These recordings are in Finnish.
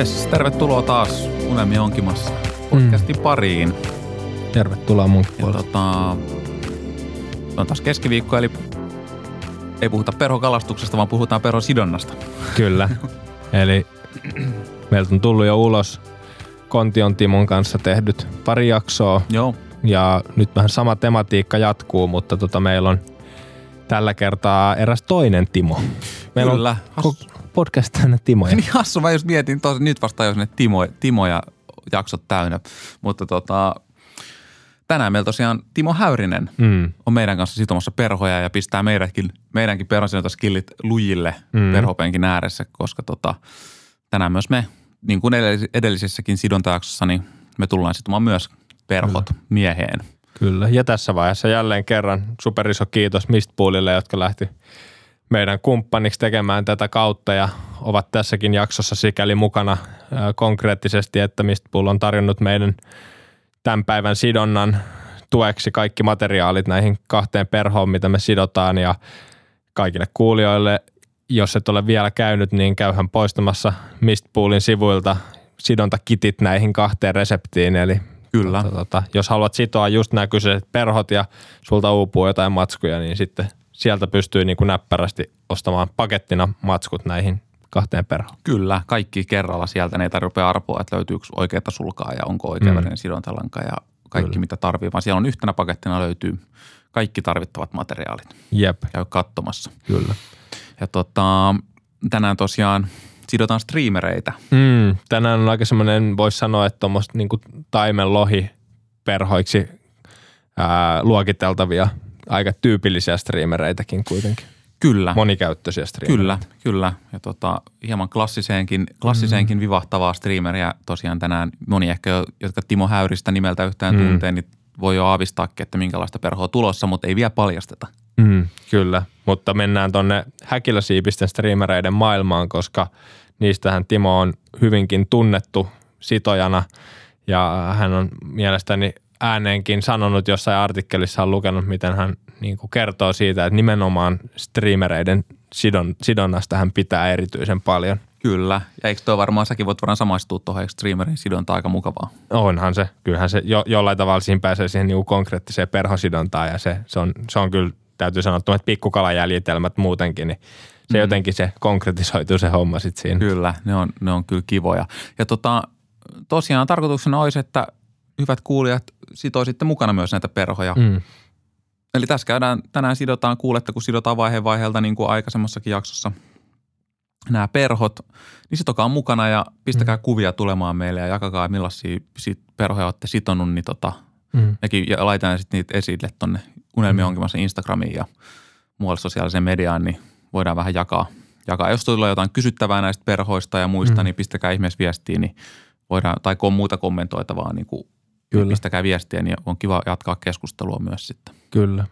Jes, tervetuloa taas Unelmien onkimassa podcastin mm. pariin. Tervetuloa mun ja tota, on taas keskiviikko, eli ei puhuta perhokalastuksesta, vaan puhutaan perhosidonnasta. Kyllä. eli meiltä on tullut jo ulos Kontion Timon kanssa tehdyt pari jaksoa. Joo. Ja nyt vähän sama tematiikka jatkuu, mutta tota, meillä on tällä kertaa eräs toinen Timo. Meillä Kyllä. on podcast täynnä Timoja. Niin hassu, mä just mietin tosi, nyt vasta jos ne Timo, Timo ja jaksot täynnä. Mutta tota, tänään meillä tosiaan Timo Häyrinen mm. on meidän kanssa sitomassa perhoja ja pistää meidänkin, meidänkin perhosinnoitaskillit lujille mm. perhopenkin ääressä, koska tota, tänään myös me, niin kuin edellisessäkin sidontajaksossa, niin me tullaan sitomaan myös perhot Kyllä. mieheen. Kyllä, ja tässä vaiheessa jälleen kerran superiso kiitos Mistpoolille, jotka lähti meidän kumppaniksi tekemään tätä kautta ja ovat tässäkin jaksossa sikäli mukana konkreettisesti, että Mistpool on tarjonnut meidän tämän päivän sidonnan tueksi kaikki materiaalit näihin kahteen perhoon, mitä me sidotaan ja kaikille kuulijoille, jos et ole vielä käynyt, niin käyhän poistamassa Mistpoolin sivuilta sidontakitit näihin kahteen reseptiin, eli Kyllä. Tota, tota, jos haluat sitoa just nämä kyseiset perhot ja sulta uupuu jotain matskuja, niin sitten sieltä pystyy niin kuin näppärästi ostamaan pakettina matskut näihin kahteen perhoon. Kyllä, kaikki kerralla sieltä. Ne ei tarvitse arpoa, että löytyykö oikeaa sulkaa ja onko oikea mm. sidontalanka ja kaikki Kyllä. mitä tarvii, vaan siellä on yhtenä pakettina löytyy kaikki tarvittavat materiaalit. Jep. Käy katsomassa. Kyllä. Ja tota, tänään tosiaan sidotaan streamereitä. Mm, tänään on aika semmoinen, voisi sanoa, että tuommoista niin taimen lohi perhoiksi ää, luokiteltavia aika tyypillisiä streamereitäkin kuitenkin. Kyllä. Monikäyttöisiä streamereitä. Kyllä, kyllä. Ja tota, hieman klassiseenkin, klassiseenkin mm. vivahtavaa streameria tosiaan tänään moni ehkä, jotka Timo Häyristä nimeltä yhtään mm. tuntee, niin voi jo aavistaakin, että minkälaista perhoa tulossa, mutta ei vielä paljasteta. Mm, kyllä, mutta mennään tonne häkiläsiipisten streamereiden maailmaan, koska niistähän Timo on hyvinkin tunnettu sitojana ja hän on mielestäni ääneenkin sanonut jossain artikkelissa on lukenut, miten hän niin kuin kertoo siitä, että nimenomaan streamereiden sidon, sidonnasta hän pitää erityisen paljon. Kyllä. Ja eikö tuo varmaan, säkin voit varmaan samaistua tuohon, eikö streamerin sidonta aika mukavaa? Onhan se. Kyllähän se jo, jollain tavalla siinä pääsee siihen niin konkreettiseen perhosidontaan ja se, se, on, se on kyllä, täytyy sanoa, että pikkukalajäljitelmät muutenkin, niin se mm. jotenkin se konkretisoituu se homma sitten siinä. Kyllä, ne on, ne on kyllä kivoja. Ja tota, tosiaan tarkoituksena olisi, että hyvät kuulijat sitoisitte mukana myös näitä perhoja. Mm. Eli tässä käydään, tänään sidotaan, kuulette kun sidotaan vaihe vaiheelta niin kuin aikaisemmassakin jaksossa nämä perhot, niin sitokaa mukana ja pistäkää mm. kuvia tulemaan meille ja jakakaa millaisia sit perhoja olette sitonut, niin tota, mm. nekin, ja laitetaan sitten niitä esille tuonne Unelmien mm. onkimassa Instagramiin ja muualle sosiaaliseen mediaan, niin voidaan vähän jakaa. jakaa. Jos tulee jotain kysyttävää näistä perhoista ja muista, mm. niin pistäkää ihmeessä viestiin, niin voidaan, tai on muuta kommentoitavaa, niin kuin Kyllä. pistäkää viestiä, niin on kiva jatkaa keskustelua myös sitten. Kyllä.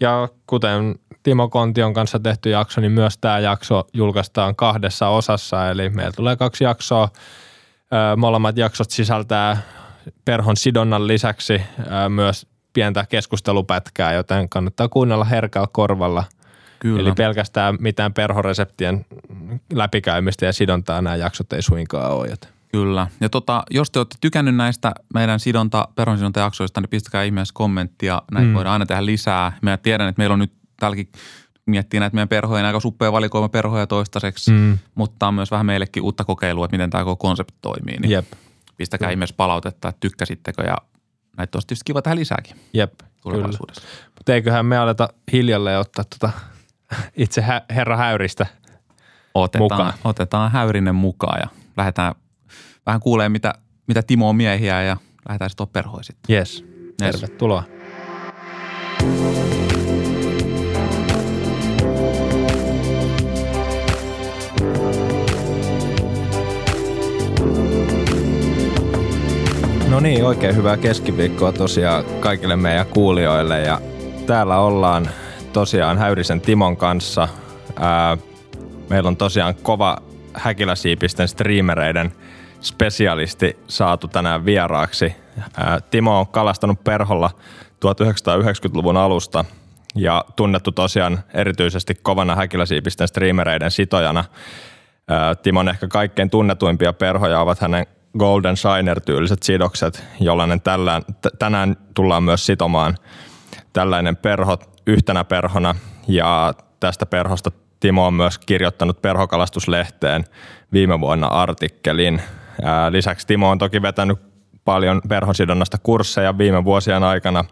Ja kuten Timo Kontion kanssa tehty jakso, niin myös tämä jakso julkaistaan kahdessa osassa. Eli meillä tulee kaksi jaksoa. Molemmat jaksot sisältää perhon sidonnan lisäksi myös pientä keskustelupätkää, joten kannattaa kuunnella herkällä korvalla. Kyllä. Eli pelkästään mitään perhoreseptien läpikäymistä ja sidontaa nämä jaksot ei suinkaan ole. Joten. Kyllä. Ja tota, jos te olette tykännyt näistä meidän sidonta, perhonsidontajaksoista, niin pistäkää ihmeessä kommenttia. Näitä mm. voidaan aina tehdä lisää. Mä tiedän, että meillä on nyt tälläkin miettii näitä meidän perhoja, aika suppea valikoima perhoja toistaiseksi, mm. mutta on myös vähän meillekin uutta kokeilua, että miten tämä koko konsepti toimii. Niin Jep. Pistäkää mm. ihmeessä palautetta, että tykkäsittekö ja näitä olisi tietysti kiva tehdä lisääkin. Jep, tulevaisuudessa. Mutta eiköhän me aleta hiljalleen ottaa tota itse hä- herra Häyristä otetaan, mukaan. Otetaan Häyrinen mukaan ja lähdetään vähän kuulee, mitä, mitä Timo on miehiä ja lähdetään sitten perhoja sitten. Yes. Tervetuloa. No niin, oikein hyvää keskiviikkoa tosiaan kaikille meidän kuulijoille ja täällä ollaan tosiaan Häyrisen Timon kanssa. Ää, meillä on tosiaan kova häkiläsiipisten streamereiden – spesialisti saatu tänään vieraaksi. Timo on kalastanut perholla 1990-luvun alusta ja tunnettu tosiaan erityisesti kovana häkiläsiipisten streamereiden sitojana. Timon ehkä kaikkein tunnetuimpia perhoja ovat hänen Golden Shiner-tyyliset sidokset, jollainen tällään, t- tänään tullaan myös sitomaan tällainen perho yhtenä perhona ja tästä perhosta Timo on myös kirjoittanut perhokalastuslehteen viime vuonna artikkelin. Lisäksi Timo on toki vetänyt paljon perhosidonnasta kursseja viime vuosien aikana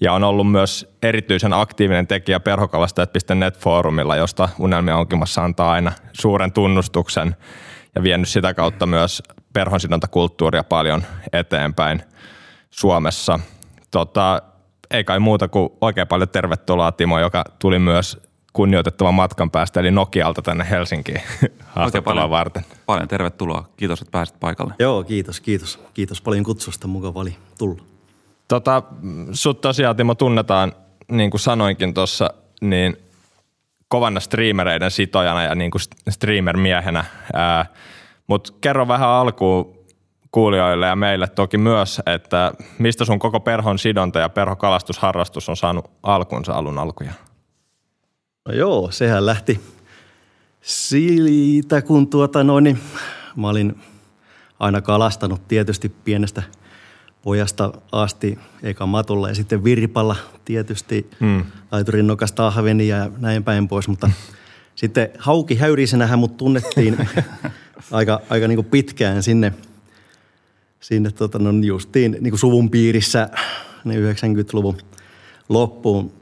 ja on ollut myös erityisen aktiivinen tekijä perhokalastajat.net-foorumilla, josta Unelmia onkimassa antaa aina suuren tunnustuksen ja vienyt sitä kautta myös perhonsidontakulttuuria paljon eteenpäin Suomessa. Tota, ei kai muuta kuin oikein paljon tervetuloa Timo, joka tuli myös kunnioitettavan matkan päästä, eli Nokialta tänne Helsinkiin haastattelua varten. Paljon tervetuloa. Kiitos, että pääsit paikalle. Joo, kiitos, kiitos. Kiitos paljon kutsusta. Mukava oli tulla. Tota, sut tosiaan Timo tunnetaan, niin kuin sanoinkin tuossa, niin kovana streamereiden sitojana ja niin kuin streamer-miehenä. Mutta kerro vähän alkuun kuulijoille ja meille toki myös, että mistä sun koko perhon sidonta ja perhokalastusharrastus on saanut alkunsa alun alkuja? No joo, sehän lähti siitä, kun tuota noin, niin mä olin aina kalastanut tietysti pienestä pojasta asti, eka matolla ja sitten virpalla tietysti, hmm. laiturin nokasta ahvenia ja näin päin pois, mutta sitten hauki häyrisenähän mut tunnettiin aika, aika niin kuin pitkään sinne, sinne tota, no justiin niin kuin suvun piirissä ne 90-luvun loppuun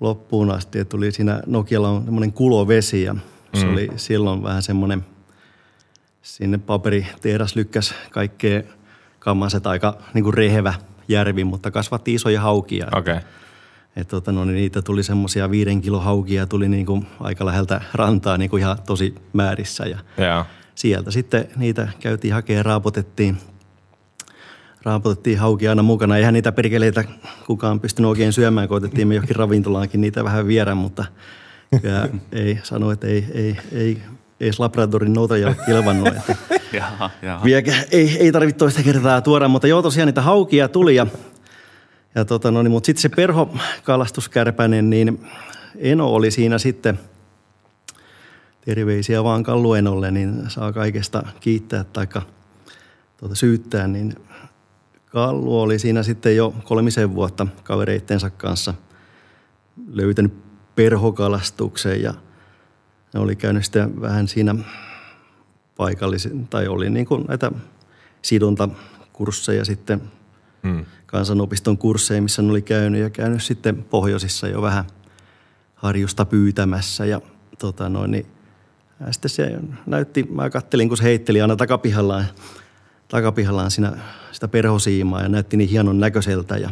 loppuun asti. että tuli siinä Nokialla on semmoinen kulovesi ja se mm. oli silloin vähän semmoinen, sinne paperitehdas lykkäs kaikkea kammaset aika niin kuin rehevä järvi, mutta kasvatti isoja haukia. Okay. Et, tota, no, niin niitä tuli semmoisia viiden kilo haukia, tuli niin kuin aika läheltä rantaa niin kuin ihan tosi määrissä. Ja yeah. sieltä sitten niitä käytiin hakemaan ja raapotettiin – raaputettiin hauki aina mukana. Eihän niitä perkeleitä kukaan pystynyt oikein syömään. Koitettiin me johonkin ravintolaankin niitä vähän viedä, mutta ei sano, että ei, ei, ei edes Labradorin noutaja kilvannut. Että jaha, jaha. ei, ei tarvitse toista kertaa tuoda, mutta joo tosiaan niitä haukia tuli ja, ja tota, no niin, mutta sitten se perhokalastuskärpänen, niin Eno oli siinä sitten, terveisiä vaan Kallu Enolle, niin saa kaikesta kiittää tai tuota, syyttää, niin Kallu oli siinä sitten jo kolmisen vuotta kavereittensa kanssa löytänyt perhokalastuksen ja ne oli käynyt sitten vähän siinä paikallisen, tai oli niin kuin näitä sidontakursseja sitten hmm. kansanopiston kursseja, missä ne oli käynyt ja käynyt sitten pohjoisissa jo vähän harjusta pyytämässä ja tota noin, niin sitten se näytti, mä kattelin kun se heitteli aina takapihallaan takapihallaan siinä sitä perhosiimaa ja näytti niin hienon näköiseltä ja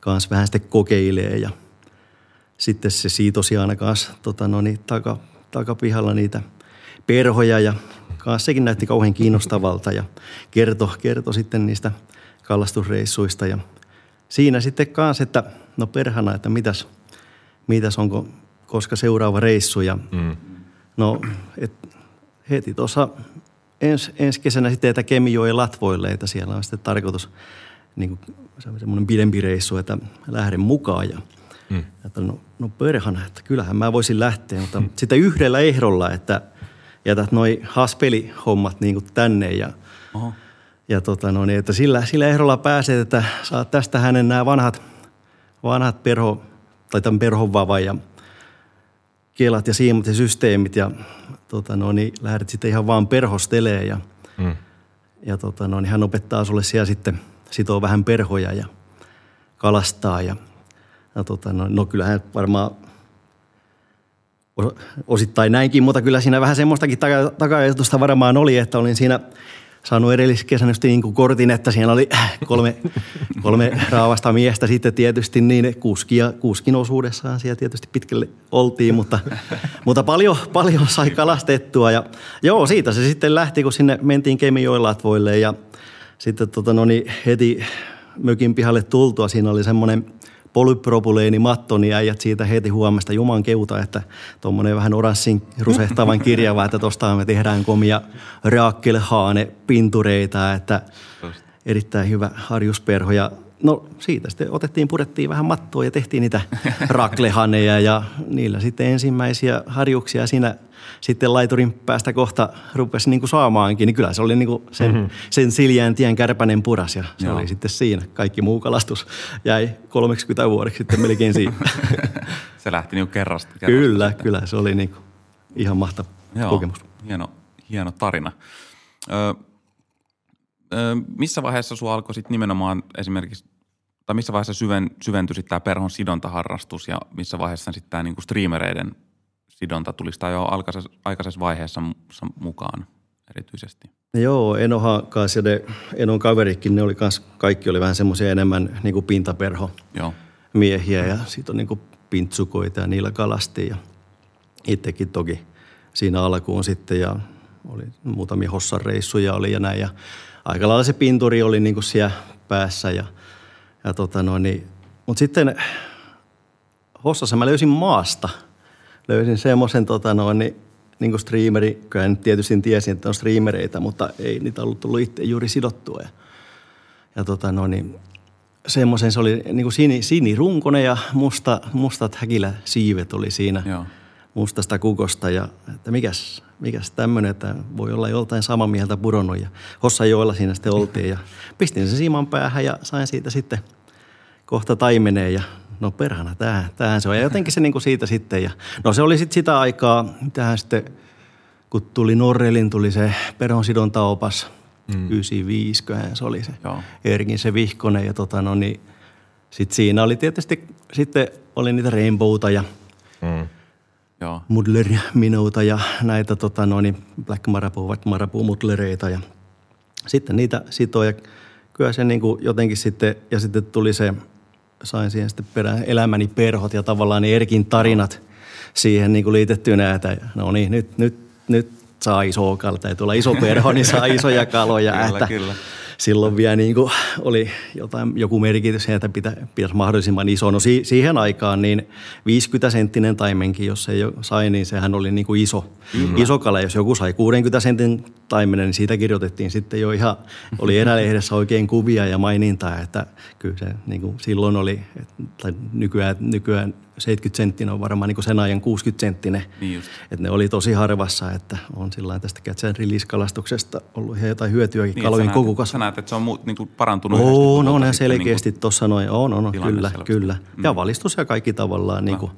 kans vähän sitten kokeilee ja sitten se siitosi aina kanssa tota no niin, taka, takapihalla niitä perhoja ja kanssa sekin näytti kauhean kiinnostavalta ja kertoi kerto sitten niistä kalastusreissuista ja siinä sitten kanssa, että no perhana, että mitäs, mitäs onko, koska seuraava reissu ja mm. no et, heti tuossa ensi, ensi kesänä sitten että Kemijoen Latvoille, että siellä on sitten tarkoitus niin kuin, semmoinen pidempi reissu, että lähden mukaan. Ja, mm. että no, no perhana, että kyllähän mä voisin lähteä, mutta mm. sitten yhdellä ehdolla, että jätät noi haspelihommat niin kuin tänne ja, Oho. ja tota no, niin, että sillä, sillä ehdolla pääset, että saat tästä hänen nämä vanhat, vanhat perho, tai tämän perhon ja kelat ja siimat ja systeemit ja tota no, niin lähdet sitten ihan vaan perhostelee ja, mm. ja tota no, niin hän opettaa sulle siellä sitten sitoo vähän perhoja ja kalastaa ja, ja tota no, no kyllähän varmaan osittain näinkin, mutta kyllä siinä vähän semmoistakin taka- varmaan oli, että olin siinä – saanut edelliskesän just niin kuin kortin, että siellä oli kolme, kolme raavasta miestä sitten tietysti niin kuskia, kuskin osuudessaan siellä tietysti pitkälle oltiin, mutta, mutta paljon, paljon sai kalastettua. Ja joo, siitä se sitten lähti, kun sinne mentiin Kemijoen ja sitten tota, no niin, heti mökin pihalle tultua, siinä oli semmoinen polypropyleeni matto, niin äijät siitä heti huomesta juman keuta, että tuommoinen vähän oranssin rusehtavan kirjava, että tuosta me tehdään komia reakkelhaane pintureita, että erittäin hyvä harjusperho. Ja No siitä sitten otettiin, purettiin vähän mattoa ja tehtiin niitä raklehaneja ja niillä sitten ensimmäisiä harjuksia siinä sitten laiturin päästä kohta rupesi niin kuin saamaankin, niin kyllä se oli niin kuin sen, mm-hmm. sen Siljään tien kärpänen puras ja se Joo. oli sitten siinä. Kaikki muu kalastus jäi 30 vuodeksi sitten melkein siinä. se lähti niin kerrasta, kerrasta. Kyllä, sitten. kyllä. Se oli niin kuin ihan mahtava Joo, kokemus. Hieno, hieno tarina. Ö, ö, missä vaiheessa sinua alkoi sitten nimenomaan esimerkiksi tai missä vaiheessa syven, syventyi sitten tämä perhon sidontaharrastus ja missä vaiheessa sitten tämä niinku streamereiden sidonta tulisi tai jo aikaisessa, aikaisessa vaiheessa mukaan erityisesti? Joo, Enohan kanssa ja ne Enon kaverikin, ne oli kans, kaikki oli vähän semmoisia enemmän niin kuin pintaperho Joo. miehiä ja sitten on niin kuin pintsukoita ja niillä kalasti ja itsekin toki siinä alkuun sitten ja oli muutamia hossareissuja oli ja näin ja aika lailla se pinturi oli niin kuin siellä päässä ja, ja tota noin, niin, mutta sitten Hossassa mä löysin maasta – löysin semmoisen tota noin, niin, niin kuin streameri, kyllä nyt tietysti tiesin, että on streamereita, mutta ei niitä ollut tullut itse juuri sidottua. Ja, ja tota noin, niin, semmoisen, se oli niin kuin sini, ja musta, mustat häkilä siivet oli siinä Joo. Mustasta kukosta. Ja että mikäs, mikäs tämmöinen, että voi olla joltain samaa mieltä pudonnut. Ja Hossajoella siinä sitten oltiin ja pistin sen siiman päähän ja sain siitä sitten kohta taimeneen ja no perhana, tämähän, tämähän se on. Ja jotenkin se niin kuin siitä sitten. Ja, no se oli sitten sitä aikaa, tähän sitten, kun tuli Norrelin, tuli se perhonsidontaopas, mm. 95, se oli se Joo. Erkin se vihkonen. Ja tota, no niin, sitten siinä oli tietysti, sitten oli niitä Rainbowta ja mm. Joo. Mudleria Minouta ja näitä tota, no niin, Black Marabu, Marabu Mudlereita ja sitten niitä sitoja. Kyllä se niin kuin jotenkin sitten, ja sitten tuli se – sain siihen sitten perään elämäni perhot ja tavallaan ne Erkin tarinat siihen niin kuin liitettynä, että no niin, nyt, nyt, nyt saa iso kala, täytyy olla iso perho, niin saa isoja kaloja. kyllä, että kyllä silloin vielä niin kuin oli jotain, joku merkitys, että pitä, pitäisi mahdollisimman iso. No si, siihen aikaan niin 50-senttinen taimenkin, jos se jo sai, niin sehän oli niin kuin iso, Kyllä. iso kala. Jos joku sai 60 sentin taimenen, niin siitä kirjoitettiin sitten jo ihan, oli erälehdessä oikein kuvia ja mainintaa, että kyllä se niin kuin silloin oli, tai nykyään, nykyään 70 senttinen on varmaan niin sen ajan 60 senttinen. Niin että ne oli tosi harvassa, että on sillä tästä catch and release-kalastuksesta ollut ihan jotain hyötyä niin, kalojen kokukas. Sä näet, että se on muut, niin kuin parantunut. On, on, on selkeästi niin tuossa noin. On, on, on kyllä, selvästi. kyllä. Mm. Ja valistus ja kaikki tavallaan niin kuin,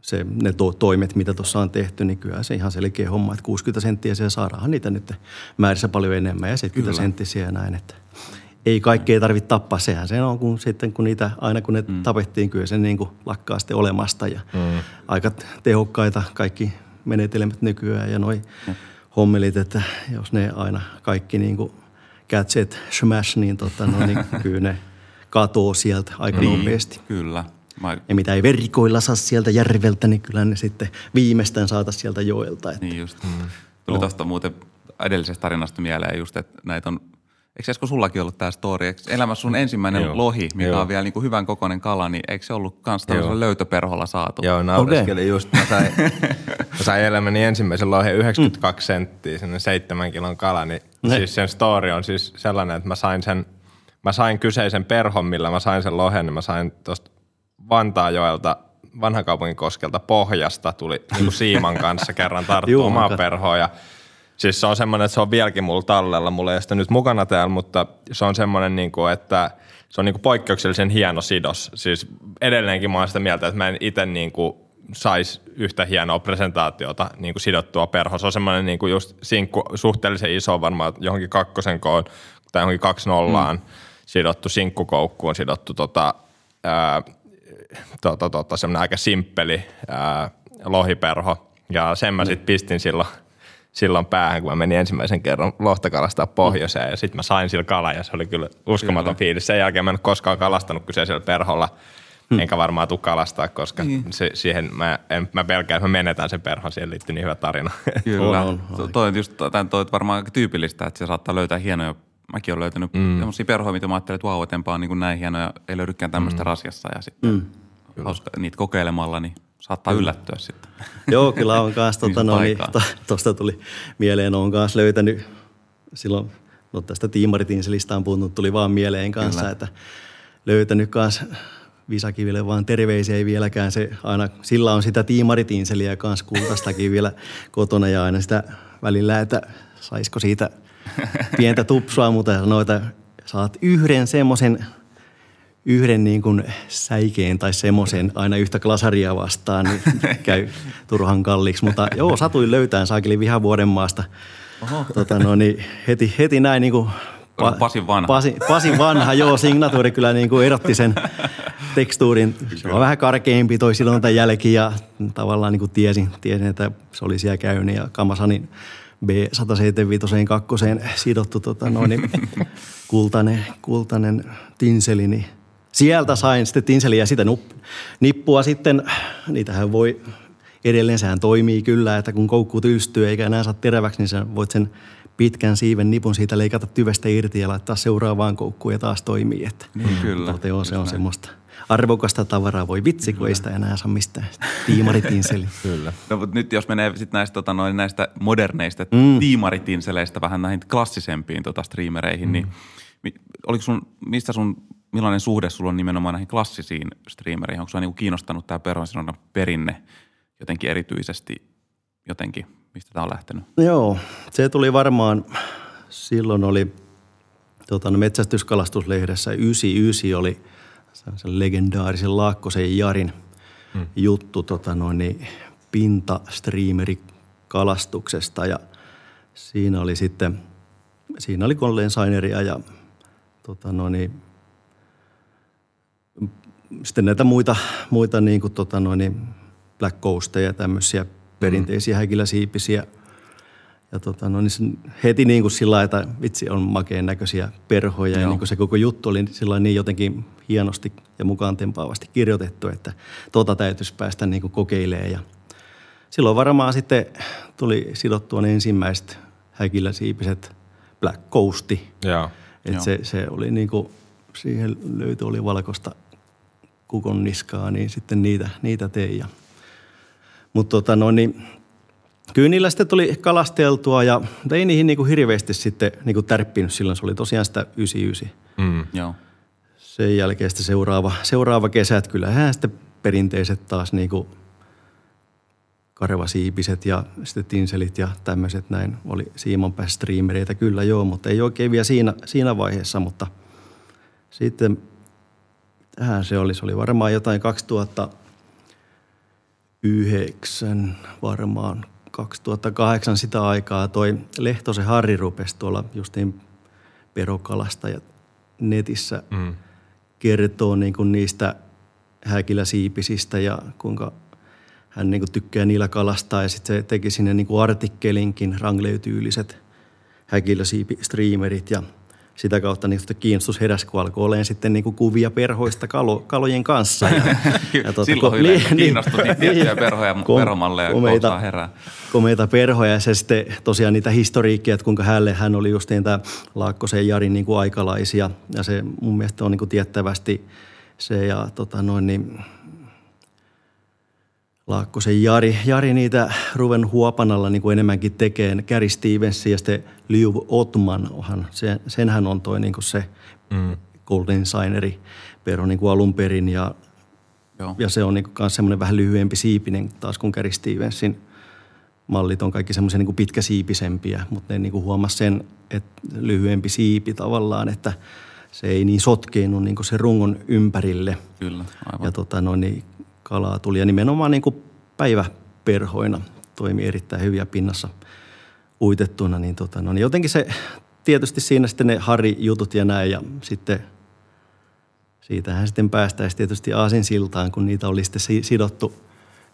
se, ne to, toimet, mitä tuossa on tehty, niin kyllä se ihan selkeä homma, että 60 senttiä siellä saadaan niitä nyt määrissä paljon enemmän ja 70 kyllä. senttisiä ja näin. Että ei kaikkea tarvitse tappaa. Sehän se on, kun sitten kun niitä, aina kun ne mm. tapettiin, kyllä se niin kuin lakkaa sitten olemasta. Ja mm. aika tehokkaita kaikki menetelmät nykyään ja noi mm. hommelit, että jos ne aina kaikki niin kuin catchet smash, niin, tota, no, niin kyllä ne katoo sieltä aika niin, nopeasti. Kyllä. Mä... Ja mitä ei verikoilla saa sieltä järveltä, niin kyllä ne sitten viimeistään saata sieltä joelta. Että... Niin just. Mm. Tuli no. tuosta muuten edellisestä tarinasta mieleen just, että näitä on Eikö Esko sullakin ollut tämä story? Eikö elämässä sun ensimmäinen Joo. lohi, mikä Joo. on vielä niin kuin hyvän kokoinen kala, niin eikö se ollut kans tällaisella löytöperholla saatu? Joo, naureskelin okay. just. Mä sain, mä sain elämäni ensimmäisen lohen 92 mm. senttiä, sen seitsemän kilon kala, niin ne. siis sen story on siis sellainen, että mä sain sen, mä sain kyseisen perhon, millä mä sain sen lohen, niin mä sain tuosta Vantaajoelta vanhakaupungin koskelta pohjasta tuli niin kuin siiman kanssa kerran tarttua omaa perhoa ja Siis se on semmoinen, että se on vieläkin mulla tallella. Mulla ei sitä nyt mukana täällä, mutta se on semmoinen, niin kuin, että se on niin kuin poikkeuksellisen hieno sidos. Siis edelleenkin mä oon sitä mieltä, että mä en itse niin kuin saisi yhtä hienoa presentaatiota niin kuin sidottua perho. Se on semmoinen niin kuin just sinkku, suhteellisen iso varmaan johonkin kakkosen koon tai johonkin kaksi nollaan mm. sidottu sinkkukoukkuun sidottu tota, ää, tota, tota, semmoinen aika simppeli ää, lohiperho. Ja sen mä mm. sitten pistin silloin – silloin päähän, kun mä menin ensimmäisen kerran lohta kalastaa pohjoiseen mm. ja sitten mä sain sillä kala ja se oli kyllä uskomaton kyllä. fiilis. Sen jälkeen mä en ole koskaan kalastanut kyseisellä perholla, mm. enkä varmaan tule kalastaa, koska mm. se, siihen mä, en, mä pelkään, että mä menetän sen perhon, siihen liittyy niin hyvä tarina. Kyllä, on, on, toi on just toi on varmaan aika tyypillistä, että se saattaa löytää hienoja Mäkin olen löytänyt mm. sellaisia perhoja, mitä mä ajattelin, että vau, wow, on niin näin hienoja, ei löydykään tämmöistä mm. rasjassa ja sitten mm. hauska niitä kokeilemalla, niin saattaa yllättyä sitten. Joo, kyllä on kanssa, tuota, no, niin, to, tuosta tuli mieleen, on kanssa löytänyt silloin no tästä tiimaritinselistä on puhunut, tuli vaan mieleen kanssa, Kyllä. että löytänyt kanssa Visakiville vaan terveisiä ei vieläkään. Se aina, sillä on sitä tiimaritinseliä kanssa kultastakin vielä kotona ja aina sitä välillä, että saisiko siitä pientä tupsua, mutta sanoi, että saat yhden semmoisen yhden niin kuin säikeen tai semmoisen aina yhtä glasaria vastaan, niin käy turhan kalliiksi. Mutta joo, satuin löytään saakeli vihavuoden maasta. Tota, no, niin heti, heti näin niin kuin Pa- Pasin vanha. Pasi, Pasin vanha, joo, signatuuri kyllä niin kuin erotti sen tekstuurin. Se on vähän karkeampi toi silloin jälki ja tavallaan niin kuin tiesin, tiesin, että se oli siellä käynyt ja Kamasanin B175 kakkoseen sidottu tota, noin, niin kultainen, kultainen tinseli, niin sieltä sain sitten tinseliä ja sitä nippua sitten, niitähän voi edelleen sehän toimii kyllä, että kun koukku tylstyy eikä enää saa teräväksi, niin sä voit sen pitkän siiven nipun siitä leikata tyvestä irti ja laittaa seuraavaan koukkuun ja taas toimii. Että niin, kyllä. Mutta joo, se on näin. semmoista arvokasta tavaraa. Voi vitsi, kun ei sitä enää saa mistään. Tiimaritinseli. Kyllä. No, mutta nyt jos menee sitten näistä, tota, noin, näistä moderneista mm. tiimaritinseleistä vähän näihin klassisempiin tota, streamereihin, niin mm. niin oliko sun, mistä sun, millainen suhde sulla on nimenomaan näihin klassisiin streamereihin? Onko sua niinku kiinnostanut tämä perhonsinonnan perinne jotenkin erityisesti jotenkin – mistä tämä on lähtenyt? Joo, se tuli varmaan, silloin oli tota, no metsästyskalastuslehdessä 99 oli sen legendaarisen Laakkosen Jarin hmm. juttu tota, no, niin, pintastriimeri kalastuksesta ja siinä oli sitten, siinä oli Colleen Saineria ja tota, no, niin, sitten näitä muita, muita niin kuin, tota, no, niin Black Coasteja ja tämmöisiä perinteisiä mm. häkiläsiipisiä. Ja tota, no niin heti niin kuin sillä että vitsi on makeen näköisiä perhoja Joo. ja niin kuin se koko juttu oli sillä niin jotenkin hienosti ja mukaan tempaavasti kirjoitettu, että tota täytyisi päästä niin kuin kokeilemaan. Ja silloin varmaan sitten tuli sidottua ne ensimmäiset häkiläsiipiset Black Coasti. Joo. Että se, se oli niin kuin, siihen löytyi oli valkoista kukon niskaa, niin sitten niitä, niitä tein. Ja mutta tota, no, niin, kyllä niillä sitten tuli kalasteltua, ja, ei niihin niinku hirveästi sitten niinku tärppinyt silloin. Se oli tosiaan sitä 99. Mm, joo. Sen jälkeen sitten seuraava, seuraava kesät, kyllähän sitten perinteiset taas niinku karvasiipiset ja sitten tinselit ja tämmöiset näin. Oli siimonpää streamereita kyllä joo, mutta ei oikein vielä siinä, siinä vaiheessa, mutta sitten tähän se oli. Se oli varmaan jotain 2000, 2009 varmaan 2008 sitä aikaa toi Lehtosen Harri rupesi tuolla justiin perokalasta ja netissä mm. kertoo niin kuin niistä häkiläsiipisistä ja kuinka hän niin kuin tykkää niillä kalastaa ja sitten se teki sinne niin kuin artikkelinkin rangleytyyliset häkiläsiipi-streamerit ja – sitä kautta niin kiinnostus heräsi, kun alkoi olemaan sitten niin kuin kuvia perhoista kalo, kalojen kanssa. Ja, ja tuota, Silloin kun, niin, kiinnostus niin, tiettyjä perhoja, kom, perhomalleja komeita, herää. Komeita perhoja ja se sitten tosiaan niitä historiikkia, että kuinka hänelle hän oli just niin tämä Laakkosen Jarin niin kuin aikalaisia. Ja se mun mielestä on niin kuin tiettävästi se ja tota noin niin, Laakkosen Jari, Jari niitä Ruven Huopanalla niin kuin enemmänkin tekee. Gary Stevens ja sitten Liu Otman, onhan, sen, senhän on toi niin kuin se mm. Golden Signeri pero niin kuin alun perin. Ja, Joo. ja se on niin kuin semmoinen vähän lyhyempi siipinen taas kuin Gary Stevensin mallit on kaikki semmoisia niin pitkäsiipisempiä, mutta ne niin kuin huomasi sen, että lyhyempi siipi tavallaan, että se ei niin sotkeenut niin kuin se rungon ympärille. Kyllä, aivan. Ja tota, no, niin kalaa tuli. Ja nimenomaan niin kuin päiväperhoina toimi erittäin hyviä pinnassa uitettuna. Niin, tota, no, niin jotenkin se tietysti siinä sitten ne Harri-jutut ja näin ja sitten siitähän sitten päästäisiin tietysti Aasin siltaan, kun niitä oli sitten sidottu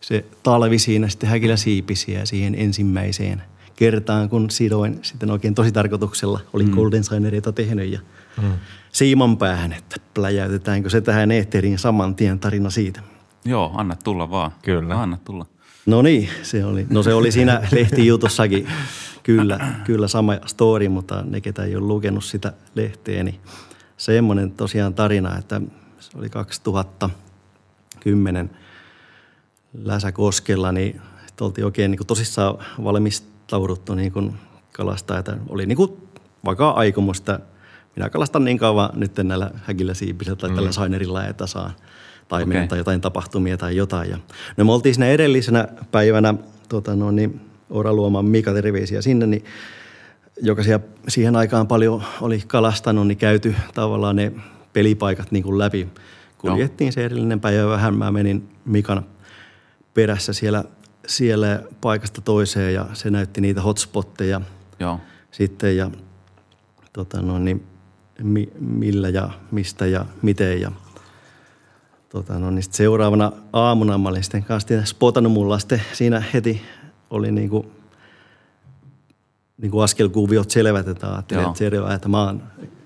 se talvi siinä sitten häkillä siipisiä siihen ensimmäiseen kertaan, kun sidoin sitten oikein tosi tarkoituksella. Olin mm. Golden Signereita tehnyt ja mm. siiman päähän, että pläjäytetäänkö se tähän eetteriin saman tien tarina siitä. Joo, anna tulla vaan. Kyllä. Anna tulla. No niin, se oli. No se oli siinä lehtijutussakin kyllä, kyllä sama story, mutta ne, ketä ei ole lukenut sitä lehteä, niin semmoinen tosiaan tarina, että se oli 2010 Läsäkoskella, niin oltiin oikein niin kuin tosissaan valmistauduttu niin kuin kalastaa, että oli niin kuin vakaa aikomus, että minä kalastan niin kauan nyt näillä häkillä siipisellä tai mm. tällä sainerilla, että saan taimenen okay. tai jotain tapahtumia tai jotain. Ja, no me oltiin siinä edellisenä päivänä tota no, niin, Oraluoman Mika terveisiä sinne, niin joka siellä, siihen aikaan paljon oli kalastanut, niin käyty tavallaan ne pelipaikat niin kuin läpi. Kuljettiin no. se edellinen päivä vähän, mä menin Mikan perässä siellä, siellä paikasta toiseen ja se näytti niitä hotspotteja Joo. sitten ja tota no, niin, mi, millä ja mistä ja miten ja tota no, niin seuraavana aamuna mä olin sitten kanssa spotannut mulla sitten siinä heti oli niin kuin, niin kuin askelkuviot selvät, että ajattelin, että selvä, että mä oon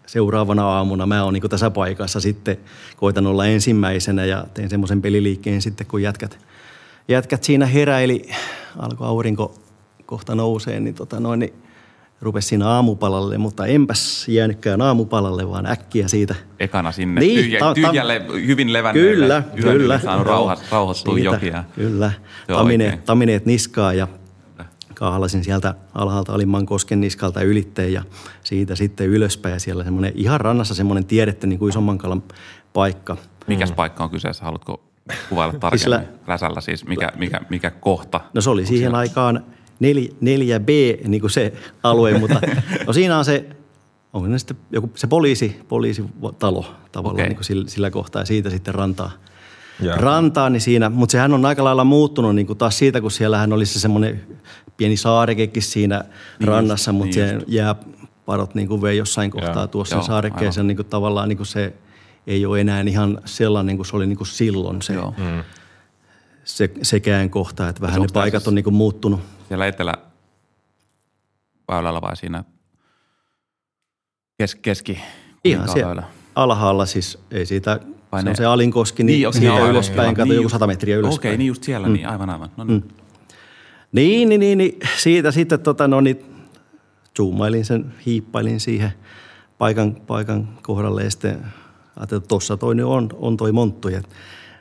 seuraavana aamuna, mä oon niin tässä paikassa sitten, koitan olla ensimmäisenä ja tein semmoisen peliliikkeen sitten, kun jätkät, jätkät siinä heräili, alkoi aurinko kohta nousee, niin, tota noin, niin rupesi siinä aamupalalle, mutta enpäs jäänytkään aamupalalle, vaan äkkiä siitä. Ekana sinne niin, tyhjä, ta, tyhjälle, hyvin levänneelle. Kyllä, kyllä. Saanut rauha, rauhoittua jokia. Kyllä, tamineet, tamineet niskaa ja kahlasin sieltä alhaalta alimman kosken niskalta ylitteen ja siitä sitten ylöspäin. Ja siellä semmoinen ihan rannassa semmoinen tiedettä niin kuin isomman kalan paikka. Mikäs mm. paikka on kyseessä? Haluatko kuvailla tarkemmin? Sillä, Räsällä siis, mikä, mikä, mikä kohta? No se oli siihen siellä? aikaan 4, b niin kuin se alue, mutta no siinä on se, onko ne sitten joku, se poliisi, poliisitalo tavallaan okay. niin kuin sillä, sillä kohtaa ja siitä sitten rantaa – rantaan, niin siinä, mutta sehän on aika lailla muuttunut niin kuin taas siitä, kun siellähän oli se semmoinen pieni saarekekin siinä niin rannassa, just, mutta niin se jääpadot niin kuin vei jossain kohtaa Joo. tuossa Joo, saarekkeeseen niin kuin tavallaan niin kuin se ei ole enää ihan sellainen niin kuin se oli niin kuin silloin se, Joo. Mm. se, sekään kohta, että vähän ne paikat siis on niin kuin muuttunut. Siellä etelä väylällä vai siinä kes, keski Ihan siellä alhaalla siis, ei siitä vai se on se Alinkoski, niin, niin siitä niin, ylöspäin, kato niin, joku sata metriä ylöspäin. Okei, okay, niin just siellä, mm. niin aivan aivan. No niin. Mm. Niin, niin, niin, niin, siitä sitten tota, no niin, zoomailin sen, hiippailin siihen paikan, paikan kohdalle ja sitten ajattelin, että tuossa toi on, on toi monttu. Ja,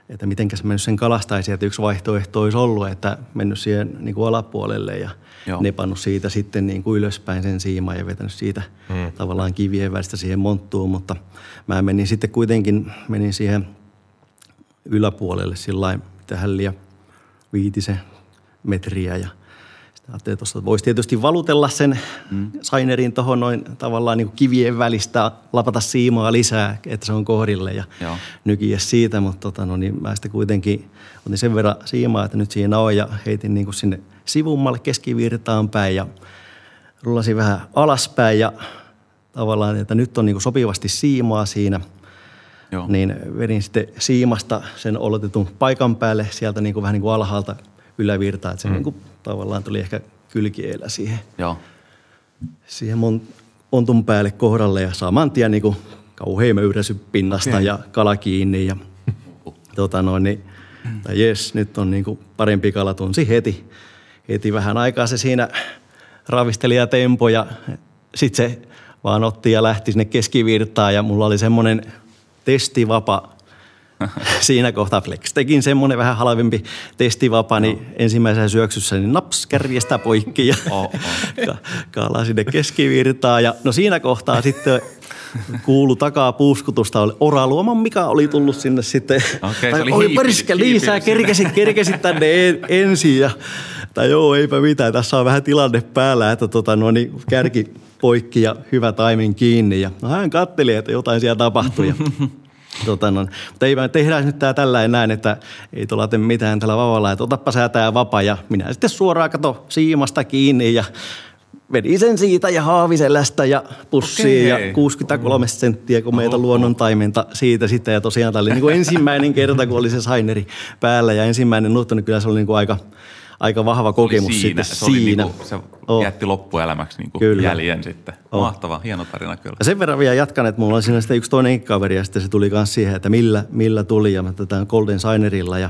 että mitenkäs mennyt sen kalastaisi, että yksi vaihtoehto olisi ollut, että mennyt siihen niin kuin alapuolelle ja Joo. nepannut siitä sitten niin kuin ylöspäin sen siimaan ja vetänyt siitä hmm. tavallaan kivien välistä siihen monttuun, mutta mä menin sitten kuitenkin, menin siihen yläpuolelle sillä lailla, tähän liian viitisen metriä ja Ajattelin, tuossa voisi tietysti valutella sen mm. sainerin tuohon noin tavallaan niin kuin kivien välistä, lapata siimaa lisää, että se on kohdille ja Joo. nykiä siitä. Mutta tota, no, niin mä sitten kuitenkin otin sen verran siimaa, että nyt siinä on ja heitin niin kuin sinne sivummalle keskivirtaan päin ja rullasin vähän alaspäin ja tavallaan, että nyt on niin kuin sopivasti siimaa siinä. Joo. Niin vedin sitten siimasta sen oletetun paikan päälle sieltä niin kuin vähän niin kuin alhaalta ylävirtaan, että se mm. niin kuin tavallaan tuli ehkä kylkielä siihen, Joo. siihen mon, ontun päälle kohdalle ja saman tien niin kauhean möyräsy pinnasta okay. ja kala kiinni ja tota noin, niin, tai jes, nyt on niin kuin parempi kala tunsi heti. Heti vähän aikaa se siinä ravisteli ja tempo ja sitten se vaan otti ja lähti sinne keskivirtaan ja mulla oli semmoinen testivapa siinä kohtaa Flex tekin semmoinen vähän halvempi testivapa, niin no. ensimmäisessä syöksyssä niin naps kärjestä poikki ja oh, oh. kala sinne keskivirtaan. Ja no siinä kohtaa sitten kuulu takaa puuskutusta oli Oraluoman Mika oli tullut sinne sitten. Okay, tai, oli periske, lisää, kerkesit, kerkesit tänne en, ensin ja tai joo, eipä mitään, tässä on vähän tilanne päällä, että tota, no niin, kärki poikki ja hyvä taimin kiinni. Ja no, hän katteli, että jotain siellä tapahtui. Ja Tota, no, mutta ei, tehdään nyt tää tällä näin, että ei tuolla tee mitään tällä vavalla, että otappa sä tää vapa ja minä sitten suoraan kato siimasta kiinni ja vedin sen siitä ja haaviselästä ja pussiin okay. ja 63 senttiä komeita luonnontaimenta siitä sitten. Ja tosiaan tämä oli niin kuin ensimmäinen kerta, kun oli se saineri päällä. Ja ensimmäinen nuotto, niin kyllä se oli niin kuin aika – aika vahva kokemus siinä, sitten se siinä. Niinku, se oh. jätti loppuelämäksi niinku kyllä. jäljen sitten. Oh. Mahtava, hieno tarina kyllä. Ja sen verran vielä jatkan, että mulla on siinä sitten yksi toinen kaveri ja sitten se tuli myös siihen, että millä, millä tuli ja mä tätä Golden Signerilla ja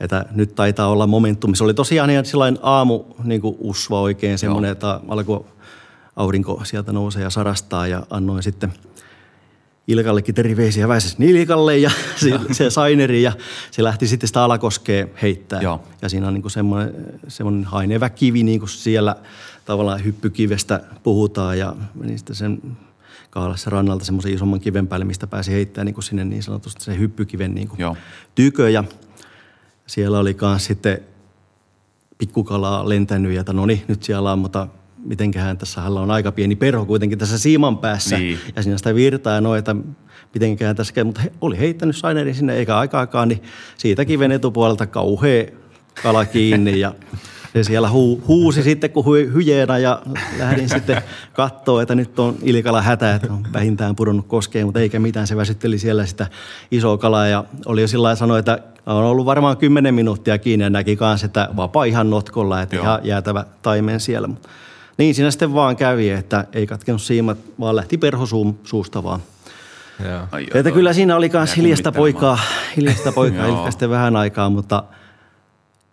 että nyt taitaa olla momentum. Se oli tosiaan ihan sellainen aamu niin kuin usva oikein semmoinen, että alkoi aurinko sieltä nousee ja sarastaa ja annoin sitten Ilkallekin terveisiä väises Nilikalle ja se, se Saineri ja se lähti sitten sitä alakoskeen heittää. Joo. Ja siinä on niin semmoinen, semmoinen hainevä kivi niin kuin siellä tavallaan hyppykivestä puhutaan ja meni sitten sen kaalassa rannalta semmoisen isomman kiven päälle, mistä pääsi heittämään niin kuin sinne niin sanotusti se hyppykiven niin kuin Joo. tykö. Ja siellä oli myös sitten pikkukalaa lentänyt ja että no niin, nyt siellä on, mutta mitenköhän tässä hänellä on aika pieni perho kuitenkin tässä siiman päässä. Niin. Ja siinä sitä virtaa ja noita, mitenköhän tässä käy. Mutta he, oli heittänyt Sainerin sinne eikä aikaakaan, niin siitä kiven etupuolelta kauhea kala kiinni ja se siellä huu, huusi sitten kuin hy, hyjeenä ja lähdin sitten katsoa, että nyt on ilikala hätä, että on vähintään pudonnut koskeen, mutta eikä mitään. Se väsytteli siellä sitä isoa kalaa ja oli jo sillä lailla sanoi, että on ollut varmaan 10 minuuttia kiinni ja näki kanssa, että vapaa ihan notkolla, että Joo. ihan jäätävä taimen siellä. Mutta niin siinä sitten vaan kävi, että ei katkenut siimat, vaan lähti perho suu, suusta vaan. Joo. Ai, Että kyllä siinä oli myös hiljasta poikaa, hiljasta poikaa. Ilkka sitten vähän aikaa, mutta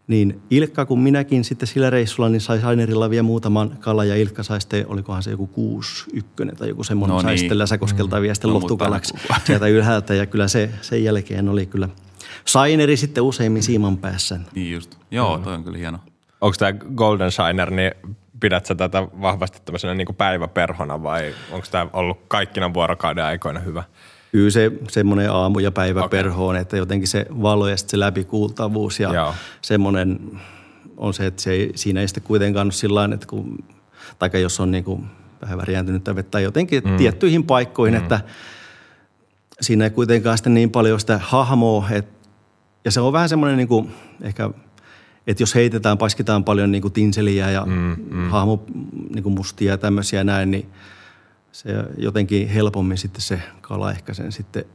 niin Ilkka kun minäkin sitten sillä reissulla, niin sai Sainerilla vielä muutaman kala ja Ilkka sai sitten, olikohan se joku kuusi ykkönen tai joku semmoinen, No sai niin. sitten Läsäkoskelta vielä sitten No, mutta lohtukalaksi sieltä ylhäältä ja kyllä se sen jälkeen oli kyllä Saineri sitten useimmin siiman päässä. Niin just. Joo, toi on kyllä hieno. Onko tämä Golden Shiner, niin pidät sä tätä vahvasti tämmöisenä niin päiväperhona vai onko tämä ollut kaikkina vuorokauden aikoina hyvä? Kyllä se semmoinen aamu- ja päiväperho on, että jotenkin se valo ja se läpikuultavuus ja Joo. semmoinen on se, että se ei, siinä ei sitten kuitenkaan ole sillä että kun, tai jos on niin kuin vähän värjääntynyttä vettä jotenkin mm. tiettyihin paikkoihin, mm. että siinä ei kuitenkaan sitten niin paljon sitä hahmoa, että, ja se on vähän semmoinen niin kuin, ehkä, että jos heitetään, paiskitaan paljon niin kuin tinseliä ja mm, mm. hahmo niin kuin mustia ja tämmöisiä näin, niin se jotenkin helpommin sitten se kala ehkä sen sitten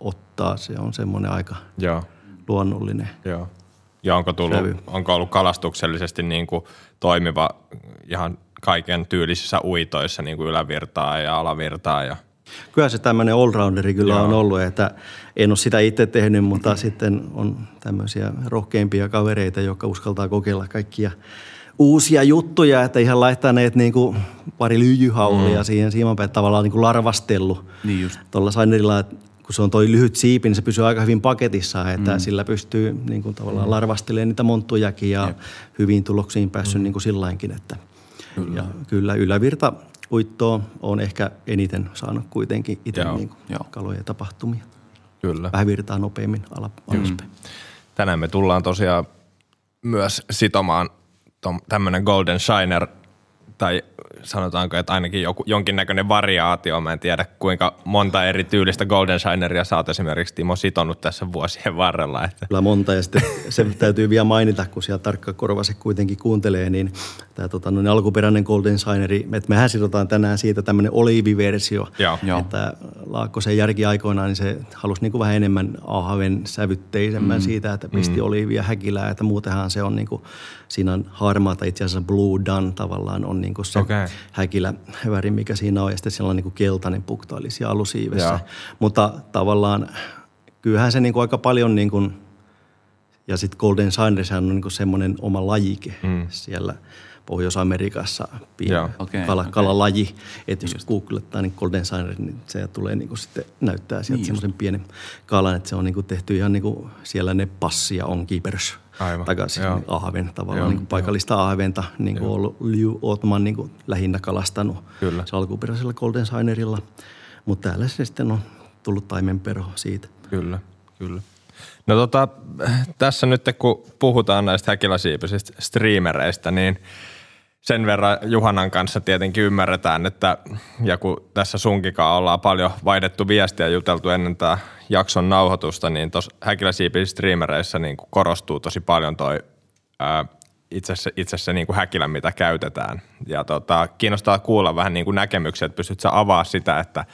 ottaa. Se on semmoinen aika Joo, luonnollinen. joo. Ja onko, tullut, Sävy. onko ollut kalastuksellisesti niin kuin toimiva ihan kaiken tyylisissä uitoissa niin kuin ylävirtaa ja alavirtaa ja Kyllä se tämmöinen allrounderi kyllä Joo. on ollut, että en ole sitä itse tehnyt, mutta sitten on tämmöisiä rohkeimpia kavereita, jotka uskaltaa kokeilla kaikkia uusia juttuja, että ihan laittaneet niin kuin pari lyijyhaulia mm. siihen siimanpäin tavallaan niin kuin larvastellut. Niin just. Tuolla Sainerilla, että kun se on toi lyhyt siipi, niin se pysyy aika hyvin paketissa, että mm. sillä pystyy niin kuin tavallaan mm. larvastelemaan niitä monttujakin ja Jep. hyviin tuloksiin päässyt mm. niin kuin sillainkin, että kyllä. Ja kyllä ylävirta uittoa on ehkä eniten saanut kuitenkin itse niin kaloja tapahtumia. kyllä. Vähän virtaa nopeammin ala, alaspäin. Tänään me tullaan tosiaan myös sitomaan tämmöinen Golden Shiner, tai sanotaanko, että ainakin joku, jonkinnäköinen variaatio. Mä en tiedä, kuinka monta eri tyylistä Golden Shineria sä oot esimerkiksi Timo sitonut tässä vuosien varrella. Että Kyllä monta ja sitten se täytyy vielä mainita, kun siellä tarkka korva se kuitenkin kuuntelee, niin tämä tota, no, niin alkuperäinen Golden Shineri, että mehän sidotaan tänään siitä tämmöinen oliiviversio. Joo. Joo. Että Laakkosen järki aikoinaan, niin se halusi niin kuin vähän enemmän ahven sävytteisemmän mm. siitä, että pisti mm. oliivia häkilää, että muutenhan se on niin kuin, siinä on harmaata itse asiassa blue dun tavallaan on niin kuin se Okei. häkilä väri, mikä siinä on, ja sitten siellä on niin kuin keltainen puktaili siellä alusiivessä. Joo. Mutta tavallaan kyllähän se niin kuin aika paljon niin kuin, ja sitten Golden Shinerishän on niin kuin semmoinen oma lajike mm. siellä Pohjois-Amerikassa, pien- Joo. Okei, kala, okei. kalalaji. Että jos googlettaa niin Golden Shiner, niin se tulee niin kuin sitten näyttää sieltä Niin semmoisen pienen kalan, että se on niin kuin tehty ihan niin kuin siellä ne passia on keepers Aivan, takaisin joo. niin ahven tavallaan, Joo, niin kuin paikallista ahventa, niin kuin ollut Liu Otman niin kuin lähinnä kalastanut Kyllä. se alkuperäisellä Golden Shinerilla. Mutta täällä se sitten on tullut taimenperho siitä. Kyllä, kyllä. No tota, tässä nyt kun puhutaan näistä häkiläsiipisistä streamereistä, niin sen verran Juhanan kanssa tietenkin ymmärretään, että ja kun tässä sunkikaan ollaan paljon vaihdettu viestiä juteltu ennen tämä jakson nauhoitusta, niin tuossa häkiläsiipisissä streamereissä niin kuin korostuu tosi paljon toi ää, itse se, itse se niin kuin häkilä, mitä käytetään. Ja tota, kiinnostaa kuulla vähän niin kuin näkemyksiä, että pystytkö avaa sitä, että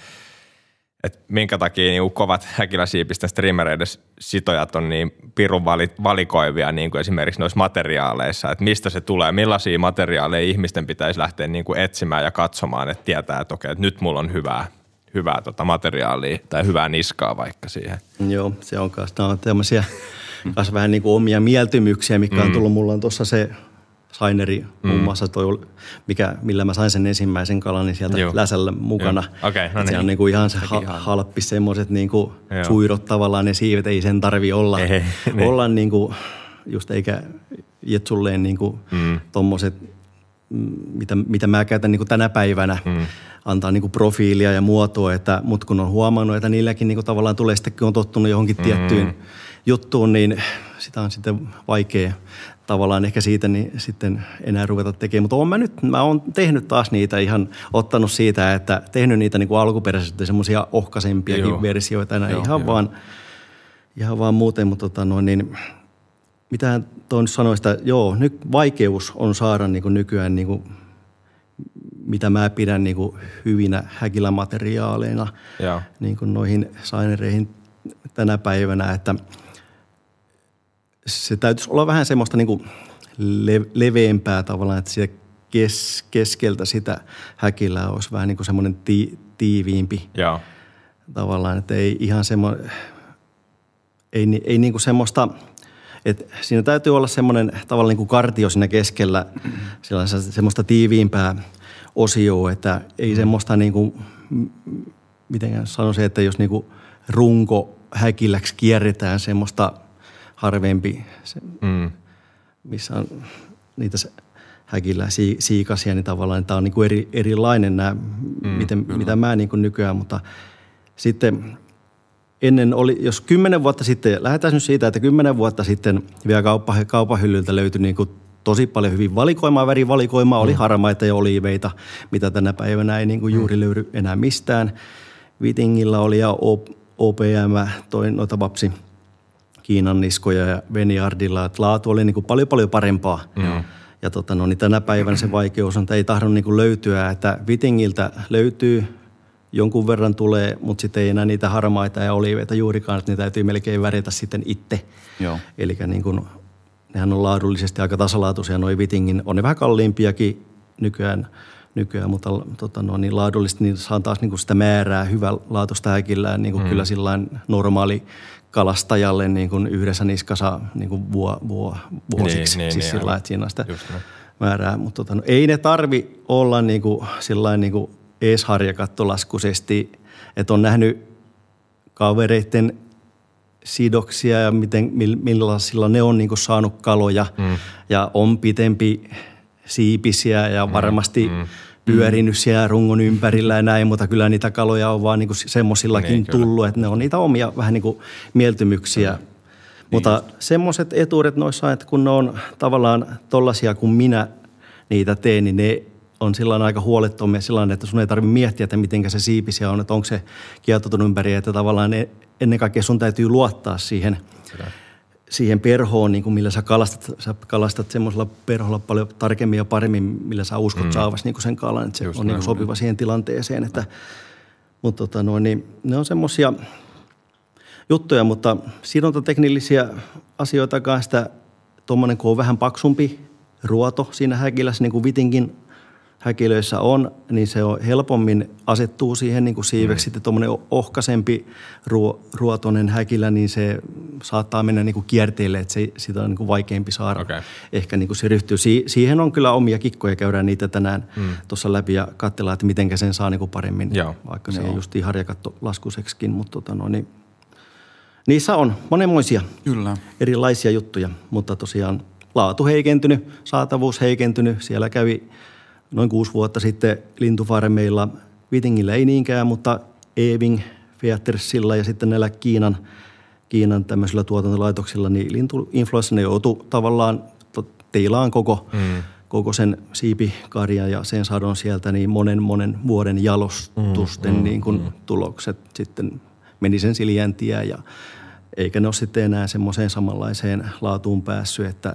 että minkä takia niin kovat häkiläsiipisten streamereiden sitojat on niin pirun vali, valikoivia niin kuin esimerkiksi noissa materiaaleissa, että mistä se tulee, millaisia materiaaleja ihmisten pitäisi lähteä niin kuin etsimään ja katsomaan, että tietää, että okei, että nyt mulla on hyvää, hyvää tota materiaalia tai hyvää niskaa vaikka siihen. Joo, se on kanssa. Nämä on tämmöisiä kanssa vähän niin kuin omia mieltymyksiä, mikä on tullut. Mulla on tuossa se saineri mm. muun muassa toi, mikä, millä mä sain sen ensimmäisen kalan, niin sieltä Joo. läsällä mukana. Okay, no niin. Se on niin kuin ihan se ha- halppi semmoiset niin kuin suirot tavallaan, ne siivet ei sen tarvi olla, ei, niin. olla niin kuin, just eikä jetsulleen niin kuin mm. tommoset, mm, mitä, mitä mä käytän niin kuin tänä päivänä, mm. antaa niin kuin profiilia ja muotoa, että, mutta kun on huomannut, että niilläkin niin kuin tavallaan tulee sitten, kun on tottunut johonkin mm. tiettyyn juttuun, niin sitä on sitten vaikea tavallaan ehkä siitä niin sitten enää ruveta tekemään. Mutta olen mä nyt, mä oon tehnyt taas niitä ihan, ottanut siitä, että tehnyt niitä niin kuin alkuperäisesti semmoisia ohkaisempiakin joo. versioita, enää joo, ihan, joo. Vaan, ihan vaan muuten, mutta tota noin, niin mitä tuon sanoi, että joo, nyt vaikeus on saada niin kuin nykyään niin kuin, mitä mä pidän niin kuin hyvinä häkilämateriaaleina niin kuin noihin sainereihin tänä päivänä, että – se täytyisi olla vähän semmoista niin kuin le- leveämpää tavallaan, että siellä kes- keskeltä sitä häkillä olisi vähän niin kuin semmoinen ti- tiiviimpi Joo. tavallaan, että ei ihan semmoinen, ei, ei niin kuin semmoista, että siinä täytyy olla semmoinen tavallaan niin kuin kartio siinä keskellä, semmoista tiiviimpää osioa, että ei semmoista niin kuin, miten sanoisin, että jos niin kuin runko häkilläksi kierretään semmoista – harvempi, se, mm. missä on niitä häkillä siikasia, niin tavallaan tämä on niin kuin eri, erilainen nämä, mm, miten, mitä mä niin kuin nykyään, mutta sitten ennen oli, jos kymmenen vuotta sitten, lähdetään nyt siitä, että kymmenen vuotta sitten vielä kauppa, kaupahyllyltä löytyi niin kuin tosi paljon hyvin valikoimaa, värivalikoimaa, oli mm. harmaita ja oliiveita, mitä tänä päivänä ei niin kuin juuri mm. löydy enää mistään. Vitingillä oli ja OPM, toi noita vapsi – Kiinan niskoja ja Veniardilla, että laatu oli niin kuin paljon paljon parempaa. Mm. Ja tota, no, niin tänä päivänä se vaikeus on, että ei tahdo niin kuin löytyä, että Vitingiltä löytyy, jonkun verran tulee, mutta sitten ei enää niitä harmaita ja oliiveita juurikaan, että niitä täytyy melkein värjätä sitten itse. Eli niin kuin, nehän on laadullisesti aika tasalaatuisia, noin Vitingin, on ne vähän kalliimpiakin nykyään, nykyään mutta tota, no, niin laadullisesti niin saa taas niin kuin sitä määrää hyvä laatusta häkillään, niin kuin mm. kyllä sillä normaali kalastajalle niin kuin yhdessä niskassa niin kuin vuo, vuo, vuosiksi. Niin, niin, siis niin, sillä että siinä on sitä määrää. Mutta tota, no, ei ne tarvi olla niin kuin, sillain niin kuin ees harjakattolaskuisesti, että on nähnyt kavereiden sidoksia ja miten, millaisilla ne on niin kuin saanut kaloja mm. ja on pitempi siipisiä ja mm, varmasti mm pyörinyt siellä rungon ympärillä ja näin, mutta kyllä niitä kaloja on vaan niin semmoisillakin niin, tullut, että ne on niitä omia vähän niin kuin mieltymyksiä. Mm. Mutta niin. semmoiset etuudet noissa, että kun ne on tavallaan tollaisia kuin minä niitä teen, niin ne on sillä aika huolettomia sillä että sun ei tarvitse miettiä, että miten se siipisiä on, että onko se kietoutunut ympäri, että tavallaan ne, ennen kaikkea sun täytyy luottaa siihen – siihen perhoon, niin kuin millä sä kalastat, sä kalastat semmoisella perholla paljon tarkemmin ja paremmin, millä sä uskot mm. saavasi niin kuin sen kalan, että se Just on niin kuin sopiva siihen tilanteeseen. Että, mutta tota, no, niin, ne on semmoisia juttuja, mutta sidontateknillisiä asioita kanssa tuommoinen, kun on vähän paksumpi ruoto siinä häkilässä, niin kuin Vitinkin häkilöissä on, niin se on helpommin asettuu siihen niin kuin siiveksi. Mm. Sitten tuommoinen ohkaisempi ruo, ruotoinen häkilä, niin se saattaa mennä niin kuin kierteille, että se, sitä on niin kuin vaikeampi saada. Okay. Ehkä niin kuin se ryhtyy. Si, siihen on kyllä omia kikkoja, käydään niitä tänään mm. tuossa läpi ja katsellaan, että miten sen saa niin kuin paremmin, Joo. vaikka se Joo. ei just harjakatto laskuseksikin, mutta tota no, niin, niissä on monenmoisia kyllä. erilaisia juttuja, mutta tosiaan laatu heikentynyt, saatavuus heikentynyt. Siellä kävi noin kuusi vuotta sitten lintufarmeilla, Vitingillä ei niinkään, mutta Eving, Fietersillä ja sitten näillä Kiinan, Kiinan tämmöisillä tuotantolaitoksilla, niin lintuinfluenssa ne joutuu tavallaan teilaan koko, mm. koko sen siipikarjan ja sen sadon sieltä niin monen monen vuoden jalostusten mm, mm, niin kuin mm. tulokset sitten meni sen siljäntiä ja eikä ne ole sitten enää semmoiseen samanlaiseen laatuun päässyt, että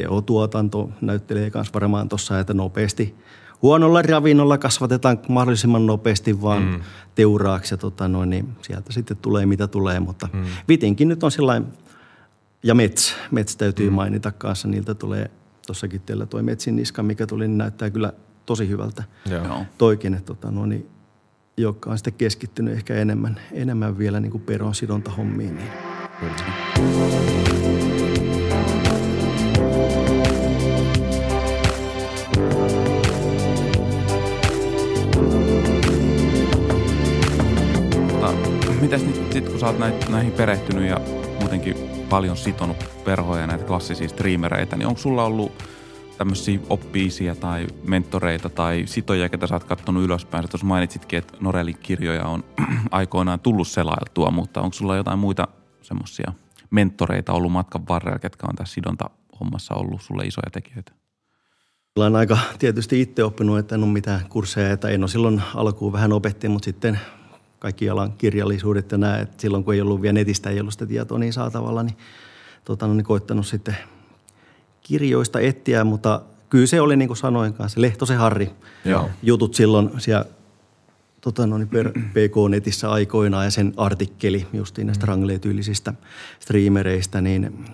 tehotuotanto näyttelee myös varmaan tuossa, että nopeasti huonolla ravinnolla kasvatetaan mahdollisimman nopeasti vaan mm. teuraaksi ja tota noin, niin sieltä sitten tulee mitä tulee, mutta mm. vitinkin nyt on sellainen, ja mets, mets täytyy mm. mainita kanssa, niiltä tulee tuossakin teillä tuo metsin niska, mikä tuli, niin näyttää kyllä tosi hyvältä Joo. toikin, että tota, no niin, joka on sitten keskittynyt ehkä enemmän, enemmän vielä niin kuin peron sidontahommiin. Niin. Kyllä. Mitäs nyt sit, kun sä oot näitä, näihin perehtynyt ja muutenkin paljon sitonut perhoja ja näitä klassisia streamereitä, niin onko sulla ollut tämmöisiä oppiisia tai mentoreita tai sitoja, ketä sä oot kattonut ylöspäin? Sä tuossa mainitsitkin, että Norelin kirjoja on aikoinaan tullut selailtua, mutta onko sulla jotain muita semmoisia mentoreita ollut matkan varrella, ketkä on tässä sidonta hommassa ollut sulle isoja tekijöitä? Olen aika tietysti itse oppinut, että en ole mitään kursseja, että en ole silloin alkuun vähän opetti, mutta sitten kaikki alan kirjallisuudet ja nämä, että silloin kun ei ollut vielä netistä, ei ollut sitä tietoa niin saatavalla, niin, tota, no, niin koittanut sitten kirjoista etsiä, mutta kyllä se oli niin kuin sanoin kanssa, Lehtosen Harri Joo. jutut silloin siellä tota, no niin per PK-netissä aikoinaan ja sen artikkeli justiin näistä mm. rangleetyylisistä streamereistä, niin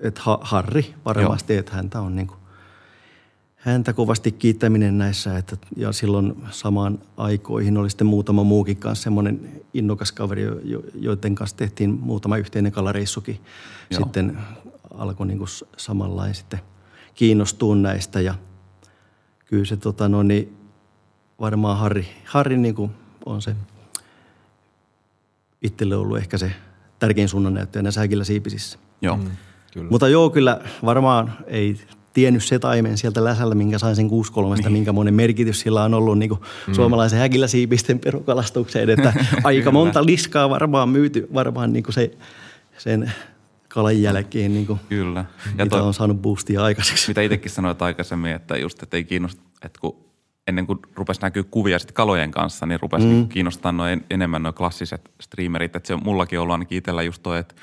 että Harri varmasti, että häntä on niin kuin häntä kovasti kiittäminen näissä. Että, ja silloin samaan aikoihin oli sitten muutama muukin kanssa semmoinen innokas kaveri, joiden kanssa tehtiin muutama yhteinen kalareissukin. Joo. Sitten alkoi niin kuin samanlain sitten kiinnostua näistä ja kyllä se tota, no, niin varmaan Harri, Harri niin kuin on se itselle ollut ehkä se tärkein suunnannäyttäjä näissä häkillä siipisissä. Joo. Mm, kyllä. Mutta joo, kyllä varmaan ei tiennyt se taimen sieltä läsällä, minkä sain sen 6 niin. minkä monen merkitys sillä on ollut niin kuin mm. suomalaisen häkillä siipisten perukalastukseen. Että aika monta liskaa varmaan myyty, varmaan niin kuin se, sen kalan jälkeen, niin kuin, Kyllä. Ja mitä toi, on saanut boostia aikaiseksi. Mitä itsekin sanoit aikaisemmin, että just, että ei kiinnosta, että kun ennen kuin rupesi näkyä kuvia sitten kalojen kanssa, niin rupesi mm. kiinnostaa noin enemmän nuo klassiset streamerit. Että se on mullakin ollut ainakin itsellä just toi, että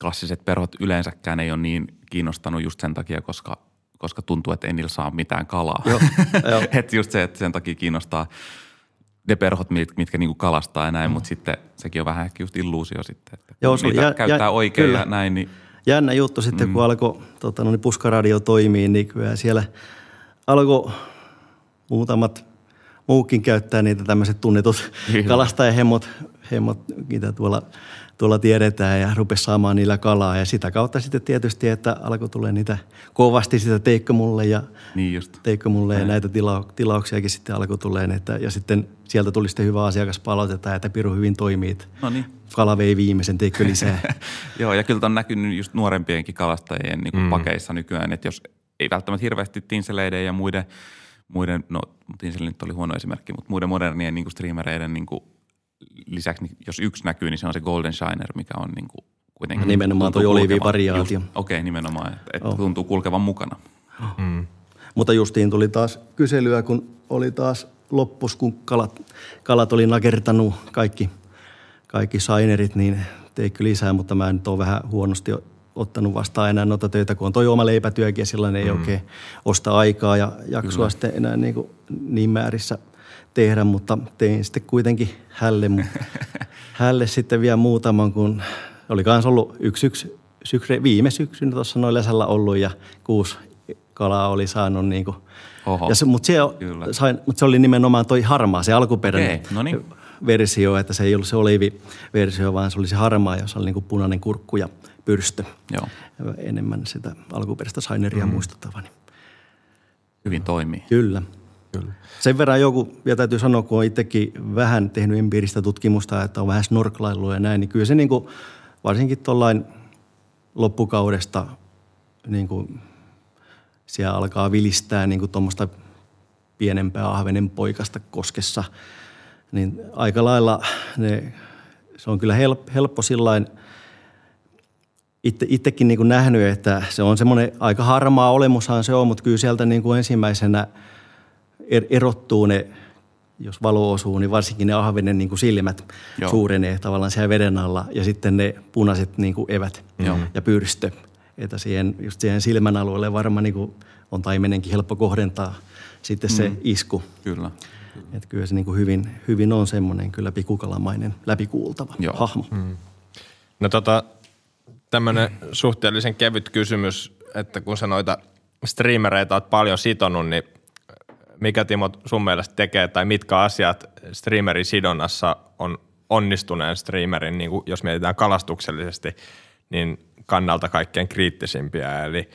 klassiset perhot yleensäkään ei ole niin kiinnostanut just sen takia, koska, koska tuntuu, että ei niillä saa mitään kalaa. että just se, että sen takia kiinnostaa ne perhot, mitkä, mitkä niinku kalastaa ja näin, mm. mutta sitten sekin on vähän ehkä just illuusio sitten, että Joo, se niitä jä, käyttää jä, oikein kyllä. ja näin. Niin... Jännä juttu sitten, mm. kun alkoi tota, no, niin puskaradio toimii, niin kyllä siellä alkoi muutamat muukin käyttää niitä tämmöiset tunnetut kalastajahemmot, hemmot, mitä tuolla tuolla tiedetään ja rupesi saamaan niillä kalaa. Ja sitä kautta sitten tietysti, että alkoi tulla niitä kovasti sitä teikko mulle ja, niin just. teikko mulle ja näitä tila, tilauksiakin sitten alkoi tulee. Että, ja sitten sieltä tuli sitten hyvä asiakaspalautetta, että Piru hyvin toimii. No niin. Kala vei viimeisen, teikko lisää. Joo, ja kyllä on näkynyt just nuorempienkin kalastajien niin kuin mm. pakeissa nykyään, että jos ei välttämättä hirveästi tinseleiden ja muiden, muiden no tinseli nyt oli huono esimerkki, mutta muiden modernien niin kuin streamereiden niin kuin lisäksi, niin jos yksi näkyy, niin se on se Golden Shiner, mikä on niin kuin kuitenkin... Nimenomaan tuo variaatio. Okei, okay, nimenomaan, että et oh. tuntuu kulkevan mukana. Oh. Mm. Mutta justiin tuli taas kyselyä, kun oli taas loppus, kun kalat, kalat oli nakertanut kaikki, kaikki sainerit, niin teikö lisää, mutta mä nyt ole vähän huonosti ottanut vastaan enää noita töitä, kun on toi oma leipätyökin ja silloin ei mm. oikein osta aikaa ja jaksoa Kyllä. sitten enää niin, kuin niin määrissä – tehdä, mutta tein sitten kuitenkin hälle, hälle sitten vielä muutaman, kun oli myös ollut yksi, yksi syksy, viime syksynä tuossa noin lesällä ollut ja kuusi kalaa oli saanut niin kuin, Oho, ja se, mutta, se, sain, mutta se oli nimenomaan toi harmaa, se alkuperäinen okay, no niin. versio, että se ei ollut se oliiviversio, vaan se oli se harmaa, jossa oli niin kuin punainen kurkku ja pyrstö. Joo. Enemmän sitä alkuperäistä saineria mm. muistuttava. Niin. Hyvin toimii. Kyllä. Kyllä. Sen verran joku, ja täytyy sanoa, kun on itsekin vähän tehnyt empiiristä tutkimusta, että on vähän snorklailua ja näin, niin kyllä se niin kuin, varsinkin tuollain loppukaudesta niin kuin siellä alkaa vilistää niin kuin tuommoista pienempää ahvenen poikasta koskessa, niin aika lailla ne, se on kyllä help, helppo sillain itse, itsekin niin kuin nähnyt, että se on semmoinen aika harmaa olemushan se on, mutta kyllä sieltä niin kuin ensimmäisenä – erottuu ne, jos valo osuu, niin varsinkin ne ahvenen niin kuin silmät Joo. suurenee tavallaan siellä veden alla ja sitten ne punaiset niin kuin evät Joo. ja pyrstö. Että siihen, just siihen silmän alueelle varmaan niin kuin on taimenenkin helppo kohdentaa sitten se mm. isku. Kyllä. Että kyllä se niin kuin hyvin, hyvin on semmoinen kyllä pikukalamainen läpikuultava Joo. hahmo. Mm. No tota, tämmöinen suhteellisen kevyt kysymys, että kun sä noita streamereita oot paljon sitonut, niin – mikä Timo sun mielestä tekee tai mitkä asiat streamerin sidonnassa on onnistuneen streamerin, niin kuin jos mietitään kalastuksellisesti, niin kannalta kaikkein kriittisimpiä. Eli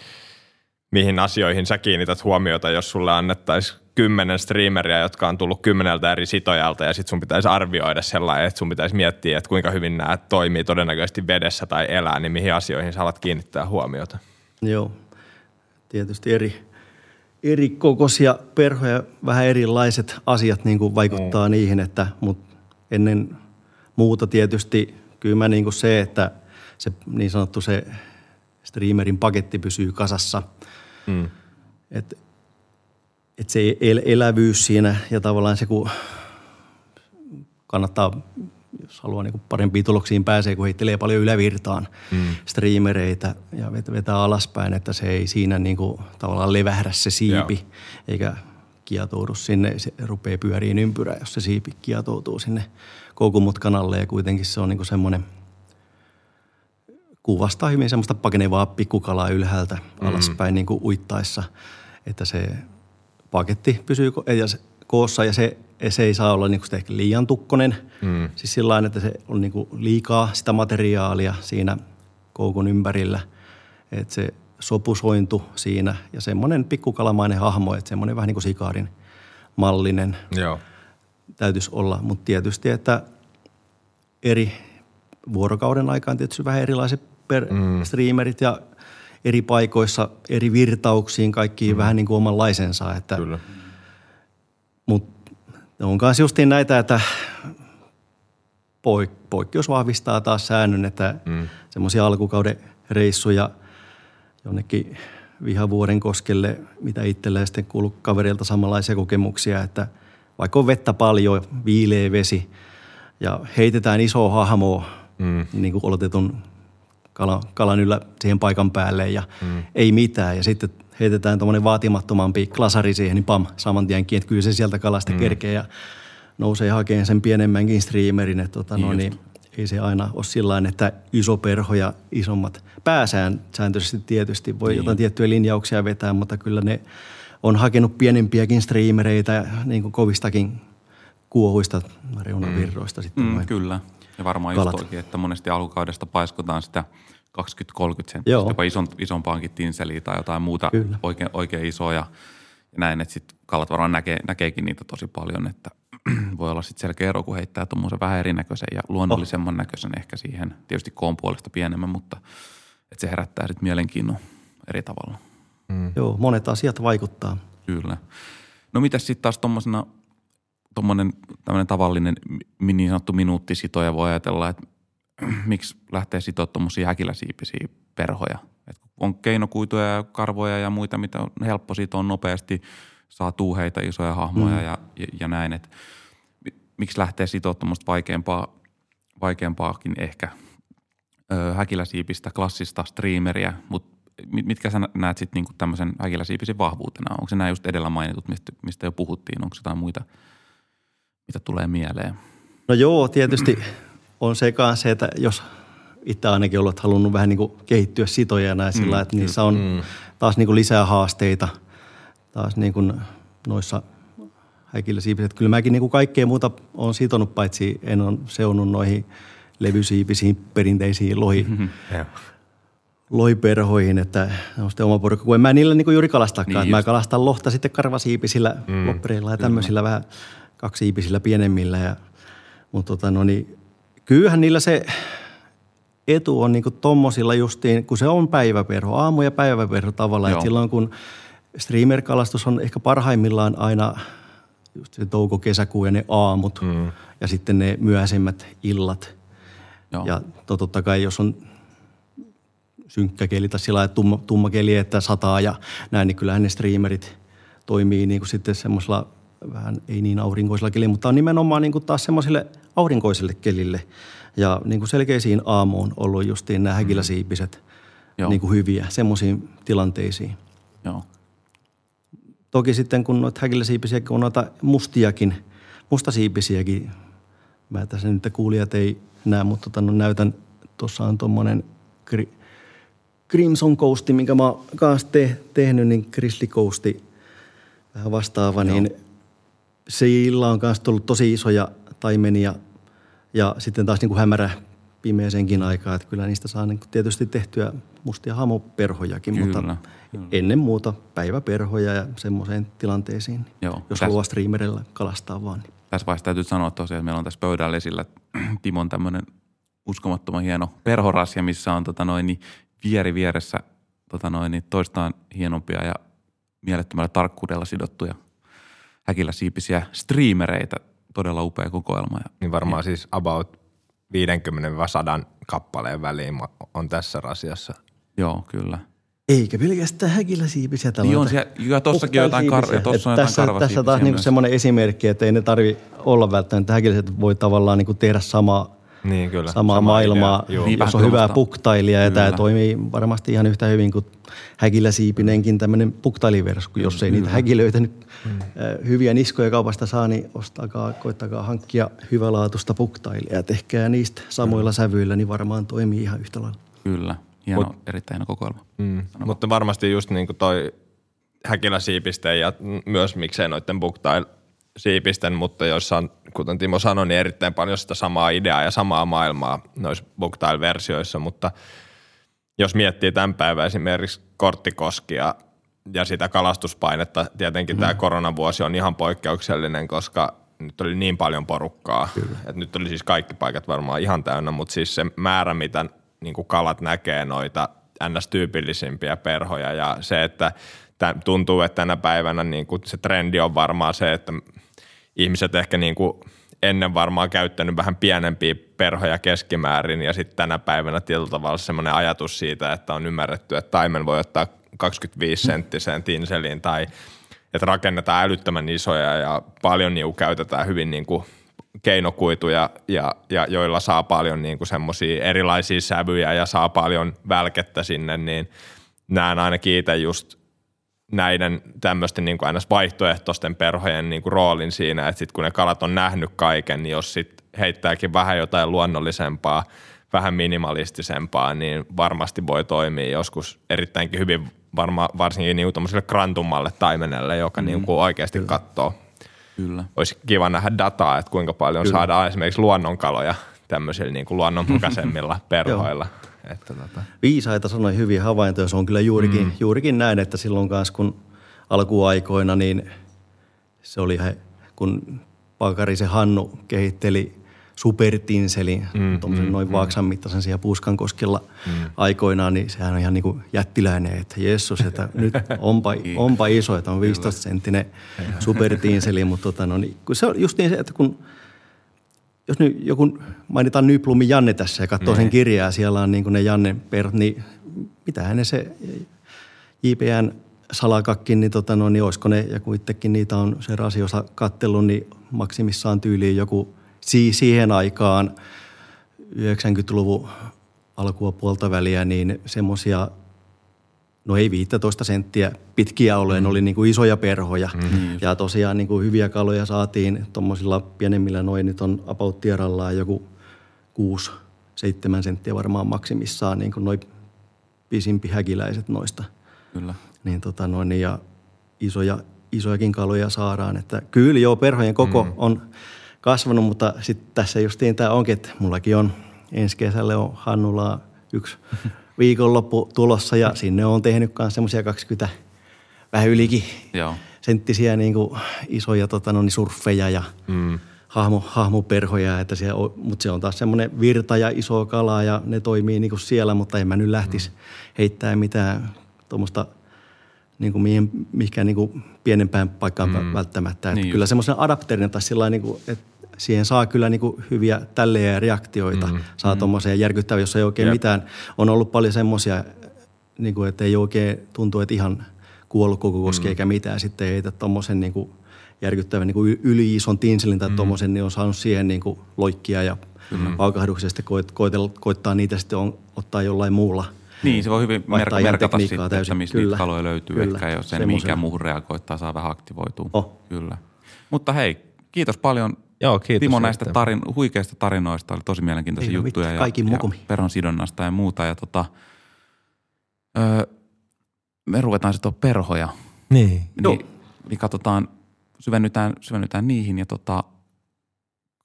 mihin asioihin sä kiinnität huomiota, jos sulle annettaisiin kymmenen streameria, jotka on tullut kymmeneltä eri sitojalta ja sitten sun pitäisi arvioida sellainen, että sun pitäisi miettiä, että kuinka hyvin nämä toimii todennäköisesti vedessä tai elää, niin mihin asioihin sä alat kiinnittää huomiota. Joo, tietysti eri, eri kokoisia perhoja, vähän erilaiset asiat niin kuin vaikuttaa mm. niihin, että, mutta ennen muuta tietysti kyllä mä niin kuin se, että se niin sanottu se streamerin paketti pysyy kasassa. Mm. Että et se el- elävyys siinä ja tavallaan se, kun kannattaa, jos haluaa niin parempiin tuloksiin pääsee, kun heittelee paljon ylävirtaan mm. streamereita ja vetää alaspäin, että se ei siinä niin kuin tavallaan levähdä se siipi, Joo. eikä kietoudu sinne, se rupeaa pyöriin ympyrä, jos se siipi kietoutuu sinne koukumutkanalle ja kuitenkin se on niin semmoinen – kuvastaa hyvin semmoista pakenevaa pikkukalaa ylhäältä mm. alaspäin niin kuin uittaessa, että se paketti pysyy ja se, koossa ja se, se ei saa olla niin kuin ehkä liian tukkonen. Mm. Siis sillä että se on niin kuin liikaa sitä materiaalia siinä koukun ympärillä, että se sopusointu siinä ja semmoinen pikkukalamainen hahmo, että semmoinen vähän niin kuin sikaarin mallinen Joo. täytyisi olla. Mutta tietysti, että eri vuorokauden aikaan tietysti vähän erilaiset per mm. streamerit ja eri paikoissa, eri virtauksiin, kaikki mm. vähän niin kuin omanlaisensa. Että, Kyllä. Mutta on myös justiin näitä, että poik- poikkeus vahvistaa taas säännön, että mm. semmoisia alkukauden reissuja jonnekin vihavuoren koskelle, mitä itselleen sitten kuuluu kavereilta samanlaisia kokemuksia, että vaikka on vettä paljon, viileä vesi ja heitetään iso hahmoa mm. niin kuin oletetun kalan, kalan yllä siihen paikan päälle ja mm. ei mitään. Ja sitten heitetään tuommoinen vaatimattomampi klasari siihen, niin pam, saman tienkin, että kyllä se sieltä kalasta mm. kerkee ja nousee hakemaan sen pienemmänkin streamerin. Että tota, no, niin, ei se aina ole sillä että iso perho ja isommat pääsään sääntöisesti tietysti voi niin. jotain tiettyjä linjauksia vetää, mutta kyllä ne on hakenut pienempiäkin streamereitä niin kuin kovistakin kuohuista reunavirroista. Mm. Sitten mm, kyllä. Ja varmaan kalat. just oikein, että monesti alkukaudesta paiskotaan sitä 20-30 senttiä, jopa ison, isompaankin tinseliä tai jotain muuta oikein, oikein isoa ja, ja näin, että sitten kalat varmaan näkee, näkeekin niitä tosi paljon, että voi olla sitten selkeä ero, kun heittää tuommoisen vähän erinäköisen ja luonnollisemman oh. näköisen ehkä siihen, tietysti koon puolesta pienemmän, mutta että se herättää sitten mielenkiinnon eri tavalla. Mm. Joo, monet asiat vaikuttaa. Kyllä. No mitäs sitten taas tuommoisena tuommoinen tavallinen niin sanottu minuuttisitoja voi ajatella, että miksi lähtee sitoa tuommoisia häkiläsiipisiä perhoja. Et on keinokuituja ja karvoja ja muita, mitä on helppo sitoa nopeasti, saa tuuheita isoja hahmoja mm. ja, ja, ja näin. Et miksi lähtee sitoa tuommoista vaikeampaa, vaikeampaakin ehkä ö, häkiläsiipistä, klassista streameriä, mutta mitkä sä näet sitten niinku tämmöisen häkiläsiipisen vahvuutena? Onko se nämä just edellä mainitut, mistä, mistä jo puhuttiin? Onko jotain muita – mitä tulee mieleen? No joo, tietysti on se kanssa, että jos itse ainakin olet halunnut vähän niin kuin kehittyä sitoja näin sillä, mm, että niissä on mm. taas niin kuin lisää haasteita taas niin kuin noissa häikillä siipiset. Kyllä mäkin niin kuin kaikkea muuta on sitonut, paitsi en ole seunut noihin levysiipisiin perinteisiin lohi, mm-hmm. loiperhoihin, että on sitten oma porukka, kun en mä niillä niin kuin juuri kalastakaan. Niin mä kalastan lohta sitten karvasiipisillä mm, loppereilla ja tämmöisillä vähän – kaksiipisillä pienemmillä. Ja, mutta tota, no niin, kyllähän niillä se etu on niinku tommosilla justiin, kun se on päiväperho, aamu- ja päiväperho tavallaan. Että silloin kun streamer-kalastus on ehkä parhaimmillaan aina just se touko, kesäkuu ja ne aamut mm. ja sitten ne myöhäisemmät illat. Joo. Ja totta kai, jos on synkkä keli tai sillä tumma, tumma keli, että sataa ja näin, niin kyllähän ne streamerit toimii niin kuin sitten semmoisella vähän ei niin aurinkoisella kelillä, mutta on nimenomaan niin kuin taas semmoiselle aurinkoiselle kelille. Ja niin kuin selkeisiin aamuun ollut justiin nämä häkiläsiipiset mm. niin kuin hyviä semmoisiin tilanteisiin. Joo. Toki sitten kun noita häkiläsiipisiä, kun noita mustiakin, mustasiipisiäkin, mä tässä nyt kuulijat ei näe, mutta tota, no, näytän, tuossa on tuommoinen kri, Crimson Coast, minkä mä oon kanssa te, tehnyt, niin Grizzly Coast vähän vastaava, Joo. niin Seillä on myös tullut tosi isoja taimenia ja sitten taas niin kuin hämärä pimeeseenkin aikaan. Että kyllä niistä saa niin tietysti tehtyä mustia hamoperhojakin, kyllä, mutta kyllä. ennen muuta päiväperhoja ja semmoiseen tilanteisiin, Joo, jos haluaa striimerillä kalastaa vaan. Niin. Tässä vaiheessa täytyy sanoa tosiaan, että meillä on tässä pöydällä esillä Timon tämmöinen uskomattoman hieno perhorasia, missä on tota noin, niin vieri vieressä tota noin, niin toistaan hienompia ja mielettömällä tarkkuudella sidottuja häkillä siipisiä striimereitä. Todella upea kokoelma. Ja, niin varmaan ja, siis about 50-100 kappaleen väliin on tässä rasiassa. Joo, kyllä. Eikä pelkästään häkillä siipisiä Niin on siellä, ja tossakin jotain, kar- ja tossa on tässä, jotain Tässä taas niinku semmoinen esimerkki, että ei ne tarvi olla välttämättä. Häkilliset voi tavallaan niinku tehdä samaa niin, kyllä. samaa Sama maailmaa, niin, jos on hyvää puktailija ja tämä toimii varmasti ihan yhtä hyvin kuin häkillä siipinenkin tämmöinen puktailiversu, jos ei niitä häkilöitä nyt mm. hyviä niskoja kaupasta saa, niin ostakaa, koittakaa hankkia hyvälaatuista puktailijaa. Tehkää niistä samoilla mm. sävyillä, niin varmaan toimii ihan yhtä lailla. Kyllä, hieno, Mut, erittäin hieno kokoelma. Mm. Mutta varmasti just niin kuin toi häkillä siipiste ja myös miksei noiden buktail siipisten, mutta joissa on, kuten Timo sanoi, niin erittäin paljon sitä samaa ideaa ja samaa maailmaa noissa Bookstyle-versioissa, mutta jos miettii tämän päivän esimerkiksi korttikoskia ja sitä kalastuspainetta, tietenkin mm. tämä koronavuosi on ihan poikkeuksellinen, koska nyt oli niin paljon porukkaa, Kyllä. että nyt oli siis kaikki paikat varmaan ihan täynnä, mutta siis se määrä, mitä niin kalat näkee noita ns-tyypillisimpiä perhoja ja se, että tuntuu, että tänä päivänä niin kuin se trendi on varmaan se, että ihmiset ehkä niin kuin ennen varmaan käyttänyt vähän pienempiä perhoja keskimäärin ja sitten tänä päivänä tietyllä tavalla semmoinen ajatus siitä, että on ymmärretty, että taimen voi ottaa 25 senttiseen tinseliin tai että rakennetaan älyttömän isoja ja paljon niin käytetään hyvin niin kuin keinokuituja, ja, ja joilla saa paljon niin kuin semmoisia erilaisia sävyjä ja saa paljon välkettä sinne, niin näen ainakin itse just näiden tämmöisten niin kuin aina vaihtoehtoisten perhojen niin kuin roolin siinä, että sit kun ne kalat on nähnyt kaiken, niin jos sit heittääkin vähän jotain luonnollisempaa, vähän minimalistisempaa, niin varmasti voi toimia joskus erittäinkin hyvin varma, varsinkin niin krantummalle taimenelle, joka mm, niin kuin oikeasti kyllä. katsoo. Kyllä. Olisi kiva nähdä dataa, että kuinka paljon kyllä. saadaan esimerkiksi luonnonkaloja tämmöisillä niin kuin luonnonmukaisemmilla perhoilla. Että tota. Viisaita sanoi hyviä havaintoja. Se on kyllä juurikin, mm. juurikin näin, että silloin kanssa kun alkuaikoina, niin se oli kun Pakarisen Hannu kehitteli supertinseli, mm, tuommoisen mm, noin mm. vaaksan mittaisen siellä Puuskankoskella mm. aikoinaan, niin sehän on ihan niin kuin jättiläinen, että Jessus, että nyt onpa, onpa iso, että on 15 senttinen supertinseli, mutta tota, no, niin, kun se on just niin se, että kun – jos nyt joku mainitaan Nyblumin Janne tässä ja katsoo mm. sen kirjaa, siellä on niin ne Janne per, niin mitähän ne se JPN salakakkin, niin, tota no, niin olisiko ne, ja kun itsekin niitä on se rasiosa kattellut, niin maksimissaan tyyliin joku si- siihen aikaan 90-luvun alkua puolta väliä, niin semmoisia no ei 15 senttiä pitkiä olleen, mm. oli niin kuin isoja perhoja. Mm. Ja tosiaan niin kuin hyviä kaloja saatiin tuommoisilla pienemmillä, noin nyt on about joku 6 7 senttiä varmaan maksimissaan, niin kuin noin pisimpi häkiläiset noista. Kyllä. Niin tota noin, ja isoja, isojakin kaloja saadaan. Että kyllä joo, perhojen koko mm. on kasvanut, mutta sitten tässä justiin tämä onkin, että mullakin on ensi kesälle on Hannulaa yksi viikonloppu tulossa ja sinne on tehnyt myös semmoisia 20 vähän ylikin Joo. senttisiä niin kuin isoja tota, no, niin surfeja ja mm. hahmo, hahmoperhoja. Että siellä on, mutta se on taas semmoinen virta ja iso kala ja ne toimii niin kuin siellä, mutta en mä nyt lähtisi mm. heittää mitään tuommoista niin kuin mihin, mihinkään niin kuin pienempään paikkaan mm. välttämättä. Että niin kyllä semmoisen adapterin tai sillä niin kuin, että siihen saa kyllä niin kuin hyviä tällejä reaktioita. Mm, saa mm. tuommoisia järkyttäviä, jos ei oikein Jep. mitään. On ollut paljon semmoisia, niin kuin, että ei oikein tuntu, että ihan kuollut koko koski mm. eikä mitään. Sitten ei heitä tuommoisen niin kuin järkyttävän niin kuin yli-ison tinselin tai mm. tuommoisen, niin on saanut siihen niin kuin loikkia ja mm. paukahduksesta koit, koittaa niitä sitten on, ottaa jollain muulla. Niin, se voi hyvin mer- merkata sitten, täysin. että mistä kyllä, niitä kaloja löytyy. Kyllä, ehkä jos sen mihinkään muuhun reagoittaa, saa vähän aktivoitua. Oh. Kyllä. Mutta hei, kiitos paljon Joo, kiitos. Timo näistä tarin, huikeista tarinoista. Oli tosi mielenkiintoisia Ei juttuja. ja, ja peron sidonnasta ja muuta. Ja tota, öö, me ruvetaan sitten perhoja. Niin. Niin, niin katsotaan, syvennytään, syvennytään niihin ja tota,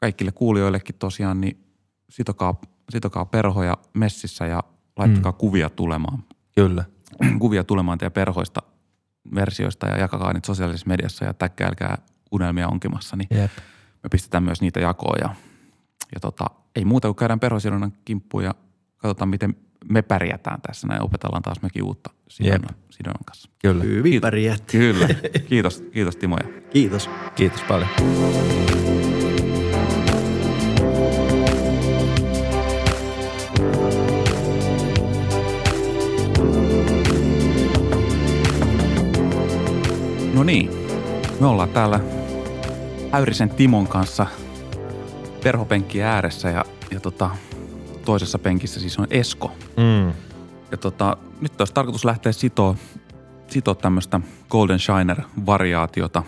kaikille kuulijoillekin tosiaan, niin sitokaa sitokaa perhoja messissä ja laittakaa mm. kuvia tulemaan. Kyllä. kuvia tulemaan teidän perhoista versioista ja jakakaa niitä sosiaalisessa mediassa ja täkkäilkää unelmia onkimassa, niin Jep. Me pistetään myös niitä jakoon ja, ja tota, ei muuta kuin käydään perhosidonnan kimppuun ja katsotaan, miten me pärjätään tässä näin. Opetellaan taas mekin uutta sidonnan, sidonnan kanssa. Kyllä. Hyvin pärjät. Kyllä. Kiitos, kiitos Timo. Ja Kiitos. Kiitos paljon. No niin, me ollaan täällä Äyrisen Timon kanssa perhopenkki ääressä ja, ja tota, toisessa penkissä siis on Esko. Mm. Ja tota, nyt olisi tarkoitus lähteä sitoa, sitoa tämmöistä Golden Shiner-variaatiota.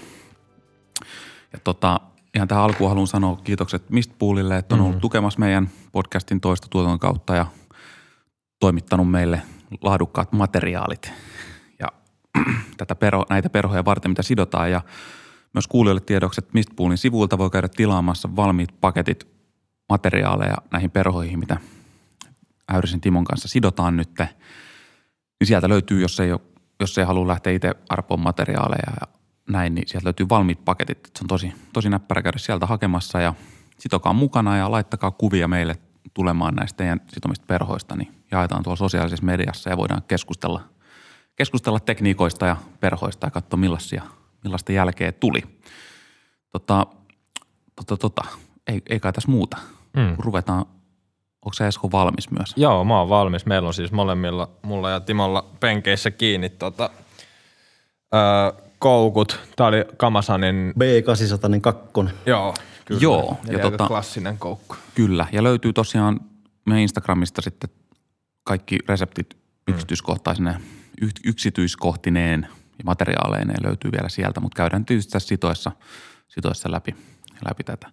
Ja tota, ihan tähän alkuun haluan sanoa kiitokset Mistpoolille, että on ollut tukemassa meidän podcastin toista tuotannon kautta ja toimittanut meille laadukkaat materiaalit ja tätä perho, näitä perhoja varten, mitä sidotaan. Ja myös kuulijoille tiedoksi, että Mistpoolin sivuilta voi käydä tilaamassa valmiit paketit materiaaleja näihin perhoihin, mitä Äyrisen Timon kanssa sidotaan nyt, niin sieltä löytyy, jos ei, ole, jos ei halua lähteä itse arpoon materiaaleja ja näin, niin sieltä löytyy valmiit paketit. Se on tosi, tosi näppärä käydä sieltä hakemassa ja sitokaa mukana ja laittakaa kuvia meille tulemaan näistä teidän sitomista perhoista, niin jaetaan tuolla sosiaalisessa mediassa ja voidaan keskustella, keskustella tekniikoista ja perhoista ja katsoa millaisia, millaista jälkeä tuli. Tota, tota, tota, ei, ei kai tässä muuta. Mm. Ruvetaan, onko se Esko valmis myös? Joo, mä oon valmis. Meillä on siis molemmilla, mulla ja Timolla penkeissä kiinni tota, öö, koukut. Tää oli Kamasanin, B802. joo, kyllä. Joo, ja ja tota- klassinen koukku. Kyllä, ja löytyy tosiaan meidän Instagramista sitten kaikki reseptit yksityiskohtaisine, y- yksityiskohtineen ja materiaaleineen löytyy vielä sieltä, mutta käydään tietysti tässä sitoessa, sitoessa läpi, läpi tätä.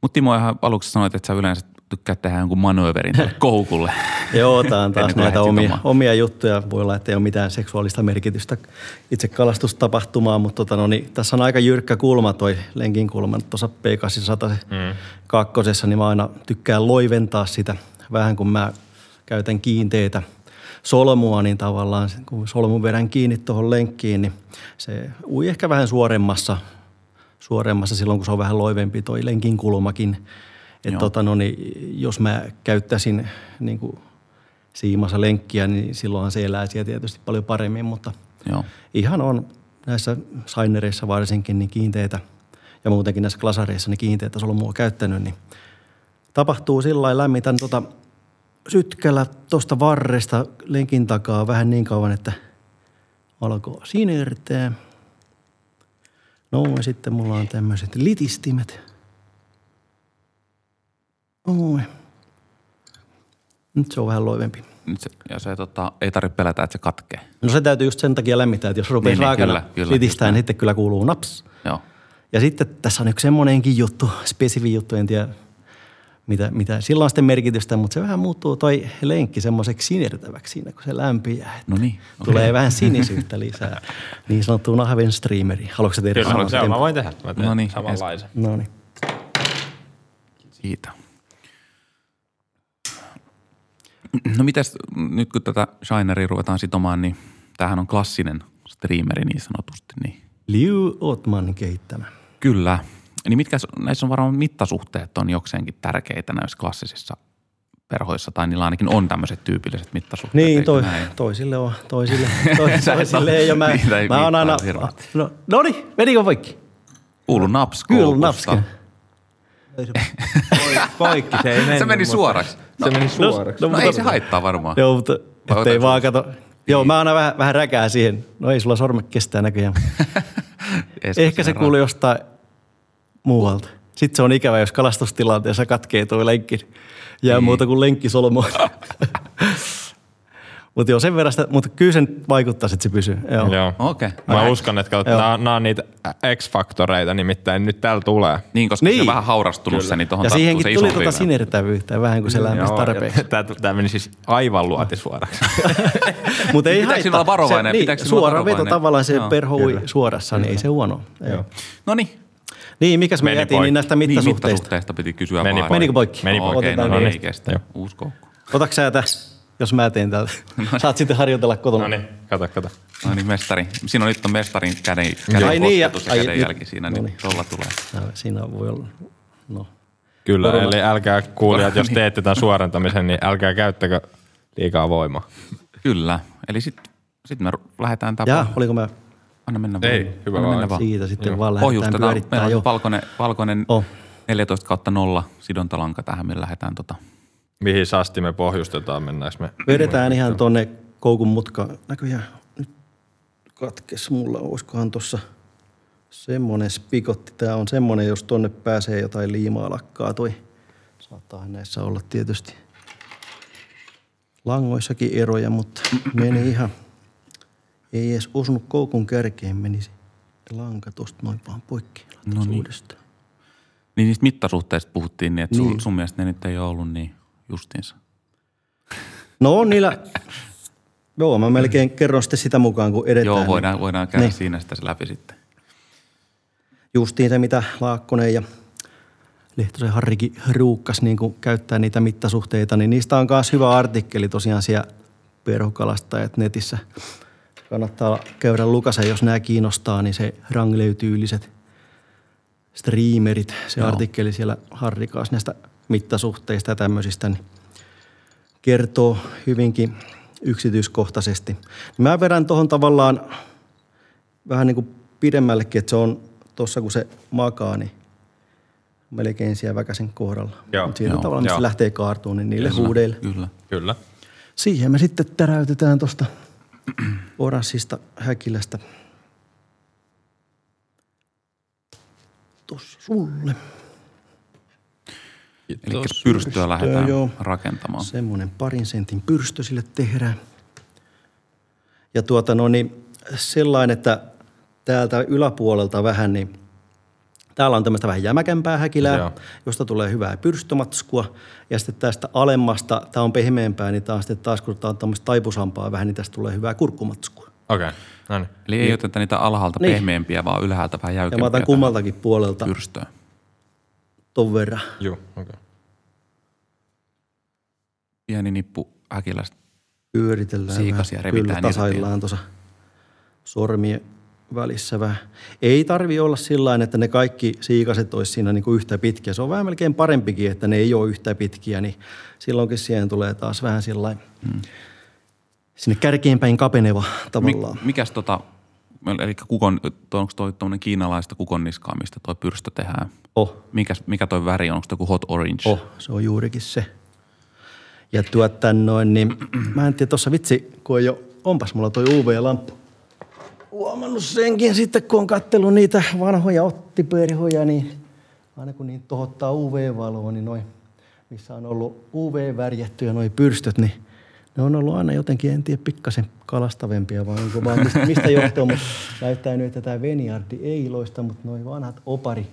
Mutta Timo ihan aluksi sanoit, että sä yleensä tykkäät tehdä jonkun manööverin koukulle. Joo, tämä on taas näitä omia, omia juttuja. Voi olla, että ei ole mitään seksuaalista merkitystä itse kalastustapahtumaan, mutta tota, no, niin, tässä on aika jyrkkä kulma toi lenkin kulma. Tuossa P800 mm. kakkosessa, niin mä aina tykkään loiventaa sitä vähän, kun mä käytän kiinteitä solmua, niin tavallaan kun solmun vedän kiinni tuohon lenkkiin, niin se ui ehkä vähän suoremmassa, suoremmassa silloin, kun se on vähän loivempi toi lenkin kulmakin. Että tota, no niin, jos mä käyttäisin niin kuin siimassa lenkkiä, niin silloinhan se elää siellä tietysti paljon paremmin, mutta Joo. ihan on näissä sainereissa varsinkin niin kiinteitä ja muutenkin näissä klasareissa niin kiinteitä solmua käyttänyt, niin tapahtuu sillä lailla lämmitän tota sytkällä tuosta varresta lenkin takaa vähän niin kauan, että alkoi sinertää. No ja sitten mulla on tämmöiset litistimet. Oi. Nyt se on vähän loivempi. Nyt se, ja se tota, ei tarvitse pelätä, että se katkee. No se täytyy just sen takia lämmittää, että jos rupeaa Niin, niin, niin, raakana kyllä, kyllä, litistää, just niin sitten kyllä kuuluu naps. Joo. Ja sitten tässä on yksi semmoinenkin juttu, spesifi juttu, en tiedä mitä, mitä. Sillä on sitten merkitystä, mutta se vähän muuttuu toi lenkki semmoiseksi sinertäväksi siinä, kun se lämpiää. No niin. Tulee vähän sinisyyttä lisää. Niin sanottu nahven streameri. Haluatko sä tehdä Kyllä, saman tempun? mä voin tehdä. Mä teen No niin, samanlaisen. No niin. Siitä. No mitäs nyt kun tätä Shineria ruvetaan sitomaan, niin tämähän on klassinen streameri niin sanotusti. Niin Liu Otman kehittämä. kyllä. Niin mitkä, näissä on varmaan mittasuhteet on jokseenkin tärkeitä näissä klassisissa perhoissa, tai niillä ainakin on tämmöiset tyypilliset mittasuhteet. Niin, toi, näin? toisille on, toisille, toisille ole- ei. Ja mä, mä oon aina, hirveästi. no, no niin, menikö poikki? Kuulu naps koukusta. napsken. Poikki se ei mennyt. Se meni suoraksi. Se meni suoraksi. No, mutta- ei se haittaa varmaan. Joo, mutta Vai ettei vaan kato. Joo, mä aina vähän, vähän räkää siihen. No ei sulla sormet kestää näköjään. Ehkä se kuuluu jostain muualta. Sitten se on ikävä, jos kalastustilanteessa katkee tuo lenkki. Jää Niin. muuta kuin lenkki solmua. mutta joo, sen verran sitä, mutta kyllä sen vaikuttaisi, että se pysyy. Joo. Joo. Okei. Mä Okei. uskon, että nämä, on niitä X-faktoreita, nimittäin nyt täällä tulee. Niin, koska niin. se on vähän haurastunut Kyllä. se, niin tuohon Ja tarttuu se siihenkin tuli tuota sinertävyyttä vähän, kun se lämpisi tarpeeksi. Tämä meni siis aivan luotisuoraksi. Mutta ei Pitääkö haittaa. olla varovainen? Se, niin, suora veto tavallaan se Joo. perho ui suorassa, niin ei se huono. No niin, Niin, mikäs me Meni jätiin niin näistä Niin, mittasuhteista. mittasuhteista piti kysyä Meni vaan. poikki. Menikö poikki? Meni Okei, poikki. no, Otetaan no niin. ei kestä. Joo. Uusi koukku. Otaks sä tätä, jos mä teen täältä? Saat sitten harjoitella kotona. No niin, kato, kato. No niin, mestari. Siinä on nyt on mestarin käden, Ai käden niin, ja- ja ai, kädenjälki siinä, no niin niin. tolla tulee. No, siinä voi olla, no. Kyllä, Korona. eli älkää kuulijat, jos teette tämän suorentamisen, niin älkää käyttäkö liikaa voimaa. Kyllä. Eli sitten sit me lähdetään Ja tapaan. oliko mä Anna mennä Ei, vaan. hyvä Anna mennä vaan. siitä sitten vaan lähdetään pyörittämään Meillä jo. on valkoinen, valkoinen Oh. 14 kautta 0 sidontalanka tähän, millä lähdetään tota. Mihin asti me pohjustetaan, mennäänkö me? Vedetään ihan tonne koukun mutkaan. Näköjään nyt katkes mulla, olisikohan tossa semmonen spikotti. Tää on semmonen, jos tonne pääsee jotain liimaa lakkaa toi. Saattaa näissä olla tietysti langoissakin eroja, mutta meni ihan, ei edes osunut koukun kärkeen, menisi lanka tosta noin vaan poikki. No niin. uudestaan. Niin niistä mittasuhteista puhuttiin, niin että sun, Niin. sun mielestä ne nyt ei ole ollut niin justiinsa. No on niillä, joo mä melkein kerron sitten sitä mukaan, kun edetään. Joo, voidaan, voidaan käydä Niin. siinä sitä se läpi sitten. justiin se, mitä Laakkonen ja Lehtosen Harrikin ruukkas niin kuin käyttää niitä mittasuhteita, niin niistä on myös hyvä artikkeli tosiaan siellä perhokalastajat netissä. Kannattaa käydä lukasen, jos nämä kiinnostaa, niin se Wrangler-tyyliset streamerit, se Joo. artikkeli siellä Harrikaas näistä mittasuhteista ja tämmöisistä, niin kertoo hyvinkin yksityiskohtaisesti. Mä vedän tuohon tavallaan vähän niin kuin pidemmällekin, että se on tuossa kun se makaa, niin melkein siellä väkäsen kohdalla. Joo, Mut siitä joo, joo. se lähtee kaartuun, niin niille Kyllä, huudeille. Kyllä. Kyllä. Siihen me sitten täräytetään tuosta oranssista häkilästä. Tuossa sulle. Eli pyrstöä lähdetään joo. rakentamaan. Semmoinen parin sentin pyrstö sille tehdään. Ja tuota no niin, sellainen, että täältä yläpuolelta vähän, niin täällä on tämmöistä vähän jämäkämpää häkilää, Joo. josta tulee hyvää pyrstömatskua. Ja sitten tästä alemmasta, tämä on pehmeämpää, niin taas sitten taas kun tämä on tämmöistä taipusampaa vähän, niin tästä tulee hyvää kurkkumatskua. Okei, okay. no niin. Eli ei oteta niitä alhaalta Niin. pehmeämpiä, vaan ylhäältä vähän Ja mä jäykempiä. otan kummaltakin puolelta Pyrstöä. ton verran. Joo, okei. Okay. Pieni nippu häkilästä. pyöritellään Siikasia vähän. revitään Kyllä tasaillaan tuossa sormien välissä vähän. Ei tarvi olla sillä että ne kaikki siikaset olisi siinä niin kuin yhtä pitkiä. Se on vähän melkein parempikin, että ne ei ole yhtä pitkiä, niin silloinkin siihen tulee taas vähän sillä hmm. sinne kärkeen päin kapeneva tavallaan. Mik, mikäs tota, eli kukon, onko toi tuommoinen kiinalaista kukonniskaa, mistä toi pyrstö tehdään? Oh, Mikäs, mikä toi väri on? Onko toi hot orange? oh, se on juurikin se. Ja tuota noin, niin mä en tiedä tuossa vitsi, kun jo, onpas mulla toi UV-lamppu. Huomannut senkin sitten, kun on kattellut niitä vanhoja ottiperhoja, niin aina kun niitä tohottaa UV-valoa, niin noin, missä on ollut UV-värjätty ja noi pyrstöt, niin ne on ollut aina jotenkin, en tiedä, pikkasen kalastavempia, vai onko vaan mistä, mistä johtuu, mutta näyttää nyt, että tämä Veniardi ei loista, mutta noin vanhat opari,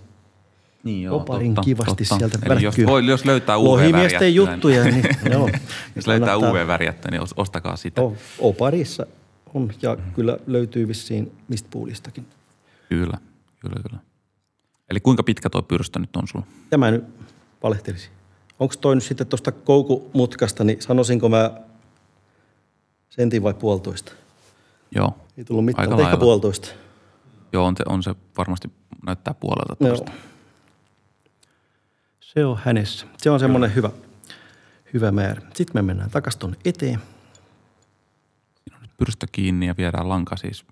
Niin oparin kivasti sieltä Eli jos, voi, jos löytää UV-värjättyä, juttuja, niin joo. jos löytää UV-värjättä, niin os- ostakaa sitä. O- Oparissa on, ja kyllä löytyy vissiin mistpoolistakin. Kyllä, kyllä, kyllä. Eli kuinka pitkä tuo pyrstö nyt on sulla? Tämä nyt valehtelisi. Onko toi nyt sitten tuosta koukumutkasta, niin sanoisinko mä sentin vai puolitoista? Joo. Ei tullut mitään, Aika ehkä puolitoista. Joo, on, te, on se varmasti näyttää puolelta tuosta. Se on hänessä. Se on semmoinen hyvä, hyvä määrä. Sitten me mennään takaisin tuonne eteen. Pyrstö kiinni ja viedään lanka siis.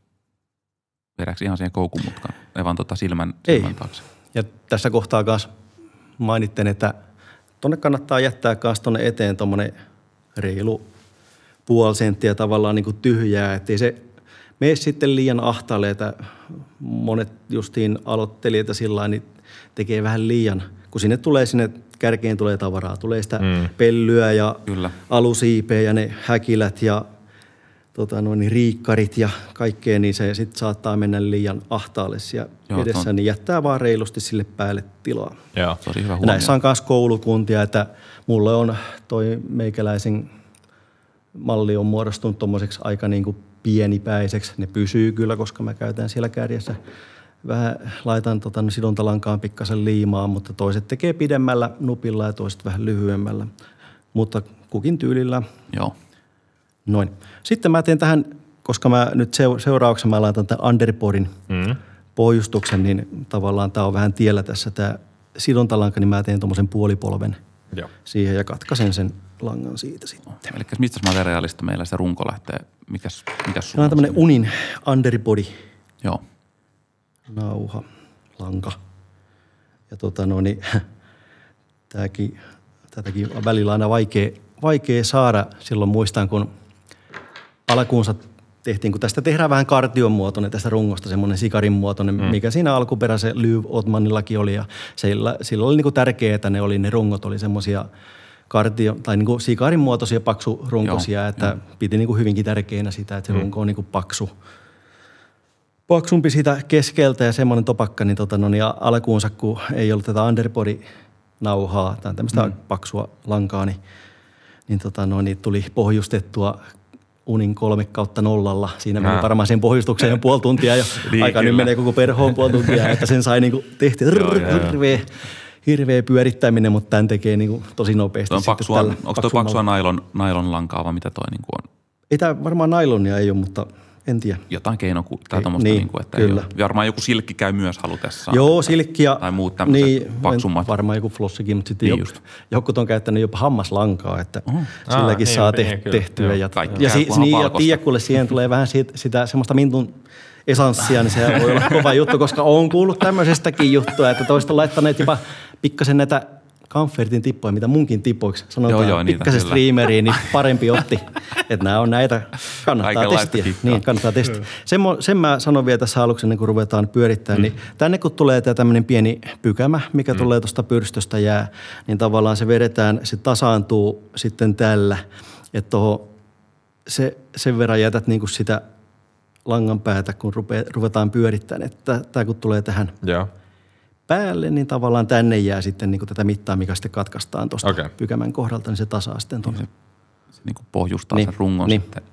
Viedäänkö ihan siihen koukumutkaan? Ei vaan tota silmän, Ei. silmän taakse. Ja tässä kohtaa kanssa mainitten, että tonne kannattaa jättää kanssa tonne eteen tuommoinen reilu puoli senttiä tavallaan niin kuin tyhjää, ettei se mene sitten liian ahtaalle, että monet justiin aloittelijat ja sillä lailla, niin tekee vähän liian, kun sinne tulee sinne kärkeen tulee tavaraa, tulee sitä mm. pellyä ja Kyllä. alusiipeä ja ne häkilät ja tota, noin, niin riikkarit ja kaikkea, niin se sitten saattaa mennä liian ahtaalle siellä Joo, edessä, ton- niin jättää vaan reilusti sille päälle tilaa. Joo. Tosi hyvä huomio. näissä on myös koulukuntia, että mulle on toi meikäläisen malli on muodostunut tuommoiseksi aika niin kuin pienipäiseksi. Ne pysyy kyllä, koska mä käytän siellä kärjessä vähän laitan tota, sidontalankaan pikkasen liimaa, mutta toiset tekee pidemmällä nupilla ja toiset vähän lyhyemmällä. Mutta kukin tyylillä. Joo. Noin. Sitten mä teen tähän, koska mä nyt seurauksena mä laitan tämän underboardin mm. pohjustuksen, niin tavallaan tämä on vähän tiellä tässä tämä sidontalanka, niin mä teen tuommoisen puolipolven Joo. siihen ja katkaisen sen langan siitä sitten. Eli mistä materiaalista meillä se runko lähtee? Mikäs, mikäs Tämä on tämmöinen Unin underbody. Joo. Nauha, lanka. Ja tota no niin, tämäkin, tätäkin on välillä aina vaikea, vaikea saada. Silloin muistan, kun alkuunsa tehtiin, kun tästä tehdään vähän kartion muotoinen tästä rungosta, semmoinen sikarin muotoinen, mm. mikä siinä alkuperäisen Lyv Otmanillakin oli. Ja sillä, sillä oli niin tärkeää, että ne, oli, ne rungot oli semmoisia kartio, tai niin sikarin muotoisia runkosia, Joo, että jo. piti niin kuin hyvinkin tärkeänä sitä, että se mm. runko on niin kuin paksu, paksumpi sitä keskeltä ja semmoinen topakka, niin, tota, no, niin alkuunsa, kun ei ollut tätä underbody-nauhaa tai tämmöistä mm. paksua lankaa, niin, niin, tota, no, niin tuli pohjustettua unin kolme kautta nollalla. Siinä meni varmaan sen pohjustukseen jo puoli tuntia jo. niin, Aika nyt menee koko perhoon puoli tuntia, että sen sai niinku tehtyä hirveä, hirveä pyörittäminen, mutta tämän tekee niinku tosi nopeasti. on paksua, onko tuo paksua nailon, nailon lankaa vai mitä toi niinku on? Ei tämä varmaan nailonia ei ole, mutta en tiedä. Jotain keino tai tuommoista, niin, niin kuin, että kyllä. Ei varmaan joku silkki käy myös halutessaan. Joo, silkki ja tai muut tämmöiset niin, paksummat. Varmaan joku flossikin, mutta sitten niin joku, jokut on käyttänyt jopa hammaslankaa, että uh-huh. silläkin ah, saa niin, te- tehtyä. Joo, ja, ja, si- niin, ja tiedä, kuule siihen tulee vähän siitä, sitä semmoista mintun esanssia, niin se voi olla kova juttu, koska on kuullut tämmöisestäkin juttua, että toista laittaneet jopa pikkasen näitä Comfortin tippoja, mitä munkin tipoiksi sanotaan joo, joo, pikkasen streameriin, niin parempi otti. että nämä on näitä, kannattaa testiä. Niin, kannattaa testiä. Sen, sen mä sanon vielä tässä aluksi, ennen kuin ruvetaan pyörittämään, niin mm. niin tänne kun tulee tämä tämmöinen pieni pykämä, mikä mm. tulee tuosta pyrstöstä jää, niin tavallaan se vedetään, se tasaantuu sitten tällä, että toho, se, sen verran jätät niin kuin sitä langan päätä, kun rupe, ruvetaan pyörittämään, että tämä kun tulee tähän Joo päälle, niin tavallaan tänne jää sitten niin kuin tätä mittaa, mikä sitten katkaistaan tuosta okay. pykämän kohdalta, niin se tasaa sitten tuonne. Niin se, se niin kuin pohjustaa niin, sen rungon niin. sitten.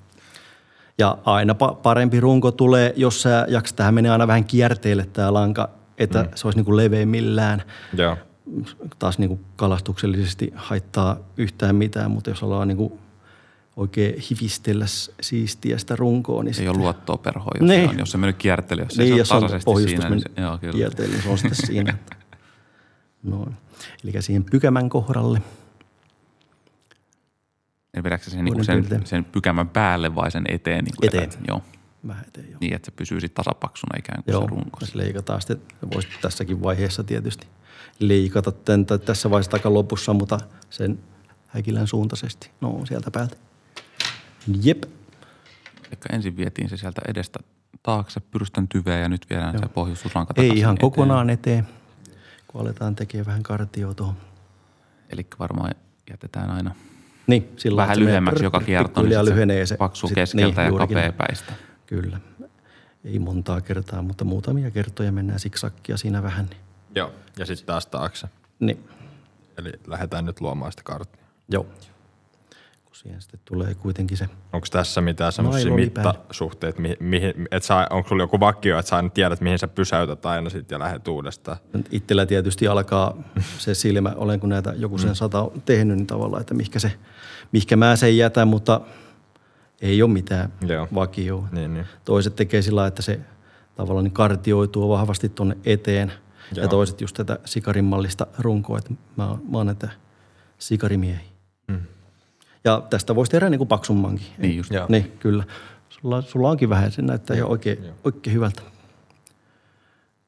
Ja aina parempi runko tulee, jos sä jaksat, tähän menee aina vähän kierteille tämä lanka, että mm. se olisi niin kuin leveimmillään. Joo. Taas niin kuin kalastuksellisesti haittaa yhtään mitään, mutta jos ollaan niin kuin oikein hivistellä siistiä sitä runkoa. Niin ei sitten... ole luottoa perhoa, jos, niin. se on, jos se mennyt kiertely, jos niin, se on tasaisesti on siinä. Niin, joo, kyllä. Kiertely, niin se on sitten siinä. Noin. Eli siihen pykämän kohdalle. Eli vedätkö sen, niin sen, sen pykämän päälle vai sen eteen? Niin eteen. Joo. Vähän eteen, joo. Niin, että se pysyy sitten tasapaksuna ikään kuin joo, se runko. Joo, leikataan sitten. Voisi tässäkin vaiheessa tietysti leikata tämän, tässä vaiheessa aika lopussa, mutta sen häkilän suuntaisesti. No, sieltä päältä. Jep. Eli ensin vietiin se sieltä edestä taakse pyrstön tyveä ja nyt viedään Joo. se pohjustuslanka Ei ihan eteen. kokonaan eteen, kun aletaan tekemään vähän kartioa tuohon. Eli varmaan jätetään aina niin, silloin, vähän lyhyemmäksi joka kierto, niin se lyhenee se paksu sit, keskeltä niin, ja kapea päistä. Kyllä. Ei montaa kertaa, mutta muutamia kertoja mennään siksakkia siinä vähän. Niin. Joo, ja sitten taas taakse. Niin. Eli lähdetään nyt luomaan sitä karttia. Joo siihen sitten tulee kuitenkin se Onko tässä mitään semmoisia mittasuhteita, mihin, mihin, että saa, onko sulla joku vakio, että sä tiedät, mihin sä pysäytät aina sitten ja lähdet uudestaan? Itsellä tietysti alkaa se silmä, olen kun näitä joku sen mm. sata tehnyt, niin tavallaan, että mihinkä, se, mihinkä mä sen jätän, mutta ei ole mitään Joo. vakioa. Niin, niin. Toiset tekee sillä että se tavallaan niin kartioituu vahvasti tuonne eteen Joo. ja toiset just tätä sikarimallista runkoa, että mä, mä oon näitä sikarimiehiä. Ja tästä voisi tehdä niin kuin paksummankin. Niin just. Joo. Niin, kyllä. Sulla, sulla onkin vähän, se näyttää jo oikein, oikein hyvältä.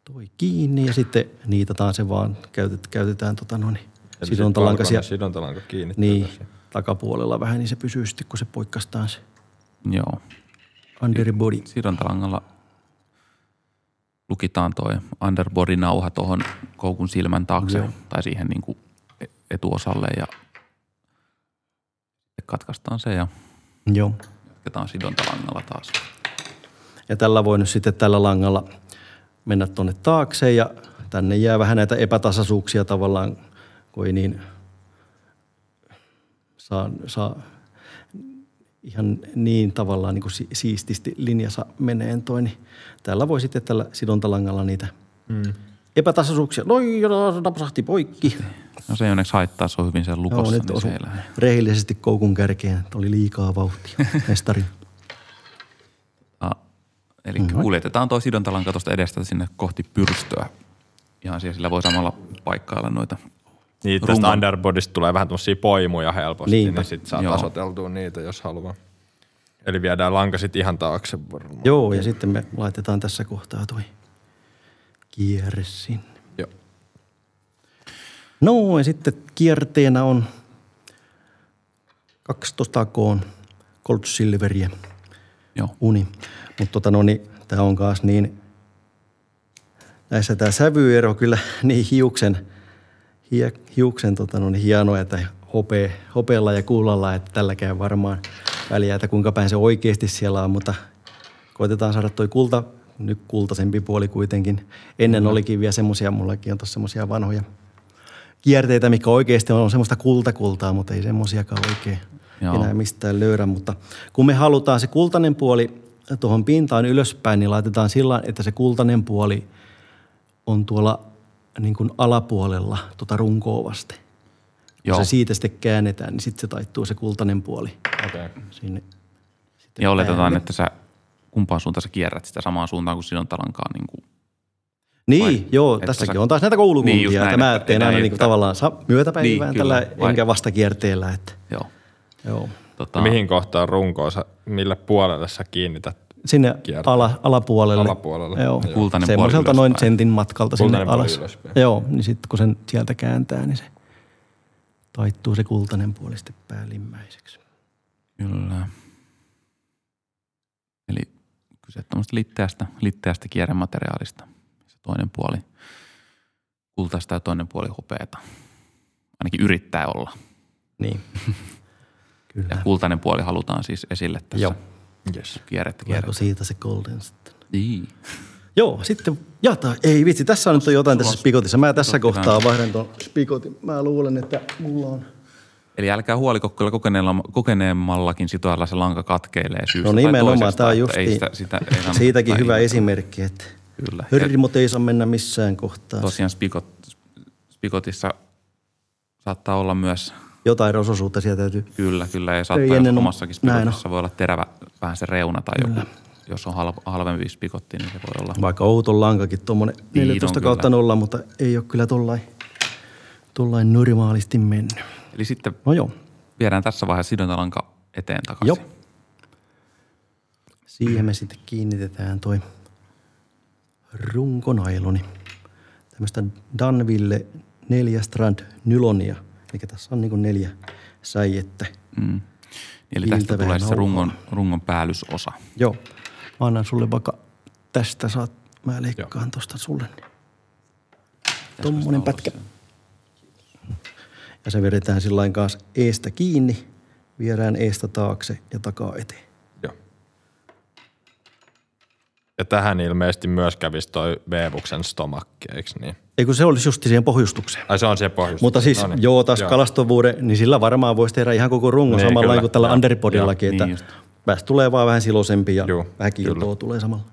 Toi kiinni ja sitten niitataan se vaan, käytet, käytetään tota noin, sidontalankaisia. Sidontalanka kiinni. Niin, takapuolella vähän, niin se pysyy sitten, kun se poikkastaan se. Joo. Underbody. Sidontalangalla lukitaan toi underbody-nauha tuohon koukun silmän taakse Joo. tai siihen niin kuin etuosalle ja katkaistaan se ja Joo. jatketaan sidontalangalla taas. Ja tällä voi nyt sitten tällä langalla mennä tuonne taakse ja tänne jää vähän näitä epätasaisuuksia tavallaan, kun ei niin saa, saa ihan niin tavallaan niin kuin si- siististi linjassa meneen toi, niin täällä voi sitten tällä sidontalangalla niitä mm. Epätasaisuuksia. Noi, napsahti poikki. No se ei onneksi haittaa, se on hyvin sen lukossa. Joo, nyt niin osu se ei lähde. rehellisesti koukun kärkeen, että oli liikaa vauhtia mestari. Ah, eli mm-hmm. kuljetetaan tuo sidontalanka tuosta edestä sinne kohti pyrstöä. Ihan siellä sillä voi samalla paikkailla noita. Niin, tästä Rungon- underbodysta tulee vähän tuommoisia poimuja helposti, Niinpä. niin sitten saa Joo. tasoteltua niitä, jos haluaa. Eli viedään lanka sitten ihan taakse varmaan. Joo, ja sitten me laitetaan tässä kohtaa toi kierre sinne. Joo. No ja sitten kierteenä on 12 koon Gold Silveria Joo. uni. Mutta tota no niin, tää on kaas niin, näissä tämä sävyero kyllä niin hiuksen, hie, hiuksen tota no niin hienoa, että hope, hopealla ja kuulalla, että tälläkään varmaan väliä, että kuinka päin se oikeasti siellä on, mutta koitetaan saada toi kulta, nyt kultaisempi puoli kuitenkin. Ennen mm. olikin vielä semmosia, mullakin on tuossa semmosia vanhoja kierteitä, mikä oikeasti on semmoista kultakultaa, mutta ei semmoisiakaan oikein Joo. enää mistään löydä. Mutta kun me halutaan se kultainen puoli tuohon pintaan ylöspäin, niin laitetaan sillä että se kultainen puoli on tuolla niin kuin alapuolella tuota runkoa vasten. Joo. Jos se siitä sitten käännetään, niin sitten se taittuu se kultainen puoli Okay. sinne. Sitten Ja oletetaan, päälle. että sä kumpaan suuntaan sä kierrät sitä samaan suuntaan kuin sidontalankaa. Niin kuin, Niin, Vai- joo, tässäkin sä- on taas näitä koulukuntia, Niin, näin, että mä teen aina niin kuin tavallaan myötäpäivään Niin, tällä. Vai- enkä vastakierteellä. Että, joo. joo. Tota, Mihin kohtaan runkoa sä, mille puolelle sä kiinnität? Sinne ala, alapuolelle. Alapuolelle, Joo. Kultainen puoli Semmoiselta noin ylöspäin. sentin matkalta sinne Kultainen puoli alas. ylöspäin. Joo, niin sitten kun sen sieltä kääntää, niin se taittuu se kultainen puoli sitten päällimmäiseksi. Kyllä. Eli kyse tämmöistä litteästä, litteästä kierremateriaalista. Se toinen puoli kultaista ja toinen puoli hopeata. Ainakin yrittää olla. Niin. Kyllä. Ja kultainen puoli halutaan siis esille tässä Joo. Yes. kierrettä kierrettä. siitä se golden sitten? Niin. Joo, sitten jata. Ei vitsi, tässä on nyt jotain tässä Sulla spikotissa. Mä tässä kohtaa vaihdan tuon spikotin. Mä luulen, että mulla on... Eli älkää huoliko, kyllä kokeneemmallakin sitoilla se lanka katkeilee syystä No tai nimenomaan, toisesta, tämä on just ei sitä, sitä, ei siitäkin hyvä esimerkki, että Kyllä. Hörrimot ei saa mennä missään kohtaa. tosiaan spikot, spikotissa saattaa olla myös, Jotain rososuutta sieltä täytyy. kyllä, kyllä, ja saattaa Ei ennen omassakin spikotissa voi olla terävä vähän se reuna tai joku, jos on halv, halvempi spikotti, niin se voi olla. Vaikka outon lankakin tuommoinen Niin 14 on kautta kyllä. nolla, mutta ei ole kyllä tollain, tollain normaalisti mennyt. Eli sitten No joo, viedään tässä vaiheessa sidontalanka eteen takaisin. Joo. siihen me sitten kiinnitetään toi runkonailoni. Tämmöistä Danville neljä strand nylonia. Eli tässä on niin neljä säijettä. Mm. Eli tästä tulee se rungon, rungon päällysosa. Joo. Mä annan sulle vaikka tästä saat, mä leikkaan tosta sulle. Tommonen pätkä. Ja se vedetään sillä lailla kanssa eestä kiinni, viedään eestä taakse ja takaa eteen. Joo. Ja tähän ilmeisesti myös kävisi toi Veevuksen stomakki, eikö niin? Ei kun se olisi just siihen pohjustukseen. Ai se on se pohjus. Mutta siis No niin. joo, taas kalastovuuden, niin sillä varmaan voisi tehdä ihan koko rungon Niin, samalla kyllä. kuin tällä Joo. underpodillakin, Joo, että niin päästä tulee vaan vähän silosempi ja Joo, vähän kiiltoa kyllä. tulee samalla.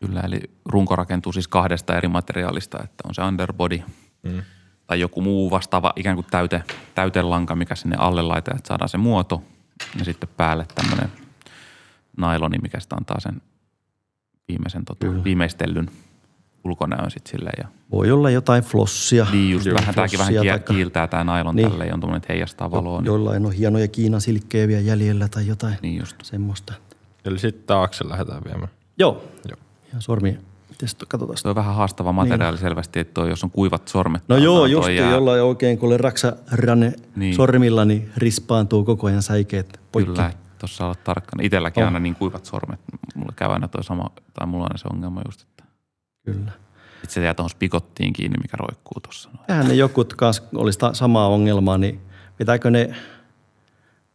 Kyllä, eli runko rakentuu siis kahdesta eri materiaalista, että on se underbody mm. Tai joku muu vastaava ikään kuin täyte, täytelanka, mikä sinne alle laitetaan, että saadaan se muoto. Ja sitten päälle tämmöinen nailoni, mikä sitten antaa sen viimeisen, tota, viimeistellyn ulkonäön sitten silleen. Ja Voi olla jotain flossia. niin just Joo, vähän, tämäkin vähän taikka- kiiltää tämä nailon Niin. tälleen, on tuommoinen, että heijastaa valoa. Niin, Jollain on hienoja Kiinan silkkejä vielä jäljellä tai jotain niin just. semmoista. Eli sitten taakse lähdetään viemään. Joo. Joo. Ja sormi, to- katsotaan. Se on vähän haastava materiaali selvästi, että toi, jos on kuivat sormet. No joo, just jää- jollain oikein, kun oli raksa ranne niin. Niin. sormilla, niin rispaantuu koko ajan säikeet poikki. Kyllä, tuossa olet tarkkana. Itselläkin On. aina niin kuivat sormet. Mulle käy aina toi sama, tai mulla on aina se ongelma just, että Kyllä. sit se jää tuohon spikottiin kiinni, mikä roikkuu tuossa. Eihän ne jokut kanssa olisi ta- samaa ongelmaa, niin pitääkö ne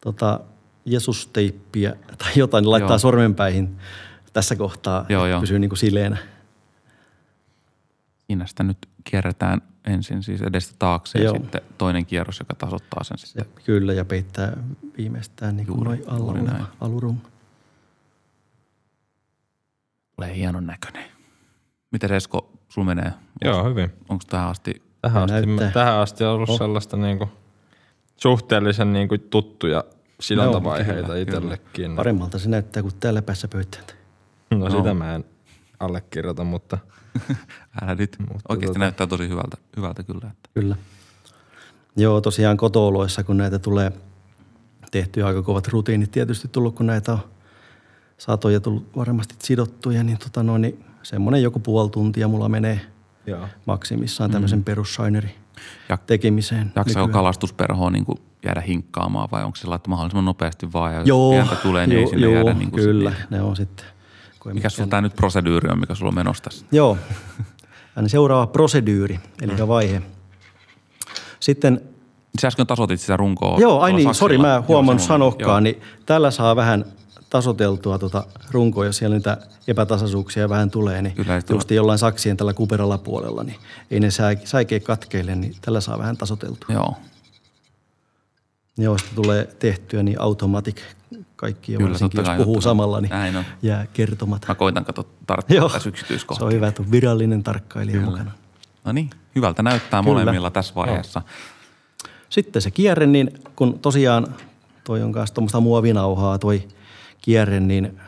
tota, Jeesus-teippiä tai jotain, niin laittaa Joo. sormenpäihin tässä kohtaa, Joo, joo. pysyy niin kuin sileenä. Sitä nyt kierretään ensin siis edestä taakse Joo. ja sitten toinen kierros, joka tasoittaa sen Ja, sitten. kyllä, ja peittää viimeistään niin kuin Juuri- noin juuri oleva näin. alurun. Tulee hienon näköinen. Miten Esko, sul menee? Joo, hyvin. Onko tähän asti Tähän asti, Näyttää. tähän asti on ollut Oh. sellaista niinku suhteellisen niinku tuttuja sidontavaiheita kyllä, itsellekin. Paremmalta se näyttää kuin täällä päässä pöytään. No, No. sitä mä en allekirjoita, mutta älä nyt? Mutta Oikeasti tota- näyttää tosi hyvältä, hyvältä kyllä. Että. Kyllä. Joo, tosiaan kotooloissa, kun näitä tulee tehtyä aika kovat rutiinit tietysti tullut, kun näitä on satoja tullut varmasti sidottuja, niin, tota noin, niin semmoinen joku puoli tuntia mulla menee joo. maksimissaan tämmöisen mm. perussainerin Ja tekemiseen. jaksaako kalastusperhoa niin kuin jäädä hinkkaamaan vai onko se että mahdollisimman nopeasti vaan ja Joo, pientä tulee, niin ei joo, sinne joo, jäädä niin kuin kyllä, Sitten. ne on sitten. Mikä sulla tämä nyt proseduuri on, mikä sulla on menossa tässä? Joo, Aina seuraava prosedyyri, eli Mm. vaihe. Sitten Sä äsken tasoitit sitä runkoa. Joo, ai niin, sori, mä Joo, huomannut sanokkaan, niin tällä saa vähän tasoteltua tuota runkoa, jos siellä niitä epätasaisuuksia vähän tulee, niin Kyllä, just jollain saksien tällä kuperalla puolella, niin ei ne säi- säikeä katkeille, niin tällä saa vähän tasoteltua. Joo, Joo, sitten tulee tehtyä, niin automatic kaikki, Kyllä, varsinkin jos puhuu samalla, niin Näin on. jää kertomat. mä koitan katsoa Joo, tässä se yksityiskohtia. on hyvä, että on virallinen tarkkailija mukana. No niin, hyvältä näyttää Kyllä. molemmilla tässä vaiheessa. Sitten se kierre, niin kun tosiaan toi on kanssa tuommoista muovinauhaa toi kierre, niin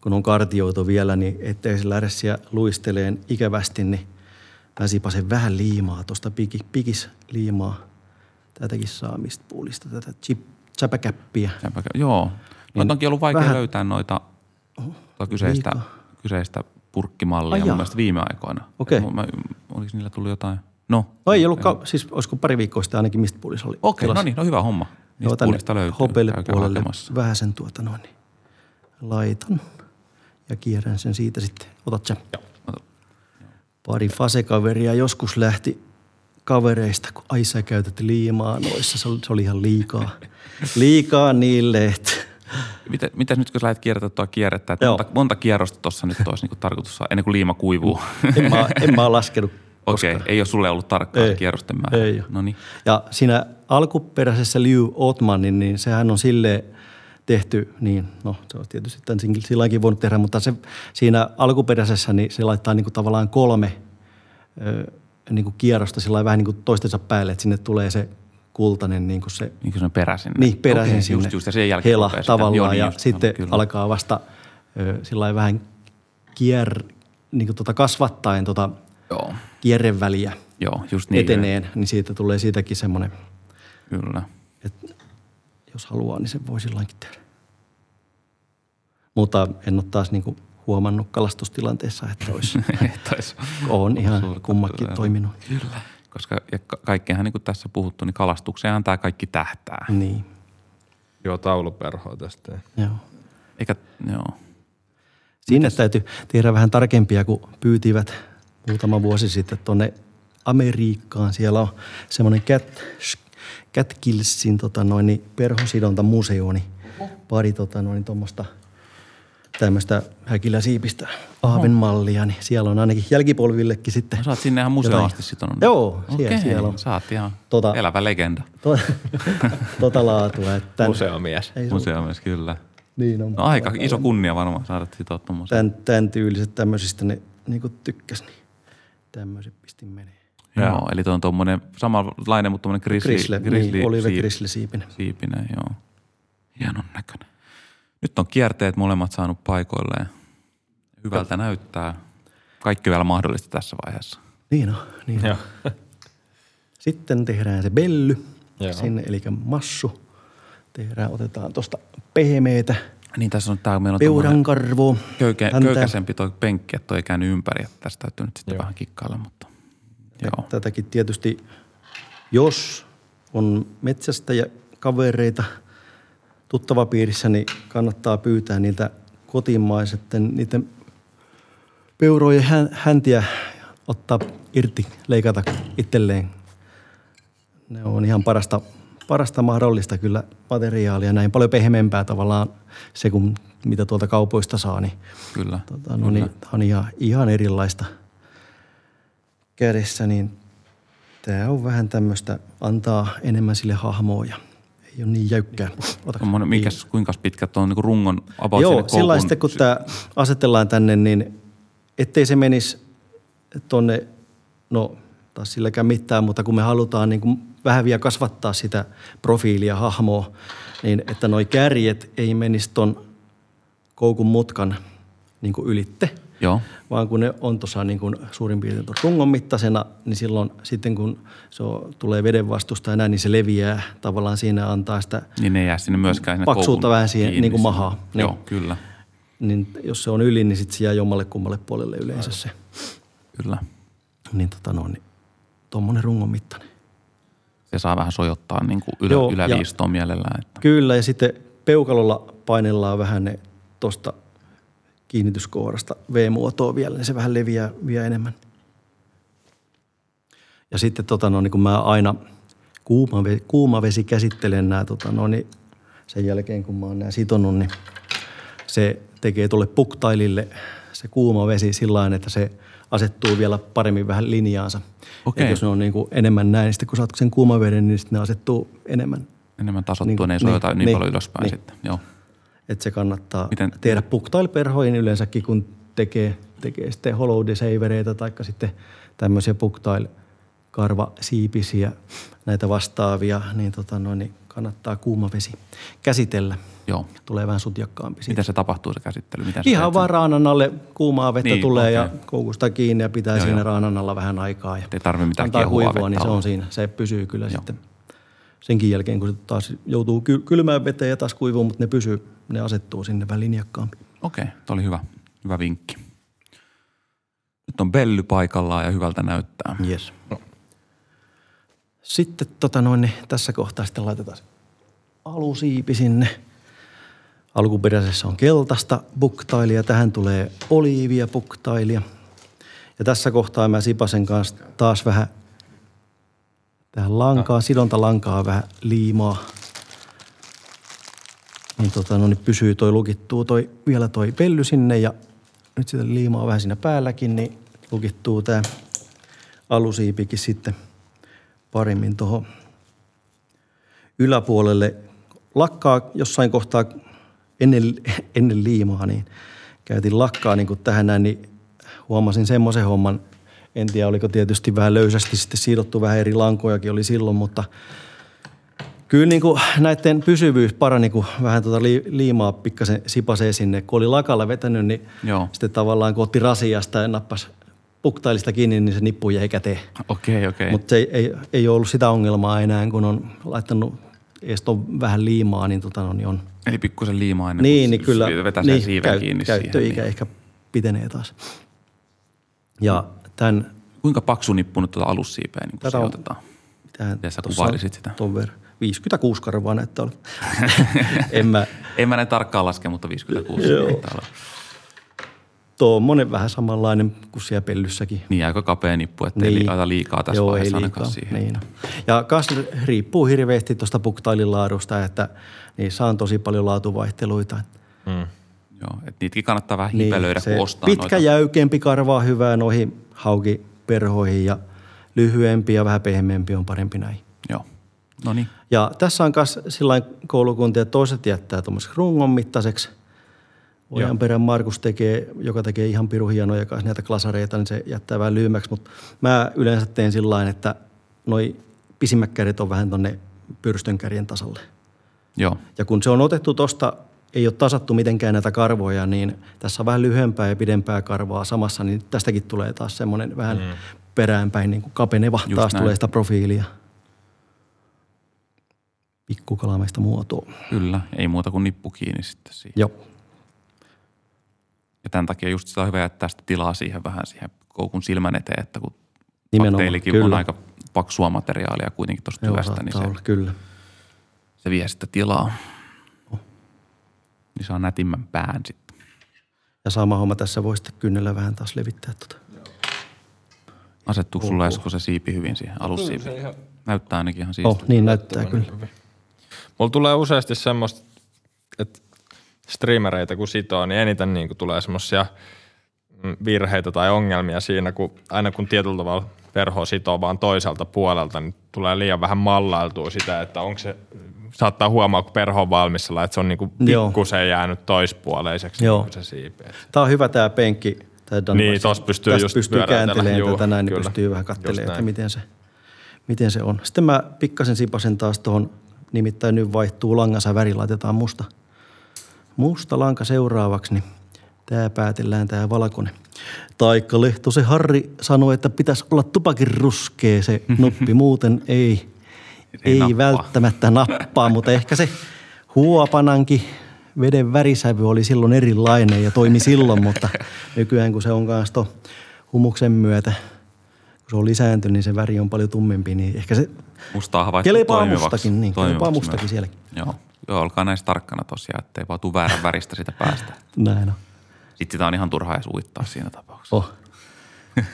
kun on kartioitu vielä, niin ettei se lähde siellä luisteleen ikävästi, niin mä sipasen vähän liimaa tuosta piki, pikis liimaa. Tätäkin saa mistä puulista, tätä chip, chäpäkäppiä. Säpä, joo, noita onkin ollut vaikea vähän- löytää noita tuota kyseistä, liikaa. kyseistä purkkimallia Ai mun jaa. mielestä viime aikoina. Okei. Mä, oliko niillä tullut jotain? No, No ei ollut, ka- siis olisiko pari viikkoa sitten ainakin mistä puolissa oli. okei, tilassa. no niin, no hyvä homma. Joo, Niistä tänne puolista löytyy. hopeille puolelle vähän sen tuota noin, niin laitan ja kierrän sen siitä sitten. Otat sä. Ota. Pari fasekaveria joskus lähti kavereista, kun ai sä käytät liimaa noissa. Se oli, se oli ihan liikaa. liikaa niille, että Miten, mitäs nyt kun sä lähdet kiertämään tuo kierrettä, että Joo. monta, monta kierrosta tuossa nyt olisi niin tarkoitus saada, ennen kuin liima kuivuu? en mä, en mä ole laskenut Okei, koskaan. ei ole sulle ollut tarkkaa Ei. kierrosten määrä. Ei ole. No niin, Ja siinä alkuperäisessä Liu Otmanin, niin sehän on sille tehty, niin no se on tietysti tämän sillä silläkin voinut tehdä, mutta se, siinä alkuperäisessä niin se laittaa niin kuin tavallaan kolme ö, niin kuin kierrosta sillä vähän niin kuin toistensa päälle, että sinne tulee se kultainen niin kuin se niin kuin se peräsin. niin peräisin Okei, sinne Just, just, ja sen jälkeen hela tavallaan joo, niin ja just, sitten no, kyllä. alkaa vasta ö, sillä lailla vähän kier, niin kuin tuota kasvattaen tuota Joo, kierreväliä joo, just niin. eteneen, niin siitä tulee siitäkin semmoinen Kyllä. että jos haluaa, niin sen voi silloinkin tehdä. Mutta en ole taas niin huomannut kalastustilanteessa, että olisi, Että olisi on ihan kummakin toiminut. Kyllä. Koska ja ka- kaikkeenhan niin kuin tässä puhuttu, niin kalastukseenhan tämä kaikki tähtää. Niin, Joo, tauluperhoa tästä. joo. Eikä, joo. Sinne täytyy tehdä vähän tarkempia, kun pyytivät muutama vuosi sitten tuonne Amerikkaan. Siellä on semmoinen Cat, Cat Killsin tota noin, niin perhosidontamuseo, niin pari tota noin tuommoista tämmöistä häkiläsiipistä aavenmallia, niin siellä on ainakin jälkipolvillekin sitten. No, oot sinne ihan museoon asti sitonut. Joo, siellä, Okei, siellä on oot ihan Tota- elävä legenda. to, tota laatua. Että Museomies. ei se- Museomies, kyllä. Niin on. No aika iso kunnia varmaan saada sitoa tuommoisen. Tämän, tämän tyyliset tämmöisistä ne niin kuin tykkäs, niin tämmöiset pistin menee. Joo, eli tuo on tuommoinen samanlainen, mutta tuommoinen grisli, Grisle, grisli niin, Olive siip- Grisle siipinen. siipinen, joo. Hienon näköinen. Nyt on kierteet molemmat saanut paikoilleen. Hyvältä näyttää. Kaikki vielä mahdollista tässä vaiheessa. Niin on, niin on. Joo. Sitten tehdään se belly Joo. sinne, eli massu. Tehdään, otetaan tuosta pehmeitä Niin tässä on tää, meillä on tommonen peurankarvoa. köyke, köykäisempi toi penkki, että toi ei käynyt ympäri, että tästä täytyy nyt sitten Joo. vähän kikkailla, mutta joo. Tätäkin tietysti, jos on metsästäjä kavereita tuttavapiirissä, niin kannattaa pyytää niiltä kotimaisetten, niiden peurojen hän- häntiä ottaa irti, leikata itselleen. Ne on ihan parasta, parasta mahdollista kyllä materiaalia, näin paljon pehmeämpää tavallaan se, kun mitä tuolta kaupoista saa, niin Kyllä. Tota, no niin, tää on ihan, ihan erilaista kädessä, niin tämä on vähän tämmöistä, antaa enemmän sille hahmoa ja ei ole niin jäykkää. Mikäs, mikäs, kuinka pitkät on niin rungon about Joo, sillä sitten kun tämä asetellaan tänne, niin ettei se menisi tonne, no taas silläkään mitään, mutta kun me halutaan niin kuin vähän vielä kasvattaa sitä profiilia, hahmoa, niin että noi kärjet ei menisi ton koukun mutkan niin kuin ylitte, Joo. vaan kun ne on tuossa niin kuin suurin piirtein rungon mittaisena, niin silloin sitten kun se on, tulee veden vastusta ja näin, niin se leviää tavallaan siinä antaa sitä niin ne jää sinne myöskään sinne paksuutta vähän siihen niin kuin mahaa. Niin, Joo, kyllä. Niin jos se on yli, niin sitten se jää jommalle kummalle puolelle yleensä se. Kyllä. Niin tota no, niin tuommoinen rungon mittainen. Se saa vähän sojottaa niin kuin ylä, Joo, yläviistoon mielellään. Että. Kyllä, ja sitten peukalolla painellaan vähän ne tuosta kiinnityskohdasta V-muotoa vielä, niin se vähän leviää vielä enemmän. Ja sitten tota, no, niin kun mä aina kuuma, kuuma vesi käsittelen nämä, tota, no, niin sen jälkeen kun mä oon nämä sitonut, niin se tekee tuolle puktailille se kuuma vesi sillä että se asettuu vielä paremmin vähän linjaansa. Okay. jos ne on niin kuin enemmän näin, niin sitten kun saat sen kuuma veden, niin sitten ne asettuu enemmän. Enemmän tasottua, niin, ne ei sojota niin, niin, niin paljon ylöspäin niin. sitten. Joo että se kannattaa Miten? tehdä puktailperhoihin yleensäkin, kun tekee, tekee sitten hollow savereita tai sitten tämmöisiä puktail siipisiä, näitä vastaavia, niin, tota noin, niin kannattaa kuuma vesi käsitellä. Joo. Tulee vähän sutjakkaampi. Miten se tapahtuu se käsittely? Miten Ihan vaan raanan alle kuumaa vettä niin, tulee okay. ja koukusta kiinni ja pitää joo, siinä joo. raanan alla vähän aikaa. Ja Ei tarvitse mitään kiehuvaa vettä niin se on siinä. Se pysyy kyllä joo. sitten senkin jälkeen, kun se taas joutuu kylmään veteen ja taas kuivuu, mutta ne pysyy, ne asettuu sinne vähän linjakkaampi. Okei, okay, oli hyvä, hyvä vinkki. Nyt on belly paikallaan ja hyvältä näyttää. Yes. No. Sitten tota noin, niin tässä kohtaa sitten laitetaan alusiipi sinne. Alkuperäisessä on keltaista buktailia, tähän tulee oliivia buktailia. Ja tässä kohtaa mä Sipasen kanssa taas vähän tähän lankaa, sidontalankaa vähän liimaa. Niin, tota, no, niin pysyy toi lukittuu toi, vielä toi pelly sinne ja nyt sitä liimaa vähän siinä päälläkin, niin lukittuu tämä alusiipikin sitten paremmin tuohon yläpuolelle. Lakkaa jossain kohtaa ennen, ennen liimaa, niin käytin lakkaa niin kuin tähän näin, niin huomasin semmoisen homman – en tiedä, oliko tietysti vähän löysästi sitten siirrottu vähän eri lankojakin oli silloin, mutta kyllä niin kuin näiden pysyvyys parani, kun vähän tuota liimaa pikkasen sipasee sinne. Kun oli lakalla vetänyt, niin Joo. sitten tavallaan kun otti rasiasta ja nappasi puktailista kiinni, niin se nippu jäi käteen. Okei, okay, okei. Okay. Mutta ei, ei, ei ole ollut sitä ongelmaa enää, kun on laittanut edes vähän liimaa, niin, tota, no, niin on. Eli pikkusen liimaa ennen niin, niin kyllä, vetää niin, siiven käy, kiinni käyttöikä siihen, niin. ehkä pitenee taas. Ja tämän... Kuinka paksu nippu nyt tuota alussiipeä niin Tätä on, Mitähän Miten sä kuvailisit sitä? Ton verran. 56 karvaa näyttää olla. en mä... en mä näin tarkkaan laske, mutta 56 Joo. Tuommoinen vähän samanlainen kuin siellä pellyssäkin. Niin, aika kapea nippu, ettei niin. liikaa, liikaa tässä Joo, vaiheessa ei liikaa. siihen. Niin. Ja kas riippuu hirveästi tuosta puktailin laadusta, että niissä on tosi paljon laatuvaihteluita. Mm. Joo, että niitäkin kannattaa vähän niin, hipelöidä, kun ostaa Pitkä noita. jäykempi karvaa hyvää noihin haukiperhoihin ja lyhyempi ja vähän pehmeämpi on parempi näin. Joo, no niin. Ja tässä on myös sellainen koulukunta, että toiset jättää tuommoiseksi rungon mittaiseksi. Ojan perän Markus tekee, joka tekee ihan piru hienoja kanssa näitä klasareita, niin se jättää vähän lyhyemmäksi. Mutta mä yleensä teen sillä että noi pisimmät kädet on vähän tuonne pyrstönkärjen tasalle. Joo. Ja kun se on otettu tuosta ei ole tasattu mitenkään näitä karvoja, niin tässä on vähän lyhyempää ja pidempää karvaa samassa, niin tästäkin tulee taas semmoinen vähän mm. peräänpäin niin kuin kapeneva, Just taas näin. tulee sitä profiilia. Pikkukalamaista muotoa. Kyllä, ei muuta kuin nippu kiinni sitten siihen. Joo. Ja tämän takia just sitä on hyvä jättää sitä tilaa siihen vähän siihen koukun silmän eteen, että kun bakteilikin on aika paksua materiaalia kuitenkin tuosta hyvästä, niin se, olla, kyllä. se vie sitä tilaa niin saa nätimmän pään sitten. Ja sama homma tässä voi sitten kynnellä vähän taas levittää tuota. Asettuuko sulla Esko se siipi hyvin siihen alussiipi? Se ihan... Näyttää ainakin ihan siistiä. Oh, niin näyttää kyllä. Hyvin. Mulla tulee useasti semmoista, että streamereita kun sitoo, niin eniten niin kuin tulee semmoisia mm, virheitä tai ongelmia siinä, kun aina kun tietyllä tavalla verho sitoo vaan toiselta puolelta, niin tulee liian vähän mallailtua sitä, että onko se, saattaa huomaa, kun perho on valmissa, että se on niinku pikkusen jäänyt toispuoleiseksi Joo. Niin se siipi. Tämä on hyvä tämä penkki. Tämä niin, tuossa pystyy just pystyy kääntelemään tätä näin, niin pystyy vähän katselemaan, että miten se, miten se on. Sitten mä pikkasen sipasen taas tuohon, nimittäin nyt vaihtuu langansa väri, laitetaan musta, musta lanka seuraavaksi, niin tämä päätellään tämä valkoinen. Taikka Lehtosen Harri sanoi, että pitäisi olla tupakin ruskea se nuppi, muuten ei, ei, ei välttämättä nappaa, mutta ehkä se huopanankin veden värisävy oli silloin erilainen ja toimi silloin, mutta nykyään kun se on kanssa humuksen myötä, kun se on lisääntynyt, niin se väri on paljon tummempi, niin ehkä se Mustaa havaittu kelepaa mustakin, niin, kelepaa mustakin sielläkin. Joo. Joo, olkaa näistä tarkkana tosiaan, ettei vaan tule väärän väristä sitä päästä. Näin on. Sitten sitä on ihan turhaa edes uittaa siinä tapauksessa. Oh.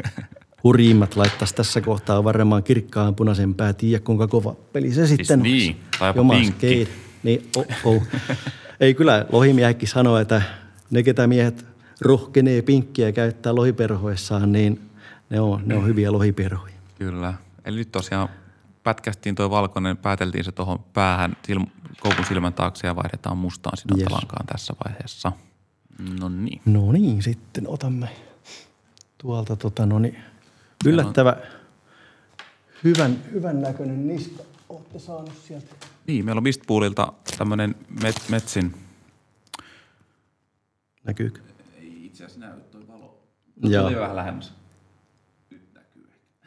Hurjimmat laittaisi tässä kohtaa varmaan kirkkaan punaisen pää. Tiedä kuinka kova peli se siis sitten niin, tai jopa pinkki. Niin, oh, oh. Ei kyllä, lohimiehekin sanoo, että ne ketä miehet rohkenee pinkkiä käyttää lohiperhoissaan, niin ne on, ne on hyviä lohiperhoja. Kyllä. Eli nyt tosiaan pätkästiin tuo valkoinen, pääteltiin se tuohon päähän silm, koukun silmän taakse ja vaihdetaan mustaan sidontalankaan yes. tässä vaiheessa. No niin. No niin, sitten otamme tuolta tota, no niin, yllättävä hyvän, hyvän näköinen niska. Olette saanut sieltä. Niin, meillä on Mistpoolilta tämmöinen met, metsin. Näkyykö? Ei itse asiassa näy toi valo. Joo. Tuli vähän lähemmäs.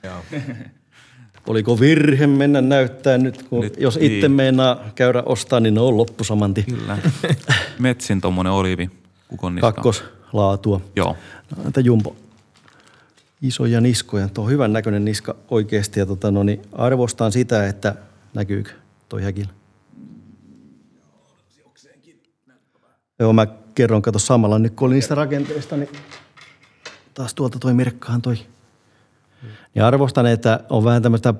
Oliko virhe mennä näyttää nyt, kun nyt, jos itse niin. meinaa käydä ostaa, niin ne on loppu samanti. Kyllä. Metsin tuommoinen oliivi kukonniska. Kakkoslaatua. Joo. Näitä jumbo isoja niskoja. Tuo on hyvän näköinen niska oikeasti ja tota, no niin, arvostan sitä, että näkyykö toi häkillä. Joo, mä kerron, kato samalla nyt kun oli niistä rakenteista, niin taas tuolta toi merkkaan toi. Niin arvostan, että on vähän tämmöistä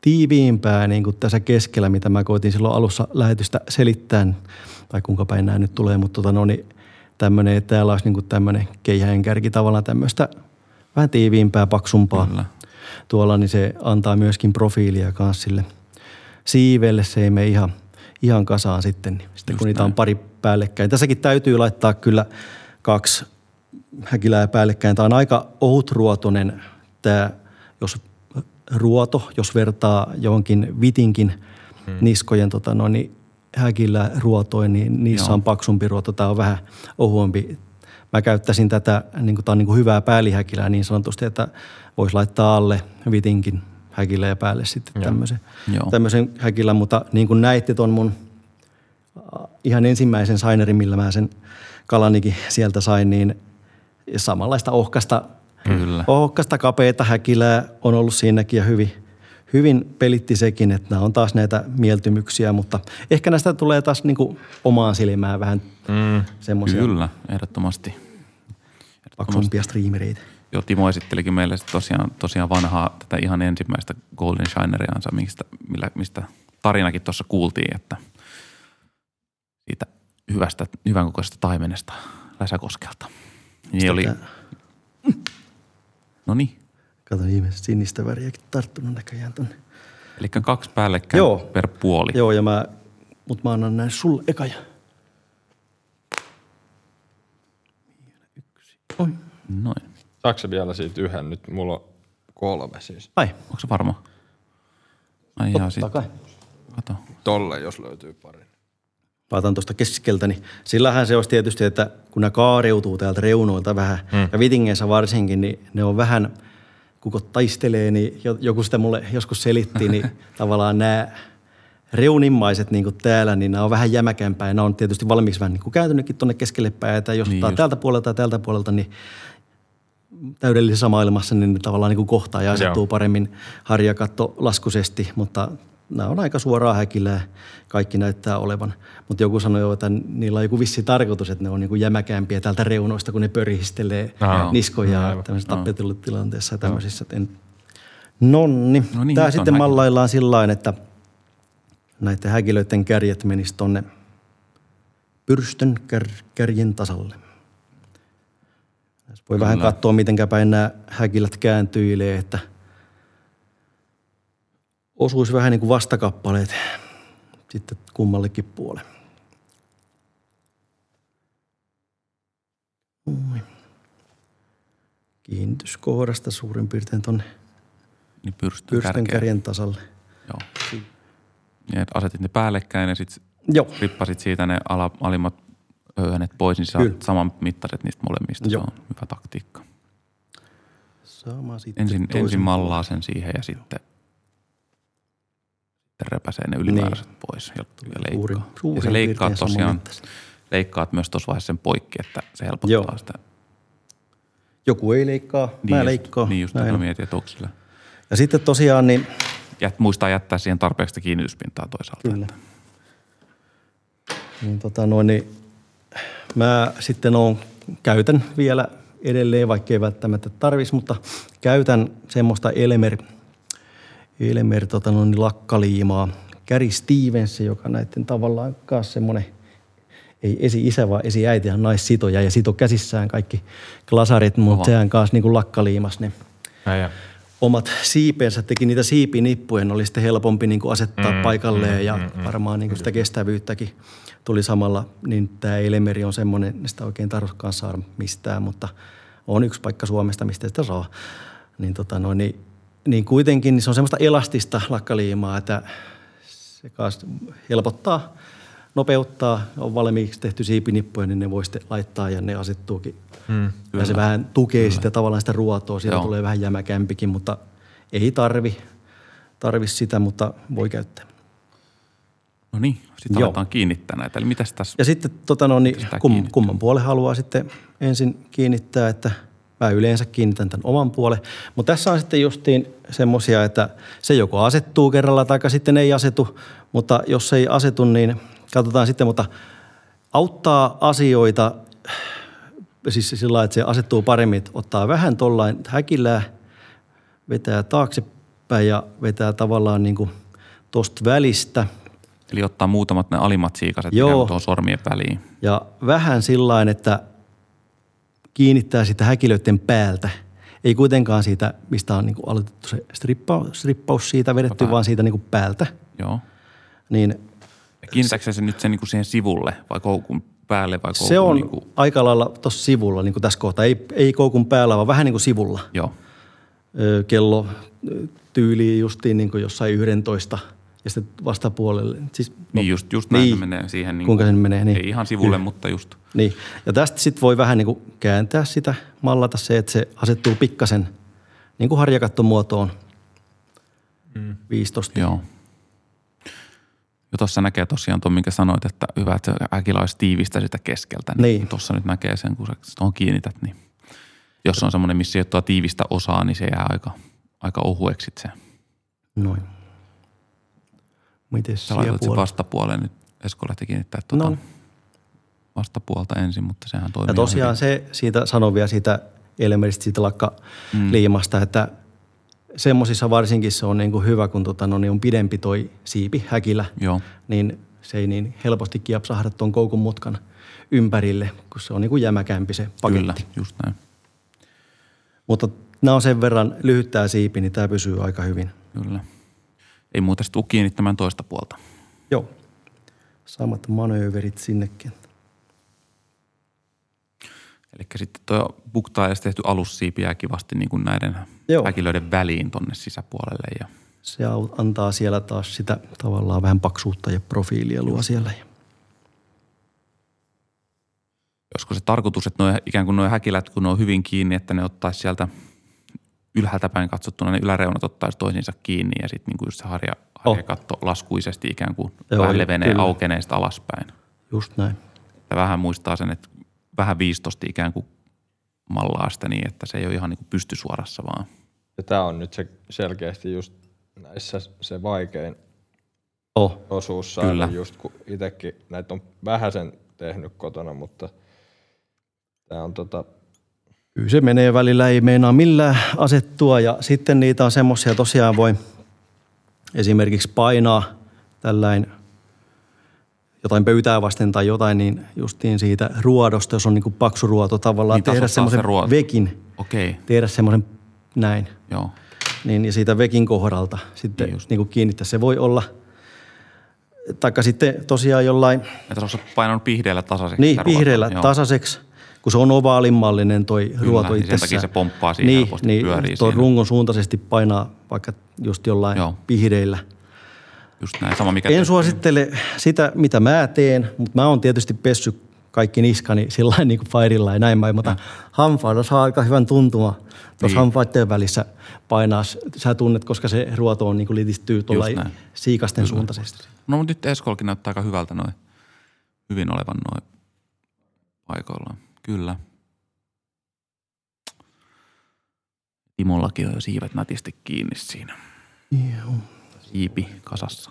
tiiviimpää niin kuin tässä keskellä, mitä mä koitin silloin alussa lähetystä selittää, tai kuinka päin nämä nyt tulee, mutta tota, no niin, tämmöinen, että täällä olisi niin kuin tämmöinen keihäen kärki tavallaan tämmöistä vähän tiiviimpää, paksumpaa. Kyllä. Tuolla niin se antaa myöskin profiilia kanssa sille siivelle. Se ei mene ihan, ihan kasaan sitten, niin sitten kun niitä on pari päällekkäin. Tässäkin täytyy laittaa kyllä kaksi häkilää päällekkäin. Tämä on aika ohutruotoinen tämä, jos ruoto, jos vertaa johonkin vitinkin hmm. niskojen tota, no, niin häkillä ruotoin, niin niissä Joo. on paksumpi ruoto. Tämä on vähän ohuempi. Mä käyttäisin tätä, niin kuin, tämä on niin kuin hyvää päällihäkilää niin sanotusti, että voisi laittaa alle vitinkin häkillä ja päälle sitten Joo. tämmöisen, Joo. tämmöisen häkillä. Mutta niin kuin näitte tuon mun ihan ensimmäisen sainerin, millä mä sen kalanikin sieltä sain, niin samanlaista ohkasta, Kyllä. ohkasta kapeita häkilää on ollut siinäkin ja hyvin – hyvin pelitti sekin, että nämä on taas näitä mieltymyksiä, mutta ehkä näistä tulee taas niin kuin omaan silmään vähän mm, semmoisia. Kyllä, ehdottomasti. Paksumpia striimereitä. Joo, Timo esittelikin meille tosiaan, tosiaan vanhaa tätä ihan ensimmäistä Golden Shineriansa, mistä, millä, mistä tarinakin tuossa kuultiin, että siitä hyvästä, hyvän kokoisesta taimenesta Läsäkoskelta. Niin oli... No niin. Kato ihmiset sinistä väriäkin tarttunut näköjään tonne. Eli kaksi päällekkäin Joo. per puoli. Joo, ja mä, mut mä annan näin sulle eka ja. Yksi. Oi. Noin. Saatko vielä siitä yhden? Nyt mulla on kolme siis. Ai. Onko se varma? Ai Totta jaa, sit. kai. Kato. Tolle, jos löytyy pari. Päätän tuosta keskeltä, niin sillähän se olisi tietysti, että kun ne kaareutuu täältä reunoilta vähän, hmm. ja vitingeissä varsinkin, niin ne on vähän – kukot taistelee, niin joku sitä mulle joskus selitti, niin tavallaan nämä reunimmaiset niin kuin täällä, niin nämä on vähän jämäkämpää ja nämä on tietysti valmiiksi vähän niin kuin kääntynytkin tuonne keskelle päin, että jos niin ottaa täältä puolelta ja tältä puolelta, niin täydellisessä maailmassa, niin ne tavallaan niin kuin kohtaa ja asettuu Joo. paremmin harjakatto laskusesti, mutta nämä on aika suoraa häkillä ja kaikki näyttää olevan. Mutta joku sanoi jo, että niillä on joku vissi tarkoitus, että ne on niinku jämäkämpiä täältä reunoista, kun ne pörihistelee Aha, niskoja no, tämmöisessä tappetulutilanteessa ja tämmöisissä. En... Nonni. No niin, Tämä sitten mallaillaan sillä että näiden häkilöiden kärjet menis tonne pyrstön kär, kärjen tasalle. Voi Kyllä. vähän katsoa, miten päin nämä häkilät kääntyilee, että osuisi vähän niin kuin vastakappaleet sitten kummallekin puolelle. Kiinnityskohdasta suurin piirtein tuonne Niin pyrstön kärkeen. kärjen tasalle. Joo. Ja et asetit ne päällekkäin ja sitten rippasit siitä ne ala, alimmat höyhenet pois, niin Kyllä. saat saman mittaiset niistä molemmista. Joo. Se on hyvä taktiikka. sama sitten Ensin, ensin mallaa sen siihen ja sitten, sitten repäsee ne ylimääräiset niin. pois ja, ja Suurin- leikkaa. suurin ja se leikkaat piirtein tosiaan, leikkaat myös tuossa vaiheessa sen poikki, että se helpottaa Joo. sitä. Joku ei leikkaa, mä just, leikkaan. Niin just, näin. mä mietin, että onko sillä. Ja sitten tosiaan niin, Jät, muistaa jättää siihen tarpeeksi kiinnityspintaa toisaalta. Kyllä. niin, tota noin, niin mä sitten on, käytän vielä edelleen, vaikka ei välttämättä tarvisi, mutta käytän semmoista Elmer, Elmer tota noin, niin lakkaliimaa. Gary Stevens, joka näiden tavallaan kanssa semmoinen, ei esi-isä, vaan esi-äiti, hän naissitoja ja sito käsissään kaikki glasarit, mutta Oho. sehän kanssa niin kuin lakkaliimas ne Äijä. omat siipensä, teki niitä siipinippuja, ne oli sitten helpompi niin kuin asettaa Mm, paikalleen mm, ja mm, mm, varmaan niin kuin sitä kestävyyttäkin tuli samalla. Niin tämä Elemeri on semmoinen, sitä oikein tarvitsekaan saada mistään, mutta on yksi paikka Suomesta, mistä sitä saa. Niin, tota noin, niin, niin kuitenkin niin se on semmoista elastista lakkaliimaa, että se helpottaa, nopeuttaa, on valmiiksi tehty siipinippuja, niin ne voi sitten laittaa ja ne asettuukin Mm. ja se vähän tukee Kyllä. sitä tavallaan sitä ruotoa. Siitä Joo. tulee vähän jämäkämpikin, mutta ei tarvi, tarvi sitä, mutta voi käyttää. No niin, sitten Joo. aletaan kiinnittää näitä. Eli mitäs tässä? Ja sitten tota no, niin, kum, kumman puolen haluaa sitten ensin kiinnittää, että mä yleensä kiinnitän tämän oman puolen. Mutta tässä on sitten justiin semmoisia, että se joko asettuu kerralla tai sitten ei asetu, mutta jos ei asetu, niin katsotaan sitten, mutta auttaa asioita siis sillä lailla, että se asettuu paremmin, että ottaa vähän tollain häkilää, vetää taaksepäin ja vetää tavallaan niin kuin tosta välistä. Eli ottaa muutamat ne alimmat siikaset Joo. tuohon sormien väliin. Ja vähän sillä että kiinnittää sitä häkilöiden päältä. Ei kuitenkaan siitä, mistä on niin kuin aloitettu se strippaus, strippaus siitä vedetty, Tota- vaan siitä niin kuin päältä. Joo. Niin Ja Kiinnittääkö se nyt sen niin kuin siihen sivulle vai koukun päälle vai koukun se on niin kuin, aika lailla tuossa sivulla, niin kuin tässä kohtaa. Ei, ei koukun päällä, vaan vähän niin kuin sivulla. joo. Kello tyyliin justiin niin kuin jossain 11 ja sitten vastapuolelle. Siis, Niin just, just näin niin. menee siihen. Niin Kuinka se menee, niin. Ei ihan sivulle, mutta just. Niin. Ja tästä sitten voi vähän niin kuin kääntää sitä, mallata se, että se asettuu pikkasen niin kuin harjakattomuotoon. Mm. 15. Joo. Ja tuossa näkee tosiaan tuon, minkä sanoit, että hyvä, että äkillä olisi tiivistä sitä keskeltä. Niin, Niin. Tuossa nyt näkee sen, kun sä tuohon kiinnität, niin jos on semmoinen, missä ei ole tuota tiivistä osaa, niin se jää aika, aika ohueksi se. Noin. Miten Sä laitoit sen vastapuoleen nyt. Esko lähti kiinnittää tuota No. vastapuolta ensin, mutta sehän toimii Ja tosiaan hyvin. se, siitä sanon vielä siitä Elmeristä, siitä lakkaliimasta, mm. että semmoisissa varsinkin se on niin kuin hyvä, kun tota, no, niin on pidempi toi siipi häkillä, Joo, niin se ei niin helposti kiepsahda tuon koukun mutkan ympärille, kun se on niin kuin jämäkämpi se paketti. kyllä, just näin. Mutta nämä on sen verran lyhyttää siipi, niin tämä pysyy aika hyvin. Kyllä. Ei muuta sitten tule kiinnittämään toista puolta. Joo. Samat manööverit sinnekin. Eli sitten tuo buktaajasta tehty alussiipi jää kivasti niin kuin näiden Joo. häkilöiden väliin tonne sisäpuolelle. Ja Se antaa siellä taas sitä tavallaan vähän paksuutta ja profiilia luo siellä. olisiko se tarkoitus, että noi, ikään kuin nuo häkilät, kun ne on hyvin kiinni, että ne ottaisi sieltä ylhäältä päin katsottuna, ne yläreunat ottaisi toisiinsa kiinni ja sitten niin kuin just se harja, harjakatto laskuisesti ikään kuin Oh. Joo, vähän levenee, kyllä. aukenee sitä alaspäin. Just näin. Ja vähän muistaa sen, että vähän viistosti ikään kuin mallaa sitä niin, että se ei ole ihan niin kuin pystysuorassa vaan. Ja tämä on nyt se selkeästi just näissä se vaikein Oh. osuus saada, Kyllä. just kun itsekin näitä on vähäsen tehnyt kotona, mutta tämä on tota, Kyllä se menee välillä, ei meinaa millään asettua ja sitten niitä on semmoisia tosiaan voi esimerkiksi painaa tällain jotain pöytää vasten tai jotain, niin justiin siitä ruodosta, jos on niin kuin paksu ruoto tavallaan, Niin tehdä se semmoisen ruoto. vekin, Okei, tehdä semmoisen näin. joo. niin ja siitä vekin kohdalta sitten Niin niin kuin kiinnittää. Se voi olla, taikka sitten tosiaan jollain, Että olisi painanut pihdeellä tasaiseksi. niin Joo. tasaiseksi, kun se on ovaalimallinen toi ruoto niin sen itsessään. takia se pomppaa siinä niin, helposti, niin, pyörii siinä. rungon suuntaisesti painaa vaikka just jollain Joo. pihdeillä. Just näin, sama mikä... En suosittele sitä, mitä mä teen, mutta mä oon tietysti pessy kaikki niskani sillä niin kuin Fairilla ja näin päin, mutta hampailla saa aika hyvän tuntuma tuossa Niin. hampaiden välissä painaa. Sä tunnet, koska se ruoto on niin kuin litistyy tuolla näin. siikasten suuntaisesti. No mutta nyt Eskolkin näyttää aika hyvältä noin. Hyvin olevan noin paikoillaan. Kyllä. Timollakin on jo siivet nätisti kiinni siinä. Joo. Siipi kasassa.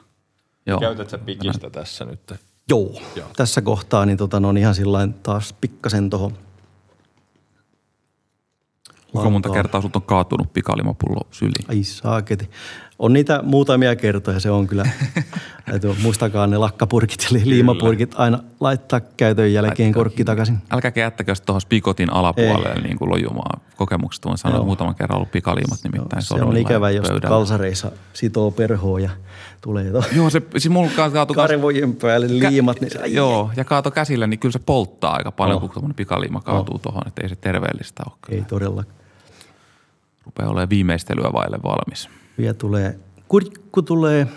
Joo. Käytät sä pikistä tässä nyt? Joo. Joo. Tässä kohtaa niin tota, no, on ihan sillain taas pikkasen tuohon Kuinka monta kertaa sut on kaatunut pikalimapullo syliin? Ai saaketi. On niitä muutamia kertoja, se on kyllä. Täytyy, muistakaa ne lakkapurkit eli liimapurkit aina laittaa käytön jälkeen Laittaa korkki takaisin. Älkääkä jättäkö tuohon spikotin alapuolelle niin kuin lojumaan. Kokemuksesta voin sanoa, Joo. muutaman kerran ollut pikaliimat nimittäin Se on ikävä, jos pöydällä. kalsareissa sitoo perhoa ja tulee to Joo, se, siis mulla kaatui kas- karvojen päälle liimat. Niin se, Joo, ja kaato käsillä, niin kyllä se polttaa aika paljon, Oh. kun tuommoinen pikaliima kaatuu tuohon, että ei se terveellistä ole. Ei todellakaan. Rupeaa olemaan viimeistelyä vaille valmis. Vielä tulee, kurkku tulee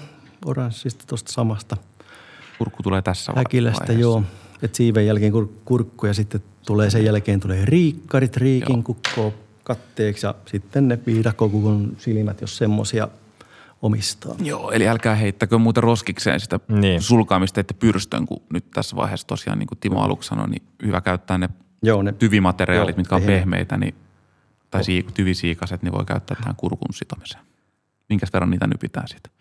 oranssista tuosta samasta Kurkku tulee tässä häkilästä, vaiheessa. joo. Et siiven jälkeen kur, kurkku ja sitten tulee sen jälkeen tulee riikkarit, riikin Joo. kukko katteeksi ja sitten ne viidakkokukun silmät, jos semmosia omistaa. Joo, eli älkää heittäkö muuten roskikseen sitä Niin. sulkaamista, että pyrstön, kun nyt tässä vaiheessa tosiaan, niin kuin Timo aluksi sanoi, niin hyvä käyttää ne Joo, ne tyvimateriaalit, Joo, mitkä on pehmeitä, niin, tai siik- tyvisiikaset, niin voi käyttää tähän kurkun sitomiseen. Minkäs verran niitä nypitään sitten?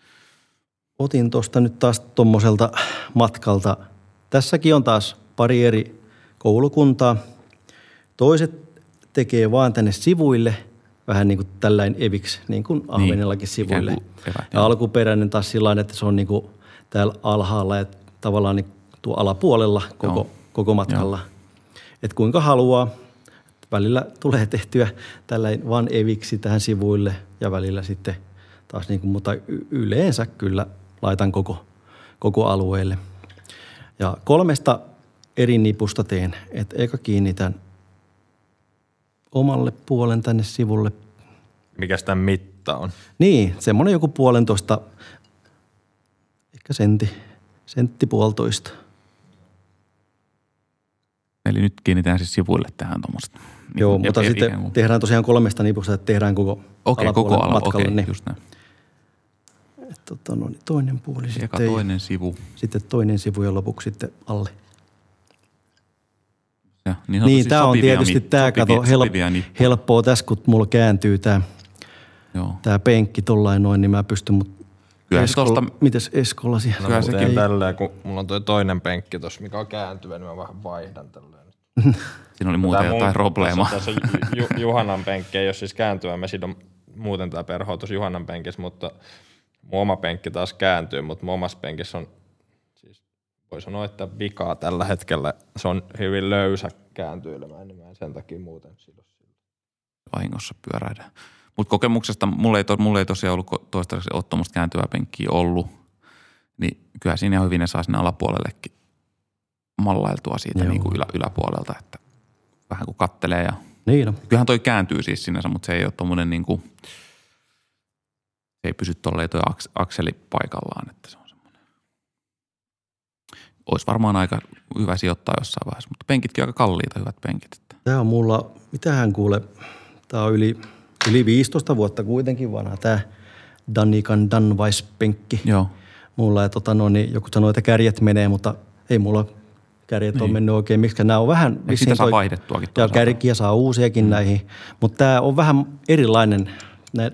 otin tuosta nyt taas tuommoiselta matkalta. Tässäkin on taas pari eri koulukuntaa. Toiset tekee vaan tänne sivuille, vähän niin kuin tällainen eviksi, niin kuin Ahvenellakin sivuille. ikään kuin ja alkuperäinen taas sillä että se on niin kuin täällä alhaalla ja tavallaan niin tuo alapuolella koko, Joo. koko matkalla. Että kuinka haluaa. Välillä tulee tehtyä tällainen vaan eviksi tähän sivuille ja välillä sitten taas niin kuin, mutta yleensä kyllä laitan koko, koko alueelle. Ja kolmesta eri nipusta teen, että eka kiinnitän omalle puolen tänne sivulle. Mikä sitä mitta on? Niin, semmoinen joku puolentoista, ehkä sentti, sentti puolitoista. Eli nyt kiinnitään siis sivuille tähän tuommoista. Niin Joo, mutta sitten kuin- tehdään tosiaan kolmesta nipusta, että tehdään koko koko alapuolen ala, matkalle. okei, niin. just näin. Tota, no, niin toinen puoli Eka sitten, ja toinen sivu. sitten toinen sivu ja lopuksi sitten alle. Ja niin, Niin, tämä on tietysti tämä kato help, helppoa tässä, kun mulla kääntyy tämä Joo. tää penkki tollain noin, niin mä pystyn, mutta Kyllä se tosta, mites Eskolla siellä? No Kyllä sekin- tälleen, kun mulla on toi toinen penkki tossa, mikä on kääntyvä, niin mä vähän vaihdan tälleen. siinä oli muuten Tää jotain probleemaa. Tässä, tässä Ju, Juhanan penkki ei ole siis kääntyvä. Me sidon muuten tää perho tuossa Juhanan penkissä, mutta mun oma penkki taas kääntyy, mutta mun omassa penkissä on siis voi sanoa, että vikaa tällä hetkellä. Se on hyvin löysä kääntyilemään, niin mä en sen takia muuten sido sillä. vahingossa pyöräidään. Mutta kokemuksesta mulla ei, to, mulla ei tosiaan ollut toistaiseksi ole tuommoista kääntyvää penkkiä ollut, niin kyllä siinä ihan hyvin ne saa sinne alapuolellekin mallailtua siitä Joo. niin kuin ylä, yläpuolelta, että vähän kuin kattelee ja Niin no. kyllähän toi kääntyy siis sinänsä, mutta se ei ole tuommoinen niin kuin, se ei pysy tolleen toi aks, akseli paikallaan, että se on semmoinen. Olisi varmaan aika hyvä sijoittaa jossain vaiheessa, mutta penkitkin on aika kalliita, hyvät penkit. Että. Tämä on mulla, mitähän kuule, tämä on yli, yli 15 vuotta kuitenkin vanha tämä Danikan Danvais-penkki. Joo. Mulla ja tota, no, niin joku sanoi, että kärjet menee, mutta ei mulla kärjet niin. Ole mennyt oikein. Miksi nämä on vähän... Eikö sitä saa vaihdettuakin Ja kärkiä saa uusiakin mm. näihin, mutta tämä on vähän erilainen,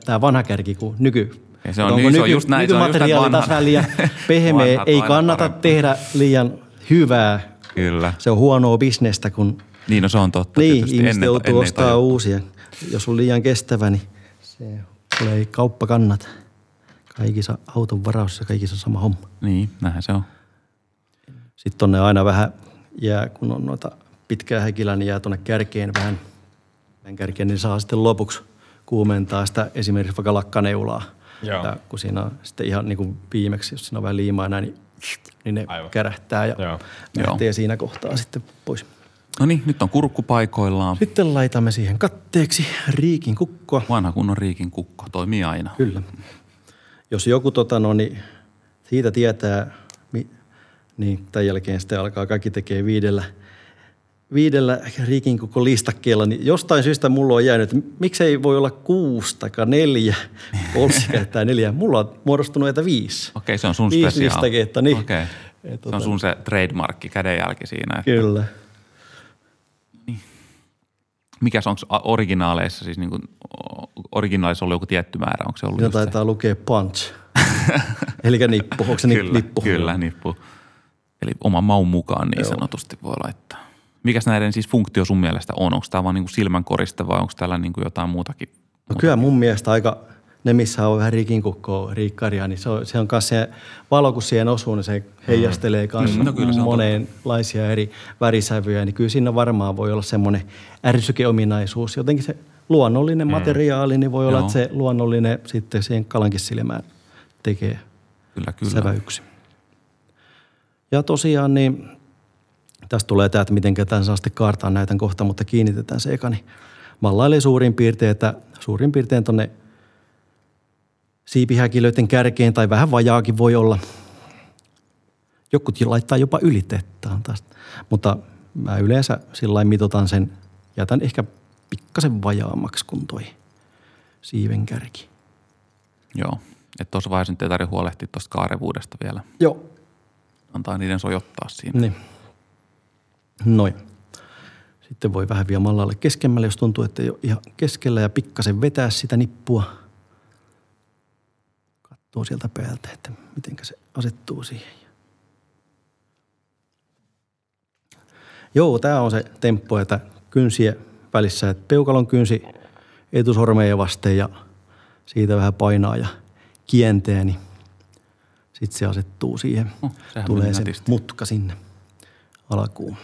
tämä vanha kärki kuin nyky. Ja se on Onko niin, se on just näin, se on just Nykymateriaali näin taas vähän liian pehmeä, ei kannata parempi. tehdä liian hyvää. Kyllä. Se on huonoa bisnestä, kun Niin, no se on totta. niin, tietysti. ihmiset Ennen- joutuu ennen ostaa tajuttu. uusia. Jos on liian kestävä, niin se ei kauppa kannata. Kaikissa auton varaus ja kaikissa sama homma. Niin, näinhän se on. Sitten tonne aina vähän jää, kun on noita pitkää häkilää, niin jää tonne kärkeen vähän. Vähän kärkeen, niin saa sitten lopuksi kuumentaa sitä esimerkiksi vaikka lakkaneulaa. Joo. Ja kun siinä on sitten ihan niin kuin viimeksi, jos siinä on vähän liimaa näin, niin, niin ne Aivan. kärähtää ja Joo. lähtee Joo. siinä kohtaa sitten pois. No niin, nyt on kurkku paikoillaan. Sitten laitamme siihen katteeksi riikin kukkoa. Vanha kunnon riikin kukko, toimii aina. Kyllä. Jos joku tota, no, niin siitä tietää, niin tämän jälkeen sitten alkaa kaikki tekee viidellä, viidellä riikin koko listakkeella, niin jostain syystä mulla on jäänyt, että miksei voi olla kuusi tai neljä, Olssi käyttää neljä. Mulla on muodostunut näitä viisi. Okei, se on sun viisi listaketta, niin. Okei. Se on tota- sun se trademarkki, kädenjälki siinä. Että... Kyllä. Niin. Mikäs onko originaaleissa, siis niin kuin, originaalissa ollut joku tietty määrä, onko se ollut Siinä taitaa se? lukea punch. Eli nippu, onko se kyllä, nippu? Kyllä, nippu. Eli oman maun mukaan niin Joo. sanotusti voi laittaa. Mikäs näiden siis funktio sun mielestä on? Onko tämä vaan niin silmänkoriste vai onko täällä niin kuin jotain muutakin? No kyllä mun mielestä aika, ne missä on vähän rikinkukkoa, riikkaria, niin se on, se on myös se valo, kun siihen osuu, niin se heijastelee myös mm. no, monenlaisia eri värisävyjä. Niin kyllä siinä varmaan voi olla semmoinen ärsykeominaisuus. Jotenkin se luonnollinen mm. materiaali, niin voi Joo. olla, että se luonnollinen sitten siihen kalankin silmään tekee kyllä, kyllä. säväyksi. Ja tosiaan niin tästä tulee tämä, että miten tämän saa sitten kaartaa näitä kohta, mutta kiinnitetään se eka, niin mallailee suurin piirtein, että suurin piirtein tuonne siipihäkilöiden kärkeen tai vähän vajaakin voi olla. Jokut laittaa jopa ylitettaan tästä, mutta mä yleensä sillä mitotan sen, jätän ehkä pikkasen vajaammaksi kuin toi siiven kärki. Joo, että tuossa vaiheessa nyt ei tarvitse huolehtia tuosta kaarevuudesta vielä. Joo. Antaa niiden sojottaa siinä. Niin. Noin. Sitten voi vähän vielä mallalle keskemmälle, jos tuntuu, että ei ole ihan keskellä ja pikkasen vetää sitä nippua. Katsoo sieltä päältä, että miten se asettuu siihen. Joo, tämä on se temppu, että kynsiä välissä, että peukalon kynsi etusormeja vasten ja siitä vähän painaa ja kientää, niin sitten se asettuu siihen. Oh, Tulee se mutka sinne alkuun.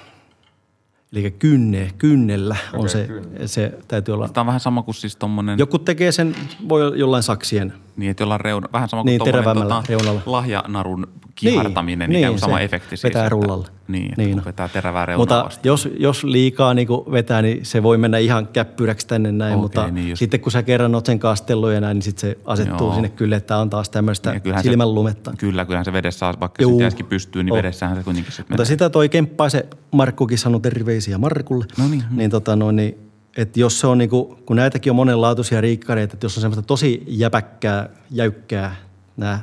Eli kynne, kynnellä on okay, se, kynne. se täytyy olla. Tämä on vähän sama kuin siis tommonen... Joku tekee sen, voi jollain saksien. Niin, että jollain reuna, vähän sama kuin niin, tota, reunalla. lahjanarun kihartaminen, niin, niin, sama se efekti. Siis, vetää rullalla. Niin, niin no. vetää terävää reunaa Mutta vasta. jos, jos liikaa niin vetää, niin se voi mennä ihan käppyräksi tänne näin, okay, mutta niin sitten kun sä kerran oot sen kastellut ja näin, niin sitten se asettuu Joo. sinne kyllä, että on taas tämmöistä niin, silmän lumetta. Kyllä, kyllähän se vedessä, vaikka Juu. se pystyy, niin oh. vedessähän se kuitenkin sitten Mutta sitä toi Kemppaisen Markkukin sanoi terveisiä Markulle. No niin. Niin, tota, no, niin että jos se on niinku, kun näitäkin on monenlaatuisia riikkareita, että jos on semmoista tosi jäpäkkää, jäykkää nämä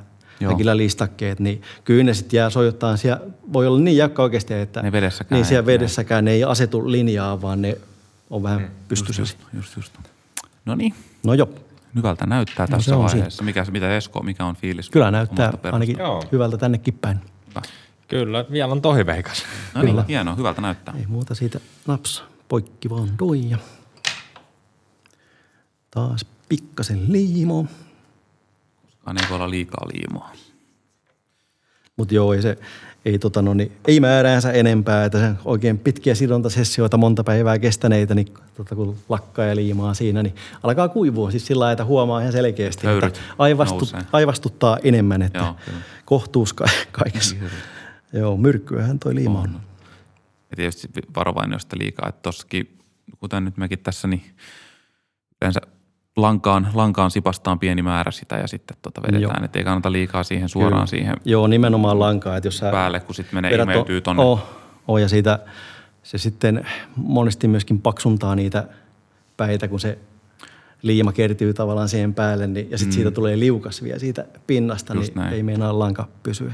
listakkeet, niin kyllä ne sitten jää sojottaa. Siellä voi olla niin jäykkä oikeasti, että ne vedessäkään niin siellä vedessäkään ne ei asetu linjaa, vaan ne on vähän mm, pystyssä. Just, just, just. No niin. No joo. Hyvältä näyttää no, tässä vaiheessa. Mikä, mitä Esko, mikä on fiilis? Kyllä näyttää ainakin joo. hyvältä tännekin päin. Hyvä. Kyllä, vielä on tohi veikas. No niin, hienoa, hyvältä näyttää. Ei muuta siitä naps, poikki vaan doi ja taas pikkasen liimo. Koskaan ei voi olla liikaa liimoa. Mutta joo, ei se ei, tota, no, niin, ei määräänsä enempää, että se oikein pitkiä sidontasessioita monta päivää kestäneitä, niin tota, kun lakkaa ja liimaa siinä, niin alkaa kuivua. Siis sillä että huomaa ihan selkeästi, Höyryt että aivastu, aivastuttaa enemmän, että joo, kohtuus ka- kaikessa. Niin, joo, myrkkyähän toi liima on. on. Ja tietysti varovainen, jos liikaa. Että tossakin, kuten nyt mekin tässä, niin yleensä lankaan, lankaan sipastaan pieni määrä sitä ja sitten tota vedetään, että ei kannata liikaa siihen suoraan Kyllä. siihen Joo, nimenomaan lankaa. Että jos sä päälle, kun sitten menee imeytyy tonne. Oh, oh, ja siitä se sitten monesti myöskin paksuntaa niitä päitä, kun se liima kertyy tavallaan siihen päälle, niin, ja sitten mm. siitä tulee liukas vielä siitä pinnasta, Just niin näin. ei meinaa lanka pysyä.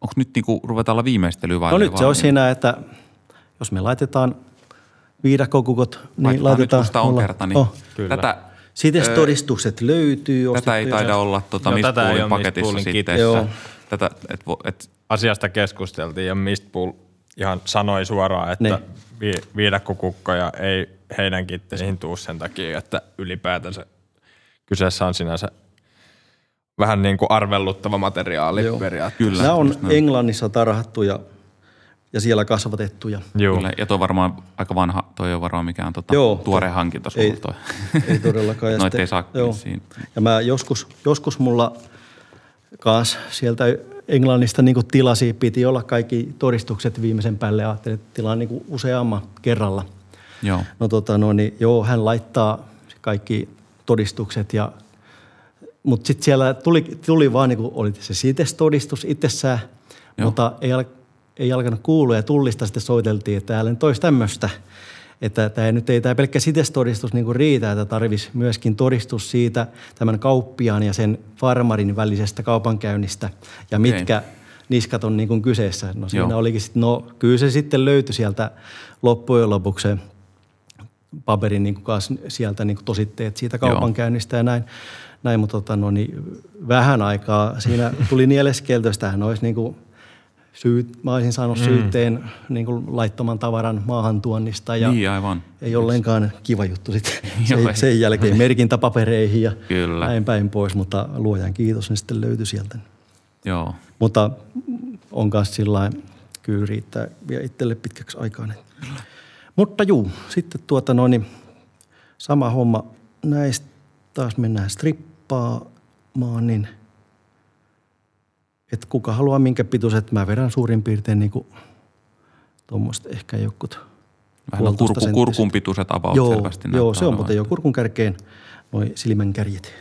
Onko nyt niinku, ruvetaan olla viimeistelyä vai? No nyt se on siinä, että jos me laitetaan – viidakkokukot, niin laitetaan. Nyt, on kerta, niin oh. Tätä, Sitten todistukset löytyy. Tätä ei taida olla tuota, Mistpoolin paketissa sitten. Tätä, et, et, Asiasta keskusteltiin ja Mistpool ihan sanoi suoraan, että vi, viidakkokukkoja ei heidän kitteihin tuu sen takia, että ylipäätänsä kyseessä on sinänsä vähän niin kuin arvelluttava materiaali periaatteessa. Kyllä. Nämä on Englannissa tarhattuja ja siellä kasvatettuja. Joo. Kyllä, ja tuo varmaan aika vanha, toi on varmaan mikään tota, Joo, tuore to, hankinta ei, toi. ei todellakaan. Noit ei saa joo. Siinä. Ja mä joskus, joskus mulla kaas sieltä Englannista niin tilasi, piti olla kaikki todistukset viimeisen päälle. Ajattelin, että tilaan niin useamman kerralla. Joo. No tota, no niin, joo, hän laittaa kaikki todistukset ja mutta sitten siellä tuli, tuli vaan, niin kuin oli se sitestodistus itsessään, Joo. mutta ei, ei alkanut kuulua ja tullista sitten soiteltiin, että täällä nyt olisi tämmöistä. Että tämä nyt ei tämä pelkkä sitestodistus niin riitä, että tarvisi myöskin todistus siitä tämän kauppiaan ja sen farmarin välisestä kaupankäynnistä ja mitkä okay. niskat on niin kuin kyseessä. No siinä Joo. olikin sitten, no kyllä se sitten löytyi sieltä loppujen lopuksi paperin niin kuin sieltä niin kuin tositteet siitä kaupankäynnistä Joo. ja näin näin, mutta tota, no, niin vähän aikaa siinä tuli nieleskeltä, tähän olisi niin kuin syyt, mä olisin saanut mm. syytteen niin kuin laittoman tavaran maahantuonnista ja niin, aivan. ei ollenkaan kiva juttu sitten sen, sen jälkeen merkintäpapereihin ja Kyllä. näin päin pois, mutta luojan kiitos, niin sitten löytyi sieltä. Joo. Mutta on kanssa sillä kyllä riittää vielä itselle pitkäksi aikaa. Mutta juu, sitten tuota noin, niin sama homma näistä taas mennään strip nappaamaan, niin että kuka haluaa minkä pituiset, mä vedän suurin piirtein niin kuin tuommoista ehkä jokut. Vähän kurku, kurkun pituiset about joo, selvästi. Joo, se on muuten jo kurkun kärkeen noin silmän kärjet.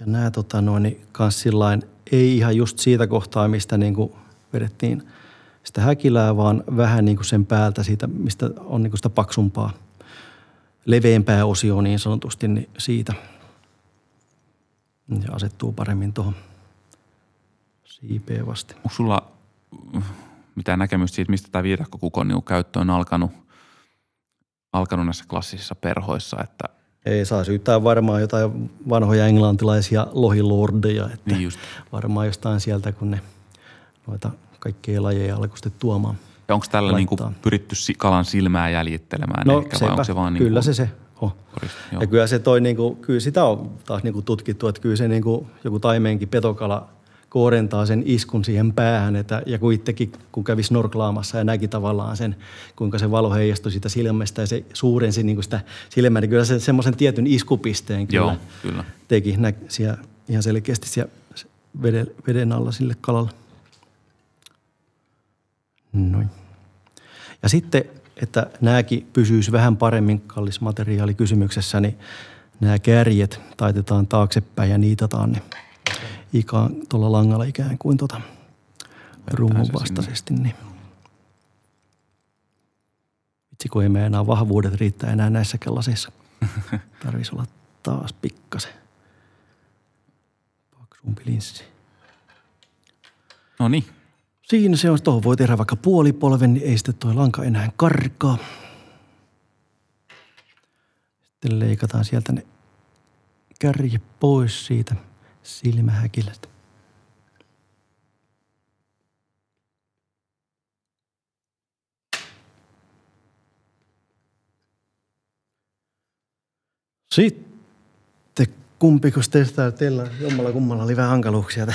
Ja nämä tota, noin, niin kans sillain, ei ihan just siitä kohtaa, mistä niin kuin vedettiin sitä häkilää, vaan vähän niin kuin sen päältä siitä, mistä on niin kuin sitä paksumpaa, leveämpää osioa niin sanotusti, niin siitä – se asettuu paremmin tuohon siipeen vasti. Onko sulla äh, mitään näkemystä siitä, mistä tämä viidakkokukon niin käyttö on alkanut, alkanut näissä klassisissa perhoissa, että ei saa syyttää varmaan jotain vanhoja englantilaisia lohilordeja, että niin just. varmaan jostain sieltä, kun ne noita kaikkia lajeja alkoi sitten tuomaan. Ja onko tällä niin kuin pyritty kalan silmää jäljittelemään no, ehkä, vai onko se vaan kyllä kuin... se se Oh. Ja kyllä se toi, niin kuin, kyllä sitä on taas niin kuin tutkittu, että kyllä se niin kuin, joku taimeenkin petokala koorentaa sen iskun siihen päähän. Että, ja kun itsekin, kun kävi snorklaamassa ja näki tavallaan sen, kuinka se valo heijastui sitä silmästä ja se suurensi niin kuin sitä silmää, niin kyllä se semmoisen tietyn iskupisteen kyllä, Joo, kyllä. teki nä, siellä, ihan selkeästi siellä veden, veden alla sille kalalle. Noin. Ja sitten että nämäkin pysyisi vähän paremmin kallis materiaali kysymyksessä, niin nämä kärjet taitetaan taaksepäin ja niitataan ne ikään tuolla langalla ikään kuin tuota rungon vastaisesti. Niin. Vitsi, kun ei me enää vahvuudet riittää enää näissä lasissa. Tarvisi olla taas pikkasen paksumpi linssi. No niin. Siinä se on, tuohon voi tehdä vaikka puolipolven, niin ei sitten toi lanka enää karkaa. Sitten leikataan sieltä ne kärje pois siitä silmähäkilästä. Sitten kumpiko teistä teillä jommalla kummalla oli vähän hankaluuksia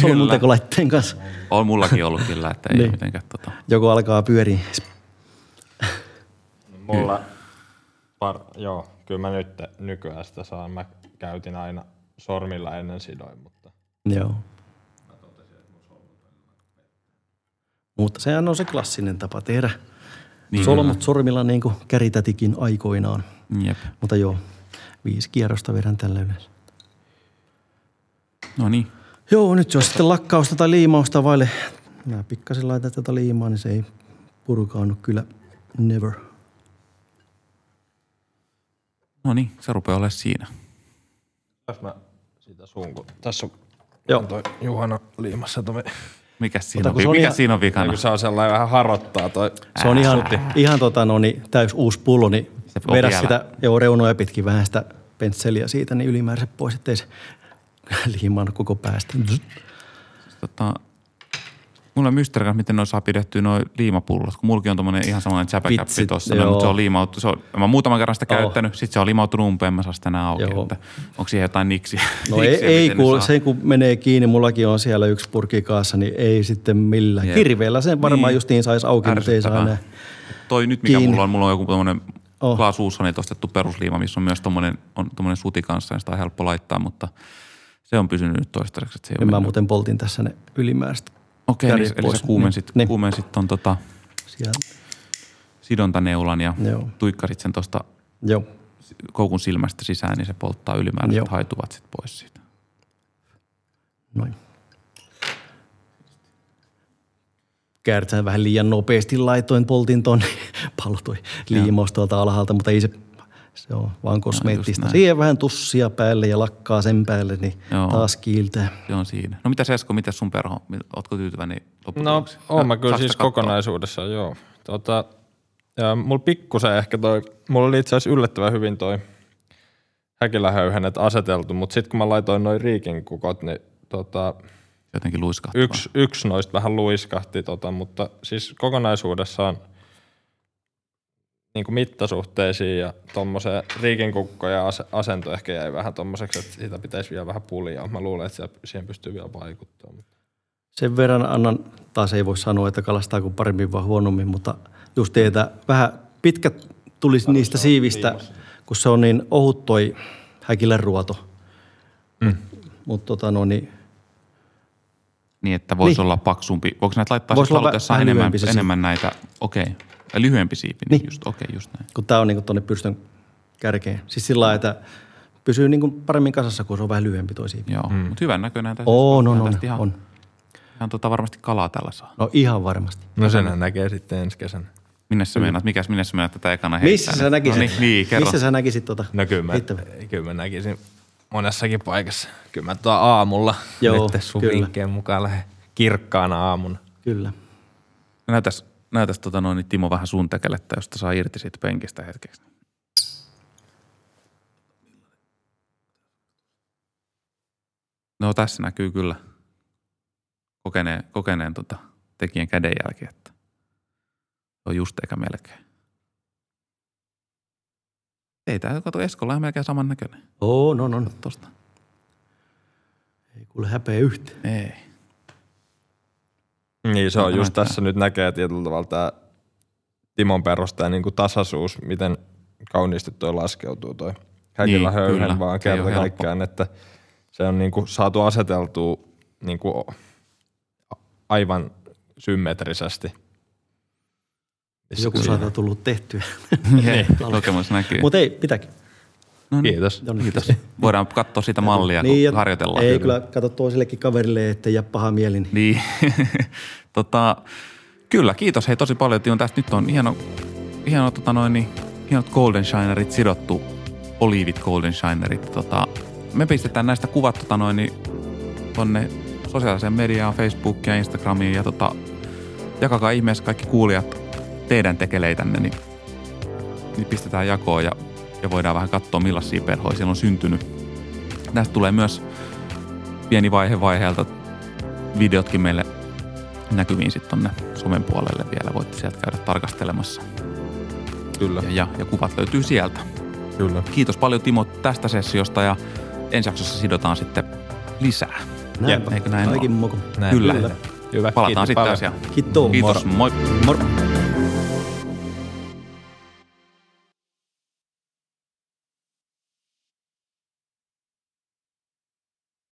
solmuntekolaitteen kanssa? On mullakin ollut kyllä, että ei niin. mitenkään tota. Joku alkaa pyöriä. Mulla, par, joo, kyllä mä nyt nykyään sitä saan. Mä käytin aina sormilla ennen sidoin, mutta... Joo. Mutta sehän on se klassinen tapa tehdä. Niin Solmut sormilla niin kuin käritätikin aikoinaan. Jep. Mutta joo, viisi kierrosta vedän tällä yleensä. No niin. Joo, nyt on sitten lakkausta tai liimausta vaille. Mä pikkasen laitan tätä liimaa, niin se ei purkaannu kyllä never. No niin, se rupeaa olemaan siinä. Jos mä sitä suun, kun tässä on Joo. toi Juhana liimassa toi. Mikä siinä, on, on, mikä ihan, siinä on vikana? Se on sellainen vähän harottaa toi. Se on ihan, ihan tota, no, niin, täys uusi pullo, niin vedä sitä joo, reunoja pitkin vähän sitä pensseliä siitä, niin ylimääräiset pois, ettei se liimaan koko päästä. Siis, tota, Mulla on mysteeri, miten ne saa pidettyä noin liimapullot, kun mullakin on tommonen ihan samanlainen chäpäkäppi tossa, noin, mutta se on liimauttu. Se on, mä oon muutaman kerran sitä oh. käyttänyt, sit se on liimauttunut umpeen, mä saan sitä enää auki. Että onko siihen jotain niksiä? No niksiä, ei, ei kuule, se kun menee kiinni, mullakin on siellä yksi purki kaassa, niin ei sitten millään. Jep. Kirveellä sen varmaan niin. justiin saisi auki, mutta ei saa enää Toi nyt mikä kiinni. mulla on, mulla on joku tommonen oh. Klaas ostettu perusliima, missä on myös tommonen, on tommonen suti kanssa, ja sitä on helppo laittaa, mutta se on pysynyt nyt toistaiseksi. Se ei mä muuten poltin tässä ne ylimääräiset Okei, eli, eli sä kuumensit, niin. kuumensit ton tota sidontaneulan ja Joo. tuikkasit sen tuosta koukun silmästä sisään, niin se polttaa ylimääräiset haituvat sit pois siitä. Noin. Kääritään vähän liian nopeasti laitoin poltin ton pallo toi liimaus tuolta alhaalta, mutta ei se se on vaan kosmeettista. No, Siihen vähän tussia päälle ja lakkaa sen päälle, niin Joo. taas kiiltää. Se on siinä. No mitä Sesko, mitä sun perho? Ootko tyytyväinen No, oon mä kyllä siis kokonaisuudessa, joo. Tota, ja mulla pikkusen ehkä toi, mulla oli itse asiassa yllättävän hyvin toi häkilähöyhenet aseteltu, mutta sitten kun mä laitoin noin riikinkukot, niin tota, jotenkin luiskahti. Yksi, yksi noista vähän luiskahti, tota, mutta siis kokonaisuudessaan – niin kuin mittasuhteisiin ja tuommoiseen riikinkukko ja asento ehkä jäi vähän tuommoiseksi, että siitä pitäisi vielä vähän pulia. Mä luulen, että siihen pystyy vielä vaikuttamaan. Sen verran annan, taas ei voi sanoa, että kalastaa kuin paremmin vai huonommin, mutta just teitä vähän pitkät tulisi niistä siivistä, liimassa. kun se on niin ohut toi häkilän ruoto. Mm. Mutta tota no niin, niin, että voisi niin. olla paksumpi. Voiko näitä laittaa Vois olla enemmän, enemmän näitä? Okei. Okay. Ja lyhyempi siipi, niin, niin. just, okei, okay, just näin. Kun tämä on niin tuonne pystön kärkeen. Siis sillä lailla, että pysyy niin paremmin kasassa, kun se on vähän lyhyempi toi siipi. Joo, mm. mutta hyvän näköinen tässä. On, on, on, ihan, on. Ihan tota varmasti kalaa tällä saa. No ihan varmasti. No sen näkee sitten ensi kesänä. Minne sä meinaat, mikäs, minne sä meinaat tätä ekana heittää? Missä sä näkisit? No niin, niin, kerro. Missä sä näkisit tota No kyllä mä, kyllä mä näkisin monessakin paikassa. Kyllä mä tuo aamulla Joo, nyt sun vinkkeen mukaan lähden kirkkaana aamuna. Kyllä. Näytäs näytäs tota noin, niin Timo vähän sun tekelettä, josta saa irti siitä penkistä hetkeksi. No tässä näkyy kyllä kokeneen, kokeneen tota, tekijän kädenjälki, että on just eikä melkein. Ei tää, kato Eskolla on melkein saman näköinen. Oo, no, no. Tosta. Ei kuule häpeä yhtään. Ei. Niin se on just tässä nyt näkee tietyllä tavalla tämä Timon perustaja niin kuin tasaisuus, miten kauniisti tuo laskeutuu toi häkillä niin, höyhen kyllä. vaan kerta kaikkiaan, että se on niin kuin saatu aseteltua niin kuin aivan symmetrisesti. Joku saattaa tullut tehtyä. niin, kokemus näkyy. Mutta ei, pitääkin. No niin. Kiitos. No niin. Kiitos. Voidaan katsoa sitä mallia, niin, kun harjoitellaan. Ei kyllä, kato toisellekin kaverille, ettei jää paha mieli. Niin. niin. tota, kyllä, kiitos hei tosi paljon, Tion. Tästä nyt on hieno, hieno tota noin, niin, hienot golden shinerit sidottu, oliivit golden shinerit. Tota, me pistetään näistä kuvat tota noin, niin, tonne sosiaaliseen mediaan, Facebookiin ja Instagramiin ja tota, jakakaa ihmeessä kaikki kuulijat teidän tekeleitänne, niin, niin pistetään jakoon ja ja voidaan vähän katsoa millaisia perhoja siellä on syntynyt. Tästä tulee myös pieni vaihe vaiheelta videotkin meille näkyviin sitten tonne somen puolelle vielä. Voitte sieltä käydä tarkastelemassa. Kyllä. Ja, ja, ja kuvat löytyy sieltä. Kyllä. Kiitos paljon Timo tästä sessiosta ja ensi jaksossa sidotaan sitten lisää. Näin. Eikö näin Näin. Kyllä. Hyvä. Palataan sitten asiaan. Kiitos. Kiitos. Moi. Moro.